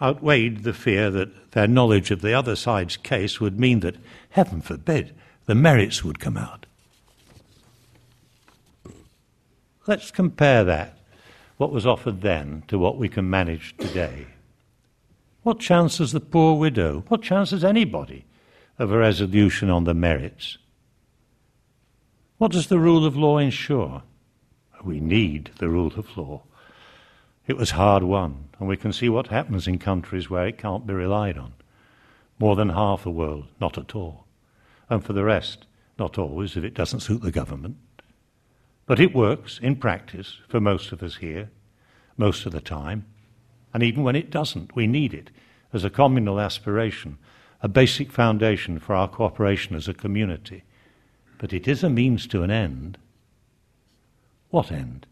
outweighed the fear that their knowledge of the other side's case would mean that, heaven forbid, the merits would come out. Let's compare that, what was offered then, to what we can manage today. What chance has the poor widow? What chance has anybody of a resolution on the merits? What does the rule of law ensure? We need the rule of law. It was hard won, and we can see what happens in countries where it can't be relied on. More than half the world, not at all and for the rest, not always if it doesn't suit the government. But it works in practice for most of us here, most of the time. And even when it doesn't, we need it as a communal aspiration, a basic foundation for our cooperation as a community. But it is a means to an end. What end?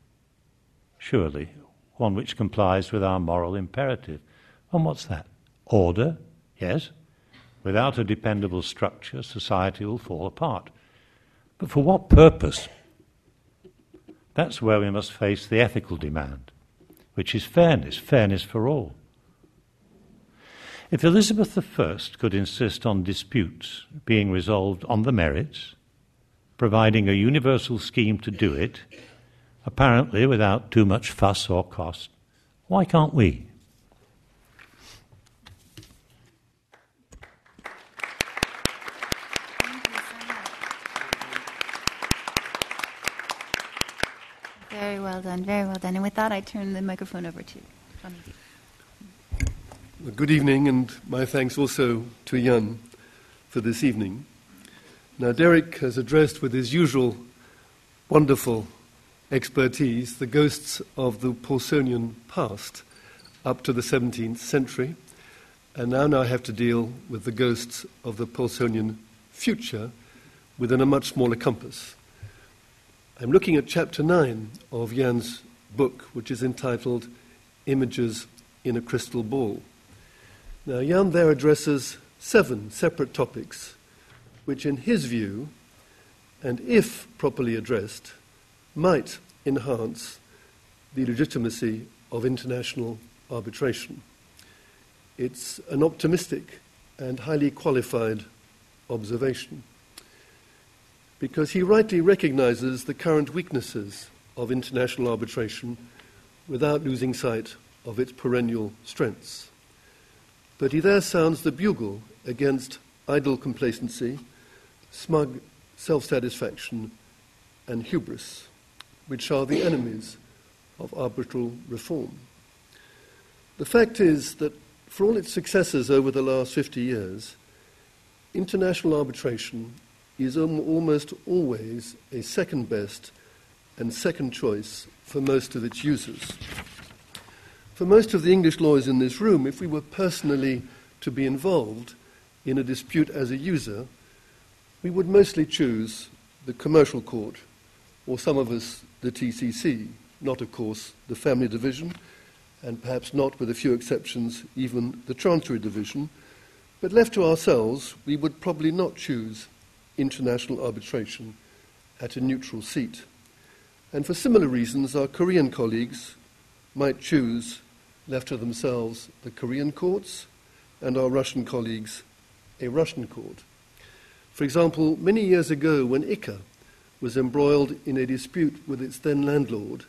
Surely, one which complies with our moral imperative. And what's that? Order, yes, Without a dependable structure, society will fall apart. But for what purpose? That's where we must face the ethical demand, which is fairness, fairness for all. If Elizabeth I could insist on disputes being resolved on the merits, providing a universal scheme to do it, apparently without too much fuss or cost, why can't we? Well done, very well done. And with that, I turn the microphone over to well, Good evening, and my thanks also to Jan for this evening. Now, Derek has addressed with his usual wonderful expertise the ghosts of the Paulsonian past up to the 17th century, and now, now I have to deal with the ghosts of the Paulsonian future within a much smaller compass. I'm looking at chapter 9 of Jan's book, which is entitled Images in a Crystal Ball. Now, Jan there addresses seven separate topics, which, in his view, and if properly addressed, might enhance the legitimacy of international arbitration. It's an optimistic and highly qualified observation because he rightly recognizes the current weaknesses of international arbitration without losing sight of its perennial strengths. But he there sounds the bugle against idle complacency, smug self satisfaction, and hubris, which are the enemies of arbitral reform. The fact is that for all its successes over the last 50 years, international arbitration is almost always a second best and second choice for most of its users. For most of the English lawyers in this room, if we were personally to be involved in a dispute as a user, we would mostly choose the commercial court, or some of us the TCC, not, of course, the family division, and perhaps not, with a few exceptions, even the chancery division. But left to ourselves, we would probably not choose international arbitration at a neutral seat. And for similar reasons, our Korean colleagues might choose, left to themselves, the Korean courts, and our Russian colleagues, a Russian court. For example, many years ago, when ICCA was embroiled in a dispute with its then landlord,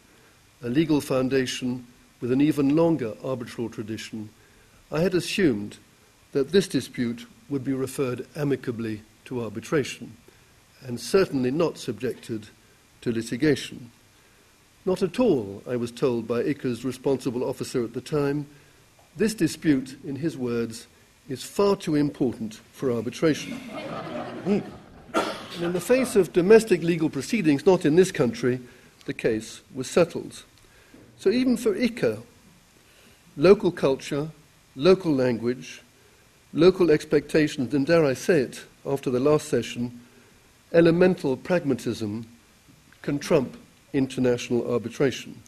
a legal foundation with an even longer arbitral tradition I had assumed that this dispute would be referred amicably to arbitration and certainly not subjected to litigation. Not at all, I was told by ICCA's responsible officer at the time. This dispute, in his words, is far too important for arbitration. And in the face of domestic legal proceedings, not in this country, the case was settled. So even for ICCA, local culture, local language, local expectations, and dare I say it, after the last session, elemental pragmatism can trump international arbitration.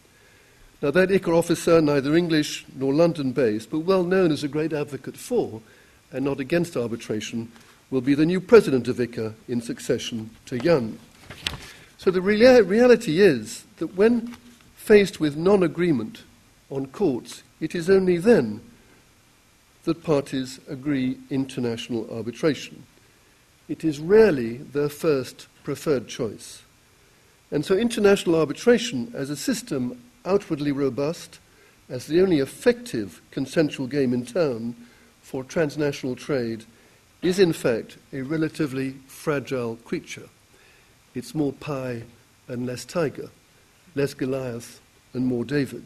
Now, that ICCA officer, neither English nor London based, but well known as a great advocate for and not against arbitration, will be the new president of ICCA in succession to Jan. So the rea- reality is that when faced with non agreement on courts, it is only then that parties agree international arbitration. It is rarely their first preferred choice. And so, international arbitration as a system outwardly robust, as the only effective consensual game in town for transnational trade, is in fact a relatively fragile creature. It's more pie and less tiger, less Goliath and more David.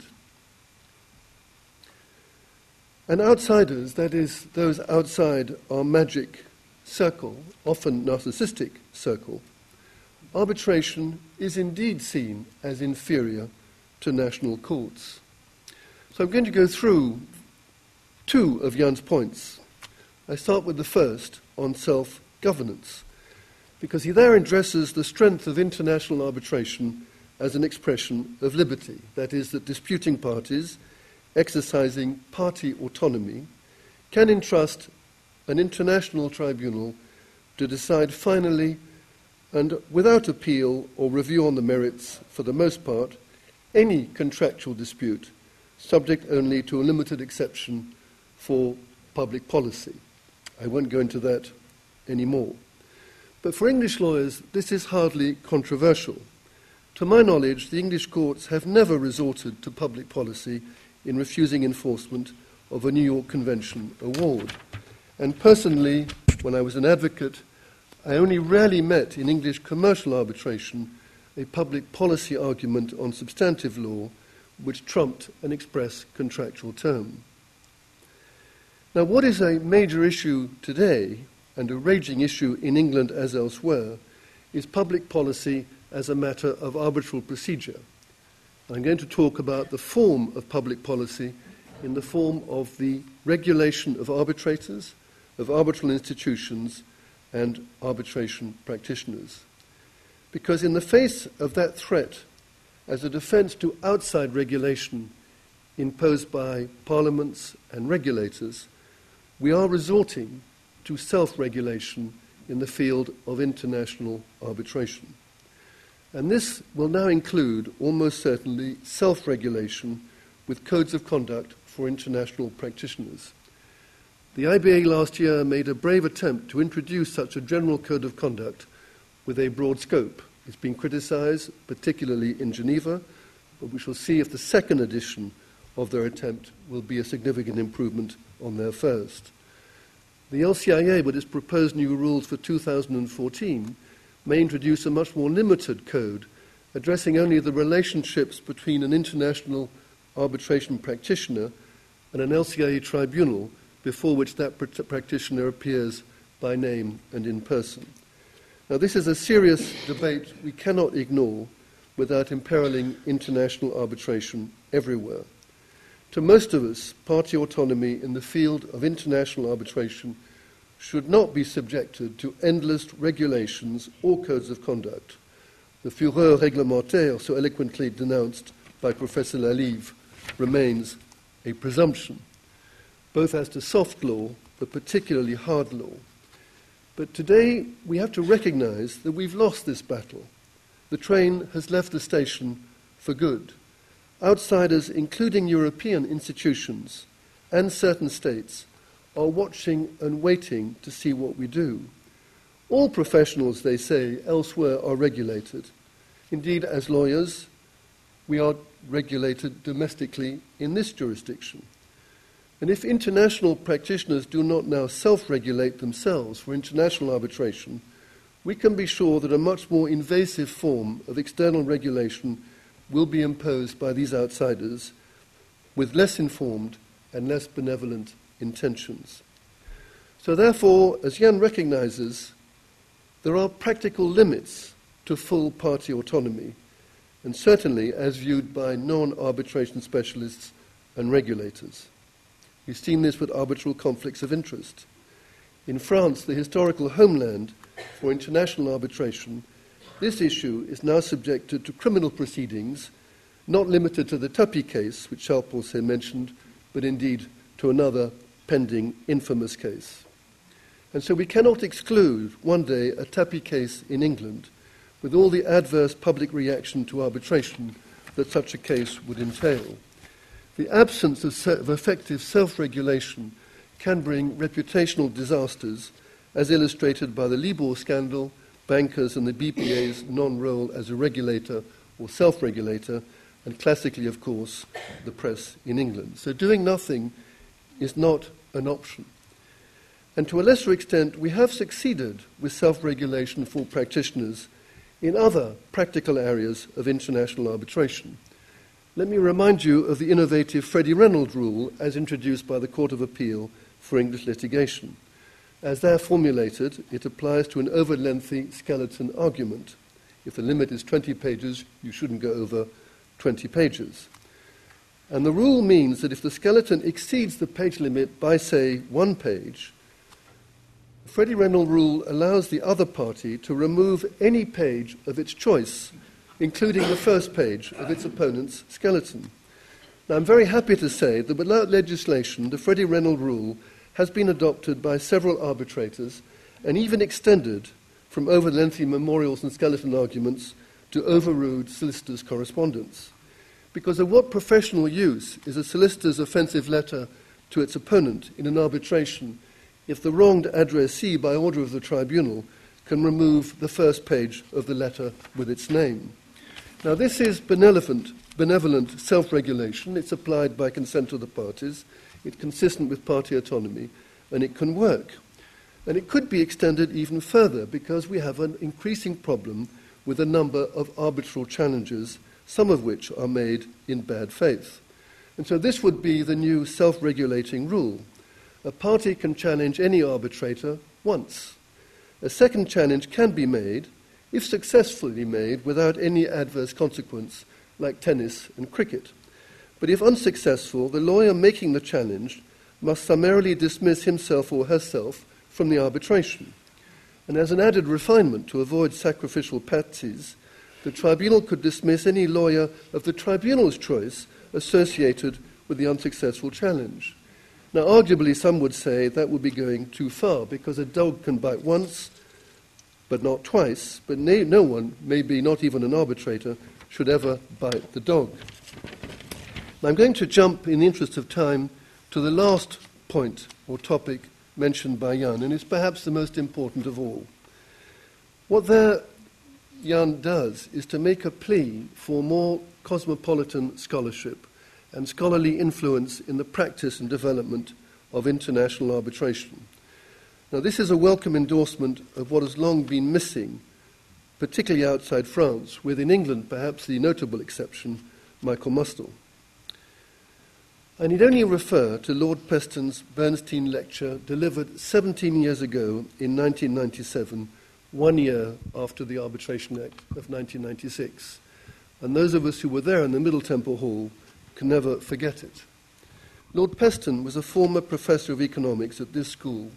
And outsiders, that is, those outside our magic circle, often narcissistic circle, arbitration is indeed seen as inferior to national courts. So I'm going to go through two of Jan's points. I start with the first on self governance, because he there addresses the strength of international arbitration as an expression of liberty. That is, that disputing parties exercising party autonomy can entrust an international tribunal to decide finally and without appeal or review on the merits, for the most part, any contractual dispute, subject only to a limited exception for public policy. I won't go into that anymore. But for English lawyers, this is hardly controversial. To my knowledge, the English courts have never resorted to public policy in refusing enforcement of a New York Convention award. And personally, when I was an advocate, I only rarely met in English commercial arbitration a public policy argument on substantive law which trumped an express contractual term. Now, what is a major issue today, and a raging issue in England as elsewhere, is public policy as a matter of arbitral procedure. I'm going to talk about the form of public policy in the form of the regulation of arbitrators, of arbitral institutions, and arbitration practitioners. Because, in the face of that threat, as a defense to outside regulation imposed by parliaments and regulators, we are resorting to self regulation in the field of international arbitration. And this will now include, almost certainly, self regulation with codes of conduct for international practitioners. The IBA last year made a brave attempt to introduce such a general code of conduct with a broad scope. It's been criticized, particularly in Geneva, but we shall see if the second edition of their attempt will be a significant improvement on their first. The LCIA, with its proposed new rules for 2014, may introduce a much more limited code addressing only the relationships between an international arbitration practitioner and an LCIA tribunal before which that practitioner appears by name and in person. Now, this is a serious debate we cannot ignore without imperiling international arbitration everywhere. To most of us, party autonomy in the field of international arbitration should not be subjected to endless regulations or codes of conduct. The fureur réglementaire, so eloquently denounced by Professor Lalive, remains a presumption, both as to soft law, but particularly hard law. But today we have to recognize that we've lost this battle. The train has left the station for good. Outsiders, including European institutions and certain states, are watching and waiting to see what we do. All professionals, they say, elsewhere are regulated. Indeed, as lawyers, we are regulated domestically in this jurisdiction. And if international practitioners do not now self regulate themselves for international arbitration, we can be sure that a much more invasive form of external regulation will be imposed by these outsiders with less informed and less benevolent intentions. So, therefore, as Jan recognizes, there are practical limits to full party autonomy, and certainly as viewed by non arbitration specialists and regulators. We've seen this with arbitral conflicts of interest. In France, the historical homeland for international arbitration, this issue is now subjected to criminal proceedings, not limited to the Tapie case, which Charles Poncet mentioned, but indeed to another pending infamous case. And so we cannot exclude one day a Tapie case in England with all the adverse public reaction to arbitration that such a case would entail. The absence of, se- of effective self regulation can bring reputational disasters, as illustrated by the Libor scandal, bankers, and the BBA's non role as a regulator or self regulator, and classically, of course, the press in England. So doing nothing is not an option. And to a lesser extent, we have succeeded with self regulation for practitioners in other practical areas of international arbitration. Let me remind you of the innovative Freddie Reynolds rule as introduced by the Court of Appeal for English litigation. As there formulated, it applies to an over lengthy skeleton argument. If the limit is 20 pages, you shouldn't go over 20 pages. And the rule means that if the skeleton exceeds the page limit by, say, one page, the Freddie Reynolds rule allows the other party to remove any page of its choice including the first page of its opponent's skeleton. Now, I'm very happy to say that without legislation, the Freddie Reynolds rule has been adopted by several arbitrators and even extended from over lengthy memorials and skeleton arguments to overruled solicitors' correspondence. Because of what professional use is a solicitor's offensive letter to its opponent in an arbitration if the wronged addressee, by order of the tribunal, can remove the first page of the letter with its name? Now, this is benevolent, benevolent self regulation. It's applied by consent of the parties, it's consistent with party autonomy, and it can work. And it could be extended even further because we have an increasing problem with a number of arbitral challenges, some of which are made in bad faith. And so this would be the new self regulating rule. A party can challenge any arbitrator once. A second challenge can be made if successfully made without any adverse consequence, like tennis and cricket. But if unsuccessful, the lawyer making the challenge must summarily dismiss himself or herself from the arbitration. And as an added refinement to avoid sacrificial patsies, the tribunal could dismiss any lawyer of the tribunal's choice associated with the unsuccessful challenge. Now, arguably, some would say that would be going too far because a dog can bite once but not twice, but no one, maybe not even an arbitrator, should ever bite the dog. I'm going to jump, in the interest of time, to the last point or topic mentioned by Jan, and it's perhaps the most important of all. What there Jan does is to make a plea for more cosmopolitan scholarship and scholarly influence in the practice and development of international arbitration. Now, this is a welcome endorsement of what has long been missing, particularly outside France, with in England perhaps the notable exception, Michael Mustill. I need only refer to Lord Peston's Bernstein lecture delivered 17 years ago in 1997, one year after the Arbitration Act of 1996. And those of us who were there in the Middle Temple Hall can never forget it. Lord Peston was a former professor of economics at this school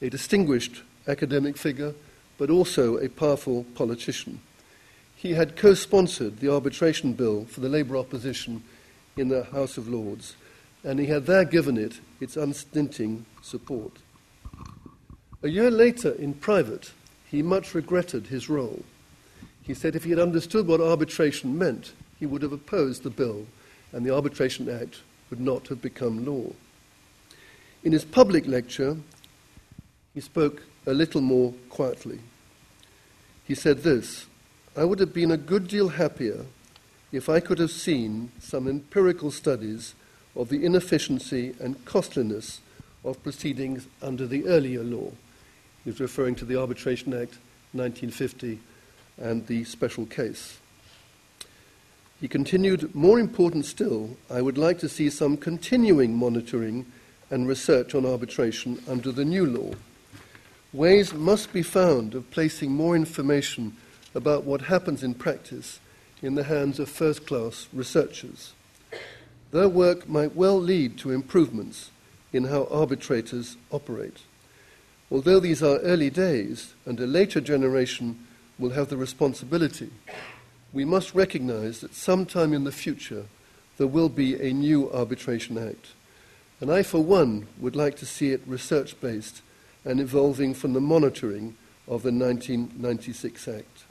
a distinguished academic figure, but also a powerful politician. He had co sponsored the arbitration bill for the Labour opposition in the House of Lords, and he had there given it its unstinting support. A year later, in private, he much regretted his role. He said if he had understood what arbitration meant, he would have opposed the bill, and the Arbitration Act would not have become law. In his public lecture, he spoke a little more quietly. He said this I would have been a good deal happier if I could have seen some empirical studies of the inefficiency and costliness of proceedings under the earlier law. He's referring to the Arbitration Act 1950 and the special case. He continued, More important still, I would like to see some continuing monitoring and research on arbitration under the new law. Ways must be found of placing more information about what happens in practice in the hands of first class researchers. Their work might well lead to improvements in how arbitrators operate. Although these are early days and a later generation will have the responsibility, we must recognize that sometime in the future there will be a new Arbitration Act. And I, for one, would like to see it research based and evolving from the monitoring of the 1996 Act.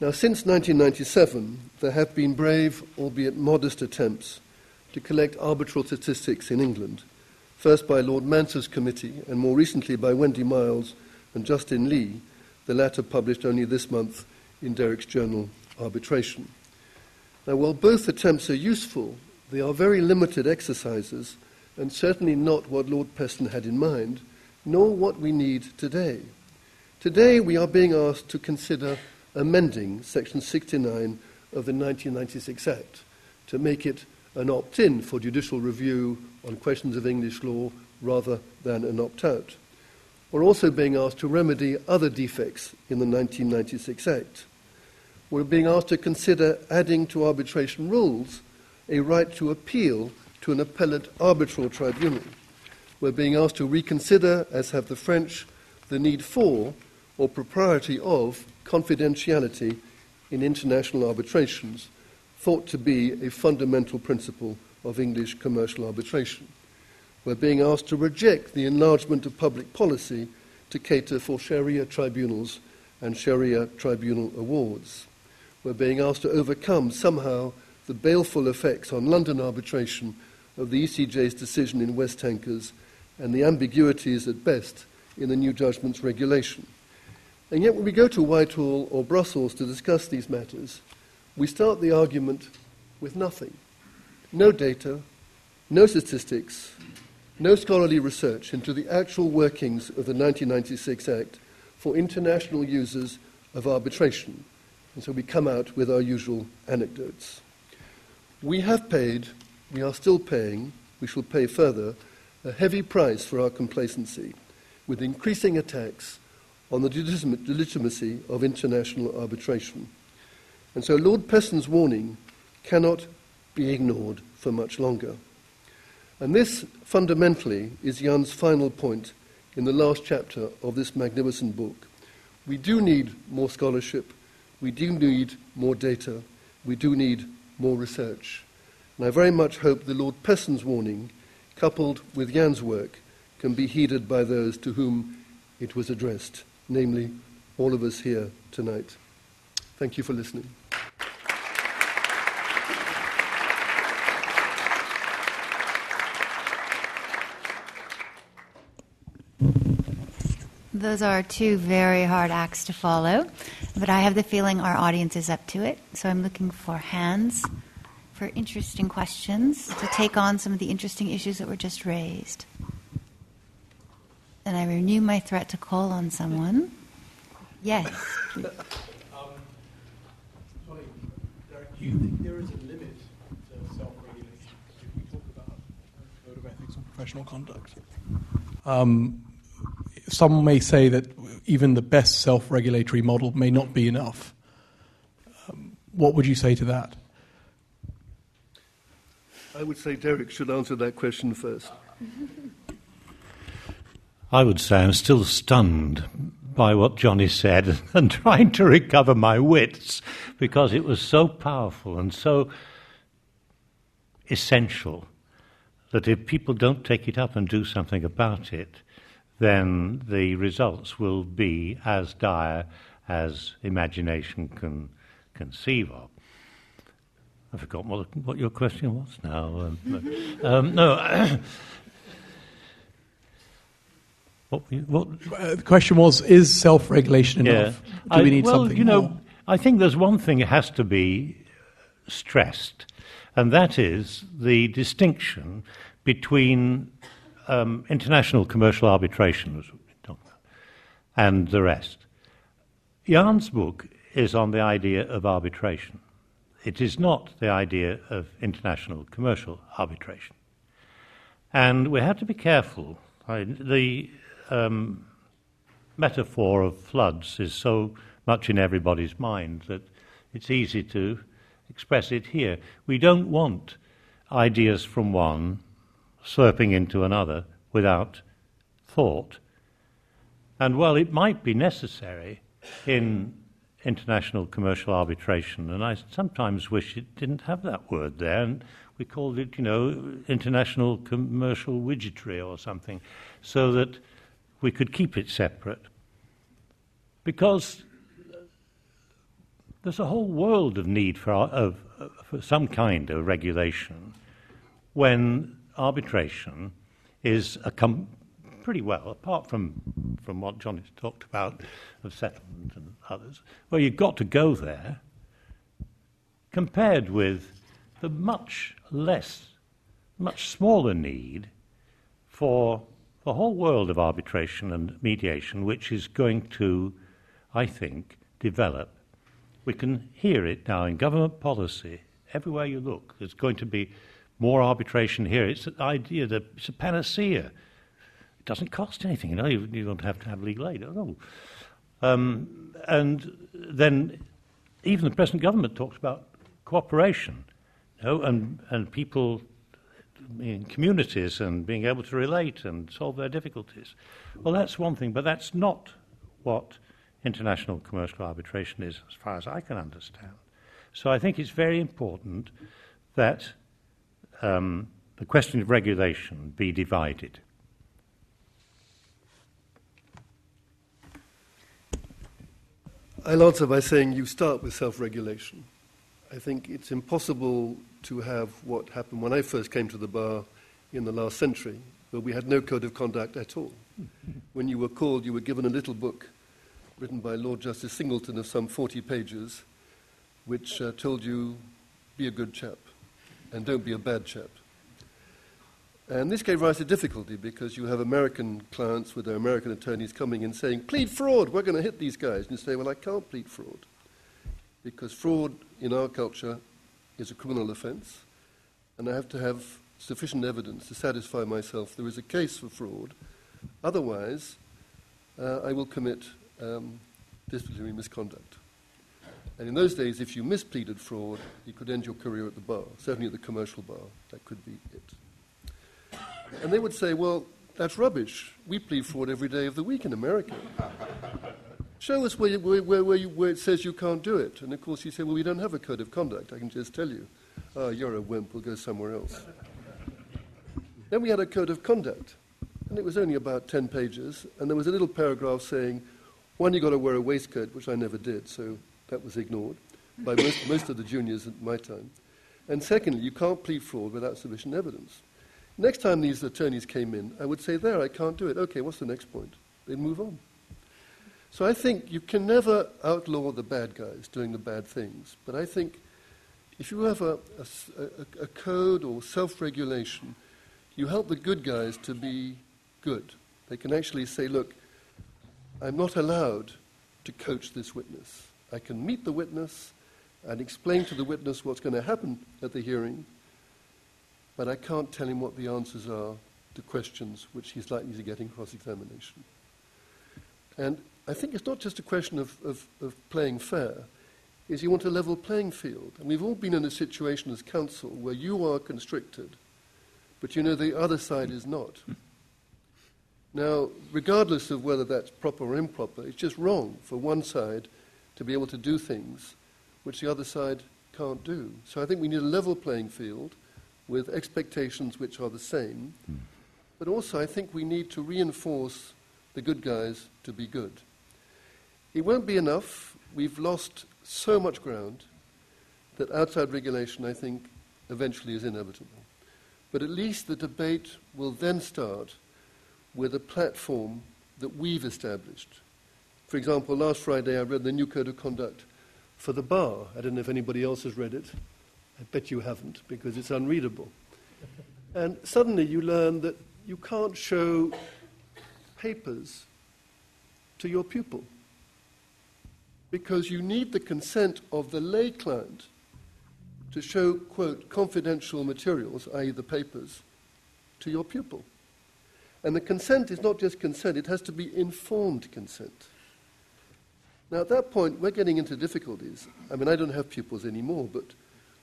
Now, since 1997, there have been brave, albeit modest, attempts to collect arbitral statistics in England, first by Lord Manser's committee and more recently by Wendy Miles and Justin Lee, the latter published only this month in Derek's journal Arbitration. Now, while both attempts are useful, they are very limited exercises and certainly not what Lord Peston had in mind, nor what we need today. Today, we are being asked to consider amending Section 69 of the 1996 Act to make it an opt in for judicial review on questions of English law rather than an opt out. We're also being asked to remedy other defects in the 1996 Act. We're being asked to consider adding to arbitration rules a right to appeal to an appellate arbitral tribunal. We're being asked to reconsider, as have the French, the need for or propriety of confidentiality in international arbitrations, thought to be a fundamental principle of English commercial arbitration. We're being asked to reject the enlargement of public policy to cater for Sharia tribunals and Sharia tribunal awards. We're being asked to overcome somehow the baleful effects on London arbitration of the ECJ's decision in West Tankers and the ambiguities at best in the new judgments regulation. And yet, when we go to Whitehall or Brussels to discuss these matters, we start the argument with nothing no data, no statistics, no scholarly research into the actual workings of the 1996 Act for international users of arbitration. And so we come out with our usual anecdotes. We have paid, we are still paying, we shall pay further, a heavy price for our complacency, with increasing attacks on the legitimacy of international arbitration. And so Lord Peston's warning cannot be ignored for much longer. And this fundamentally is Jan's final point in the last chapter of this magnificent book. We do need more scholarship, we do need more data, we do need more research. And I very much hope the Lord Peston's warning, coupled with Jan's work, can be heeded by those to whom it was addressed namely all of us here tonight. Thank you for listening. Those are two very hard acts to follow, but I have the feeling our audience is up to it. So I'm looking for hands for interesting questions to take on some of the interesting issues that were just raised. And I renew my threat to call on someone. Yes. Um, do you think there is a limit to self-regulation if we talk about code of ethics or professional conduct? Um, some may say that even the best self-regulatory model may not be enough. Um, what would you say to that? I would say Derek should answer that question first. I would say I'm still stunned by what Johnny said and trying to recover my wits because it was so powerful and so essential that if people don't take it up and do something about it, then the results will be as dire as imagination can conceive of. I forgot what, what your question was now. Um, um, no. What, what? Uh, the question was: Is self-regulation enough? Yeah. Do we need I, well, something you know, more? I think there's one thing that has to be stressed, and that is the distinction between um, international commercial arbitration and the rest. Jan's book is on the idea of arbitration. It is not the idea of international commercial arbitration. And we have to be careful. I, the um, metaphor of floods is so much in everybody's mind that it's easy to express it here. We don't want ideas from one slurping into another without thought. And while it might be necessary in international commercial arbitration, and I sometimes wish it didn't have that word there, and we called it, you know, international commercial widgetry or something, so that we could keep it separate. Because there's a whole world of need for, of, for some kind of regulation when arbitration is a com- pretty well, apart from, from what John has talked about of settlement and others, well, you've got to go there compared with the much less, much smaller need for the whole world of arbitration and mediation, which is going to, I think, develop. We can hear it now in government policy. Everywhere you look, there's going to be more arbitration here. It's an idea that it's a panacea. It doesn't cost anything, you know, you, you don't have to have legal aid. Oh. Um, and then even the present government talks about cooperation, you know, and, and people in communities and being able to relate and solve their difficulties. Well, that's one thing, but that's not what international commercial arbitration is, as far as I can understand. So I think it's very important that um, the question of regulation be divided. I'll answer by saying you start with self regulation. I think it's impossible to have what happened when I first came to the bar in the last century, where we had no code of conduct at all. when you were called, you were given a little book written by Lord Justice Singleton of some 40 pages, which uh, told you, be a good chap and don't be a bad chap. And this gave rise to difficulty because you have American clients with their American attorneys coming in saying, plead fraud, we're going to hit these guys. And you say, well, I can't plead fraud because fraud in our culture is a criminal offense, and I have to have sufficient evidence to satisfy myself there is a case for fraud. Otherwise, uh, I will commit um, disciplinary misconduct. And in those days, if you mispleaded fraud, you could end your career at the bar, certainly at the commercial bar. That could be it. And they would say, well, that's rubbish. We plead fraud every day of the week in America. Show us where, you, where, where, you, where, it says you can't do it. And of course, you say, well, we don't have a code of conduct. I can just tell you. Oh, you're a wimp. We'll go somewhere else. then we had a code of conduct. And it was only about 10 pages. And there was a little paragraph saying, one, you've got to wear a waistcoat, which I never did. So that was ignored by most, most of the juniors at my time. And secondly, you can't plead fraud without sufficient evidence. Next time these attorneys came in, I would say, There, I can't do it. Okay, what's the next point? They'd move on. So I think you can never outlaw the bad guys doing the bad things. But I think if you have a, a, a code or self regulation, you help the good guys to be good. They can actually say, Look, I'm not allowed to coach this witness. I can meet the witness and explain to the witness what's going to happen at the hearing, but I can't tell him what the answers are to questions which he's likely to get in cross examination. And I think it's not just a question of, of, of, playing fair, is you want a level playing field. And we've all been in a situation as counsel where you are constricted, but you know the other side is not. Hmm. Now, regardless of whether that's proper or improper, it's just wrong for one side to be able to do things which the other side can't do. So I think we need a level playing field with expectations which are the same. Mm. But also, I think we need to reinforce the good guys to be good. It won't be enough. We've lost so much ground that outside regulation, I think, eventually is inevitable. But at least the debate will then start with a platform that we've established for example, last Friday I read the new code of conduct for the bar. I don't know if anybody else has read it. I bet you haven't, because it's unreadable. And suddenly you learn that you can't show papers to your pupil because you need the consent of the lay client to show, quote, confidential materials, i.e., the papers, to your pupil. And the consent is not just consent, it has to be informed consent. Now, at that point, we're getting into difficulties. I mean, I don't have pupils anymore, but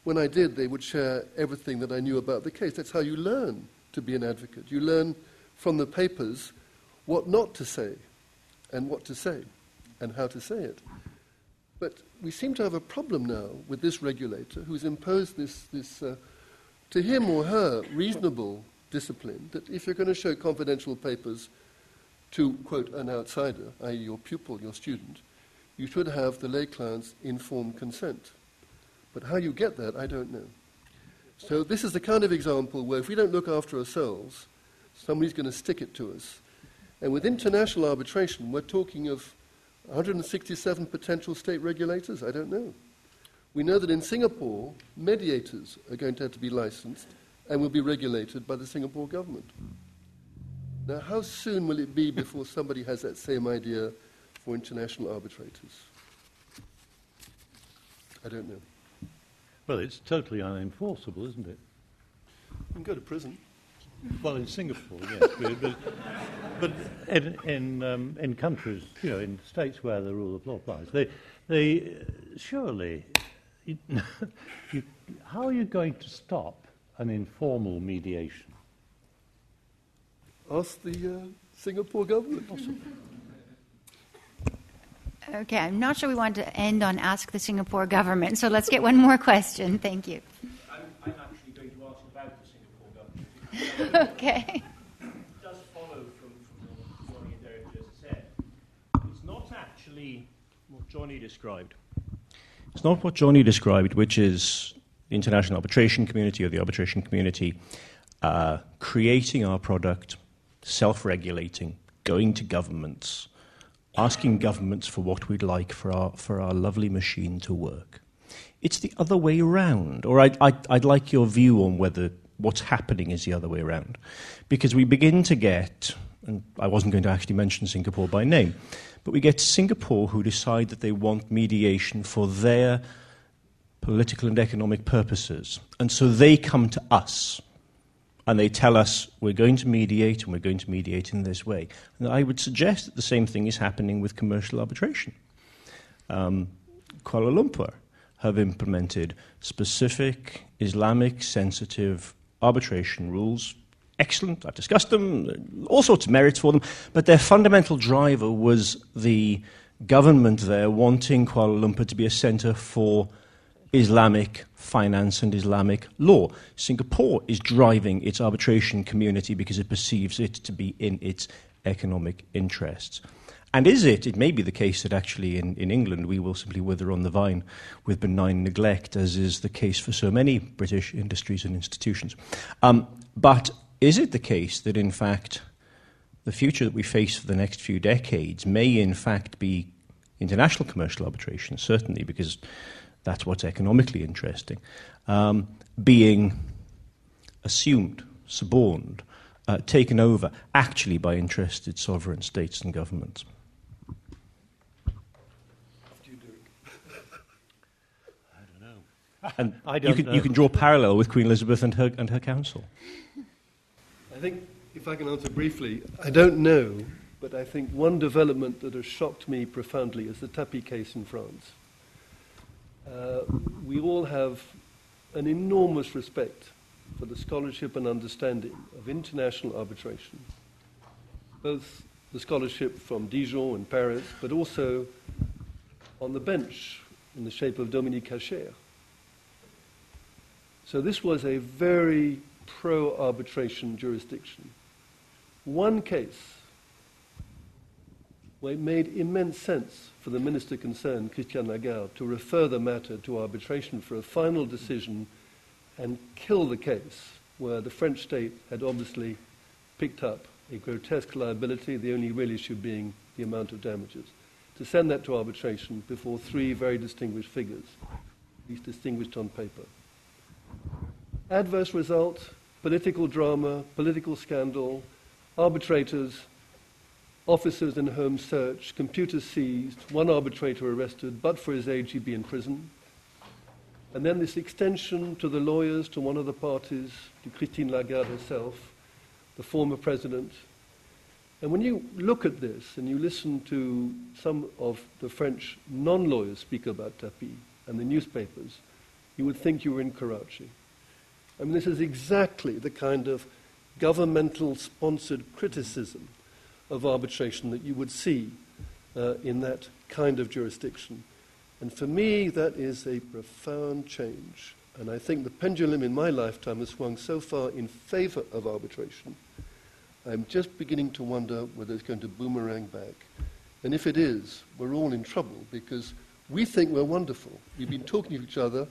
when I did, they would share everything that I knew about the case. That's how you learn to be an advocate. You learn from the papers what not to say and what to say and how to say it. But we seem to have a problem now with this regulator who's imposed this, this uh, to him or her, reasonable discipline that if you're going to show confidential papers to, quote, an outsider, i.e., your pupil, your student, you should have the lay client's informed consent. But how you get that, I don't know. So this is the kind of example where if we don't look after ourselves, somebody's going to stick it to us. And with international arbitration, we're talking of 167 potential state regulators? I don't know. We know that in Singapore, mediators are going to have to be licensed and will be regulated by the Singapore government. Now, how soon will it be before somebody has that same idea for international arbitrators? I don't know. Well, it's totally unenforceable, isn't it? You can go to prison. Well, in Singapore, yes, but, but, in in, um, in countries, you know, in states where the rule of law applies, they they uh, surely. You, you, how are you going to stop an informal mediation? Ask the uh, Singapore government. Okay, I'm not sure we want to end on ask the Singapore government, so let's get one more question. Thank you. I'm, I'm actually going to ask about the Singapore government. okay. It does follow from, from what Johnny and Derek just said. It's not actually what Johnny described. It's not what Johnny described, which is the international arbitration community or the arbitration community uh, creating our product, self regulating, going to governments, asking governments for what we'd like for our, for our lovely machine to work. It's the other way around, or I'd, I'd, I'd like your view on whether what's happening is the other way around. Because we begin to get, and I wasn't going to actually mention Singapore by name, but we get Singapore who decide that they want mediation for their political and economic purposes. And so they come to us and they tell us we're going to mediate and we're going to mediate in this way. And I would suggest that the same thing is happening with commercial arbitration. Um, Kuala Lumpur have implemented specific Islamic sensitive arbitration rules. Excellent, I've discussed them, all sorts of merits for them, but their fundamental driver was the government there wanting Kuala Lumpur to be a center for Islamic finance and Islamic law. Singapore is driving its arbitration community because it perceives it to be in its economic interests. And is it? It may be the case that actually in, in England we will simply wither on the vine with benign neglect, as is the case for so many British industries and institutions. Um, but is it the case that in fact the future that we face for the next few decades may in fact be international commercial arbitration, certainly because that's what's economically interesting, um, being assumed, suborned, uh, taken over actually by interested sovereign states and governments. And I don't you, can, know. you can draw parallel with Queen Elizabeth and her, and her council. I think, if I can answer briefly, I don't know, but I think one development that has shocked me profoundly is the Tapie case in France. Uh, we all have an enormous respect for the scholarship and understanding of international arbitration, both the scholarship from Dijon and Paris, but also on the bench in the shape of Dominique Hascher. So this was a very pro arbitration jurisdiction. One case where it made immense sense for the minister concerned, Christine Lagarde, to refer the matter to arbitration for a final decision and kill the case where the French state had obviously picked up a grotesque liability, the only real issue being the amount of damages. To send that to arbitration before three very distinguished figures, at least distinguished on paper. adverse result, political drama, political scandal, arbitrators, officers in home search, computers seized, one arbitrator arrested, but for his age he'd be in prison. And then this extension to the lawyers, to one of the parties, to Christine Lagarde herself, the former president. And when you look at this and you listen to some of the French non lawyers speak about Tapie and the newspapers, you would think you were in Karachi. I mean, this is exactly the kind of governmental sponsored criticism of arbitration that you would see uh, in that kind of jurisdiction. And for me, that is a profound change. And I think the pendulum in my lifetime has swung so far in favor of arbitration. I'm just beginning to wonder whether it's going to boomerang back. And if it is, we're all in trouble because we think we're wonderful. We've been talking to each other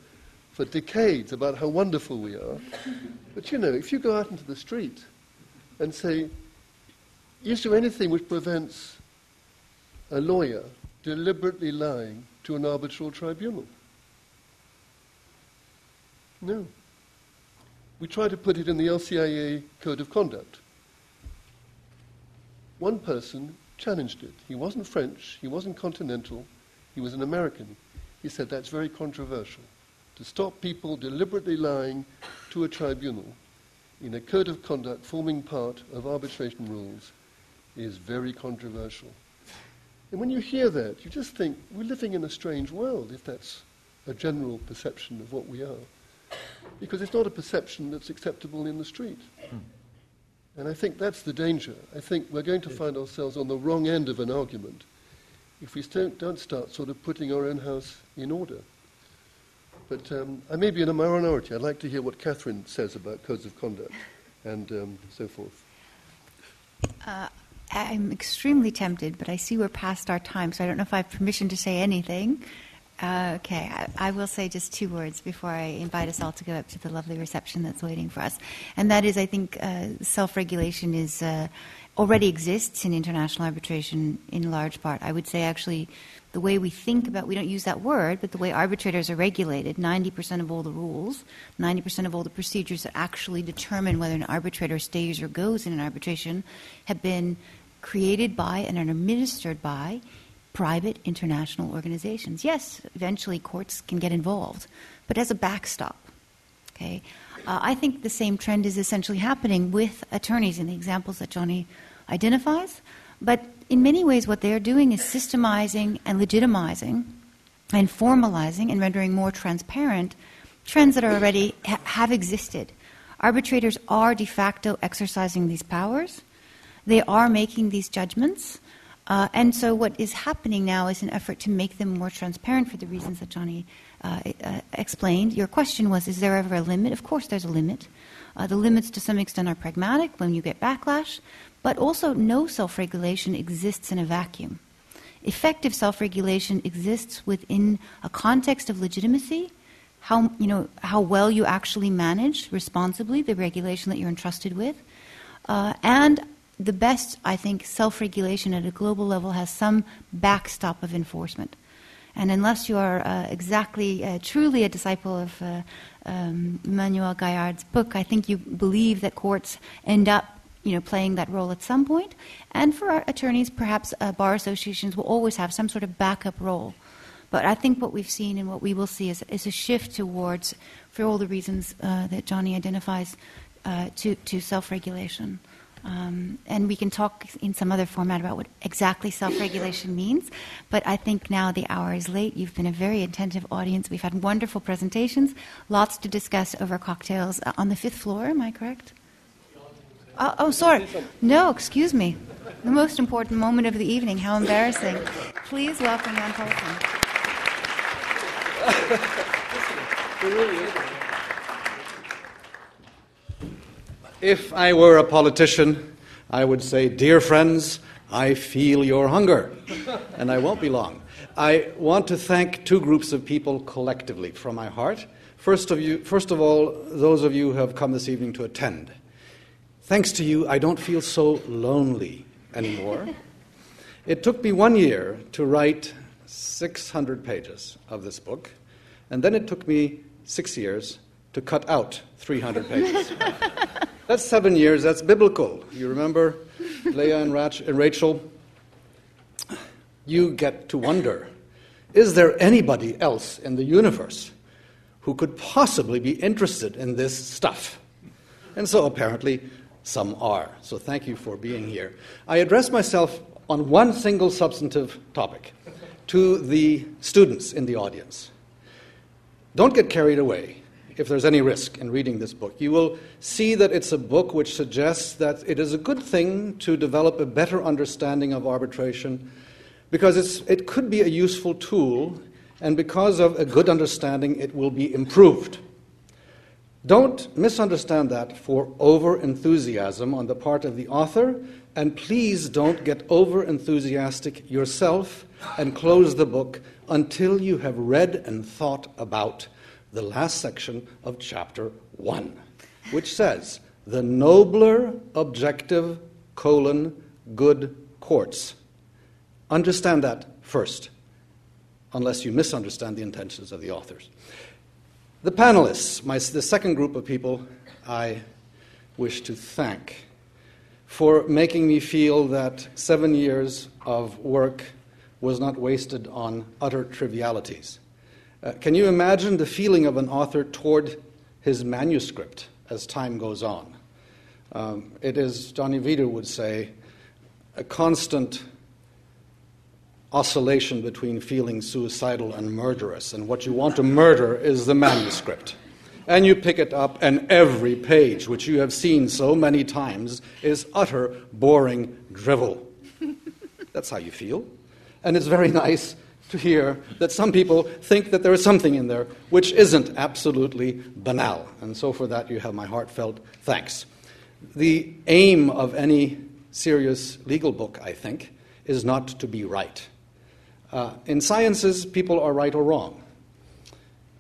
for decades about how wonderful we are. But you know, if you go out into the street and say, is there anything which prevents a lawyer deliberately lying to an arbitral tribunal? No. We try to put it in the LCIA Code of Conduct. One person challenged it. He wasn't French, he wasn't continental, he was an American. He said that's very controversial. To stop people deliberately lying to a tribunal in a code of conduct forming part of arbitration rules is very controversial. And when you hear that, you just think we're living in a strange world if that's a general perception of what we are. Because it's not a perception that's acceptable in the street. And I think that's the danger. I think we're going to find ourselves on the wrong end of an argument if we don't, don't start sort of putting our own house in order. But um, I may be in a minority. I'd like to hear what Catherine says about codes of conduct and um, so forth. Uh, I'm extremely tempted, but I see we're past our time, so I don't know if I have permission to say anything. Uh, okay, I, I, will say just two words before I invite us all to go up to the lovely reception that's waiting for us. And that is, I think uh, self regulation is uh, already exists in international arbitration in large part. I would say, actually, the way we think about we don't use that word, but the way arbitrators are regulated, 90% of all the rules, 90% of all the procedures that actually determine whether an arbitrator stays or goes in an arbitration have been created by and are administered by private international organizations. Yes, eventually courts can get involved, but as a backstop. Okay, uh, I think the same trend is essentially happening with attorneys in the examples that Johnny identifies. But in many ways, what they're doing is systemizing and legitimizing and formalizing and rendering more transparent trends that are already ha- have existed. Arbitrators are de facto exercising these powers they are making these judgments. Uh, and so, what is happening now is an effort to make them more transparent for the reasons that Johnny uh, uh, explained. Your question was Is there ever a limit? Of course, there's a limit. Uh, the limits, to some extent, are pragmatic when you get backlash, but also no self regulation exists in a vacuum. Effective self regulation exists within a context of legitimacy. How, you know, how well you actually manage responsibly the regulation that you're entrusted with, uh, and the best, I think, self regulation at a global level has some backstop of enforcement. And unless you are uh, exactly, uh, truly a disciple of uh, um, Emmanuel Gaillard's book, I think you believe that courts end up you know, playing that role at some point. And for our attorneys, perhaps uh, bar associations will always have some sort of backup role. But I think what we've seen and what we will see is, is a shift towards, for all the reasons uh, that Johnny identifies, uh, to, to self regulation. Um, and we can talk in some other format about what exactly self regulation means. But I think now the hour is late. You've been a very attentive audience. We've had wonderful presentations, lots to discuss over cocktails uh, on the fifth floor. Am I correct? Oh, oh, sorry. No, excuse me. The most important moment of the evening. How embarrassing. Please welcome Jan Paulsson. If I were a politician, I would say, Dear friends, I feel your hunger. And I won't be long. I want to thank two groups of people collectively from my heart. First of, you, first of all, those of you who have come this evening to attend. Thanks to you, I don't feel so lonely anymore. It took me one year to write 600 pages of this book, and then it took me six years to cut out 300 pages. that's seven years, that's biblical. You remember Leah and, Rach- and Rachel? You get to wonder is there anybody else in the universe who could possibly be interested in this stuff? And so apparently some are. So thank you for being here. I address myself on one single substantive topic to the students in the audience. Don't get carried away if there's any risk in reading this book. You will see that it's a book which suggests that it is a good thing to develop a better understanding of arbitration because it could be a useful tool, and because of a good understanding, it will be improved. Don't misunderstand that for over enthusiasm on the part of the author, and please don't get over enthusiastic yourself and close the book until you have read and thought about the last section of chapter 1, which says, The nobler objective colon good courts. Understand that first, unless you misunderstand the intentions of the authors. The panelists, my, the second group of people I wish to thank for making me feel that seven years of work was not wasted on utter trivialities. Uh, can you imagine the feeling of an author toward his manuscript as time goes on? Um, it is, Johnny Veeder would say, a constant oscillation between feeling suicidal and murderous. And what you want to murder is the manuscript. And you pick it up, and every page, which you have seen so many times, is utter boring drivel. That's how you feel. And it's very nice to hear that some people think that there is something in there which isn't absolutely banal. And so, for that, you have my heartfelt thanks. The aim of any serious legal book, I think, is not to be right. Uh, in sciences, people are right or wrong.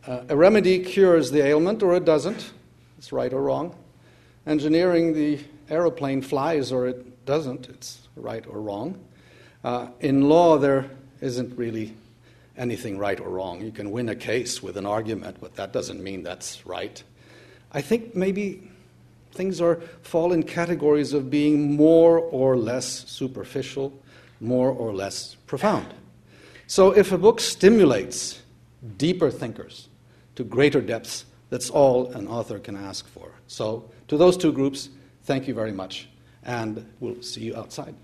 Uh, a remedy cures the ailment or it doesn't. It's right or wrong. Engineering, the aeroplane flies or it doesn't. It's right or wrong. Uh, in law, there isn't really anything right or wrong. You can win a case with an argument, but that doesn't mean that's right. I think maybe things are fall in categories of being more or less superficial, more or less profound. So if a book stimulates deeper thinkers to greater depths, that's all an author can ask for. So to those two groups, thank you very much, and we'll see you outside.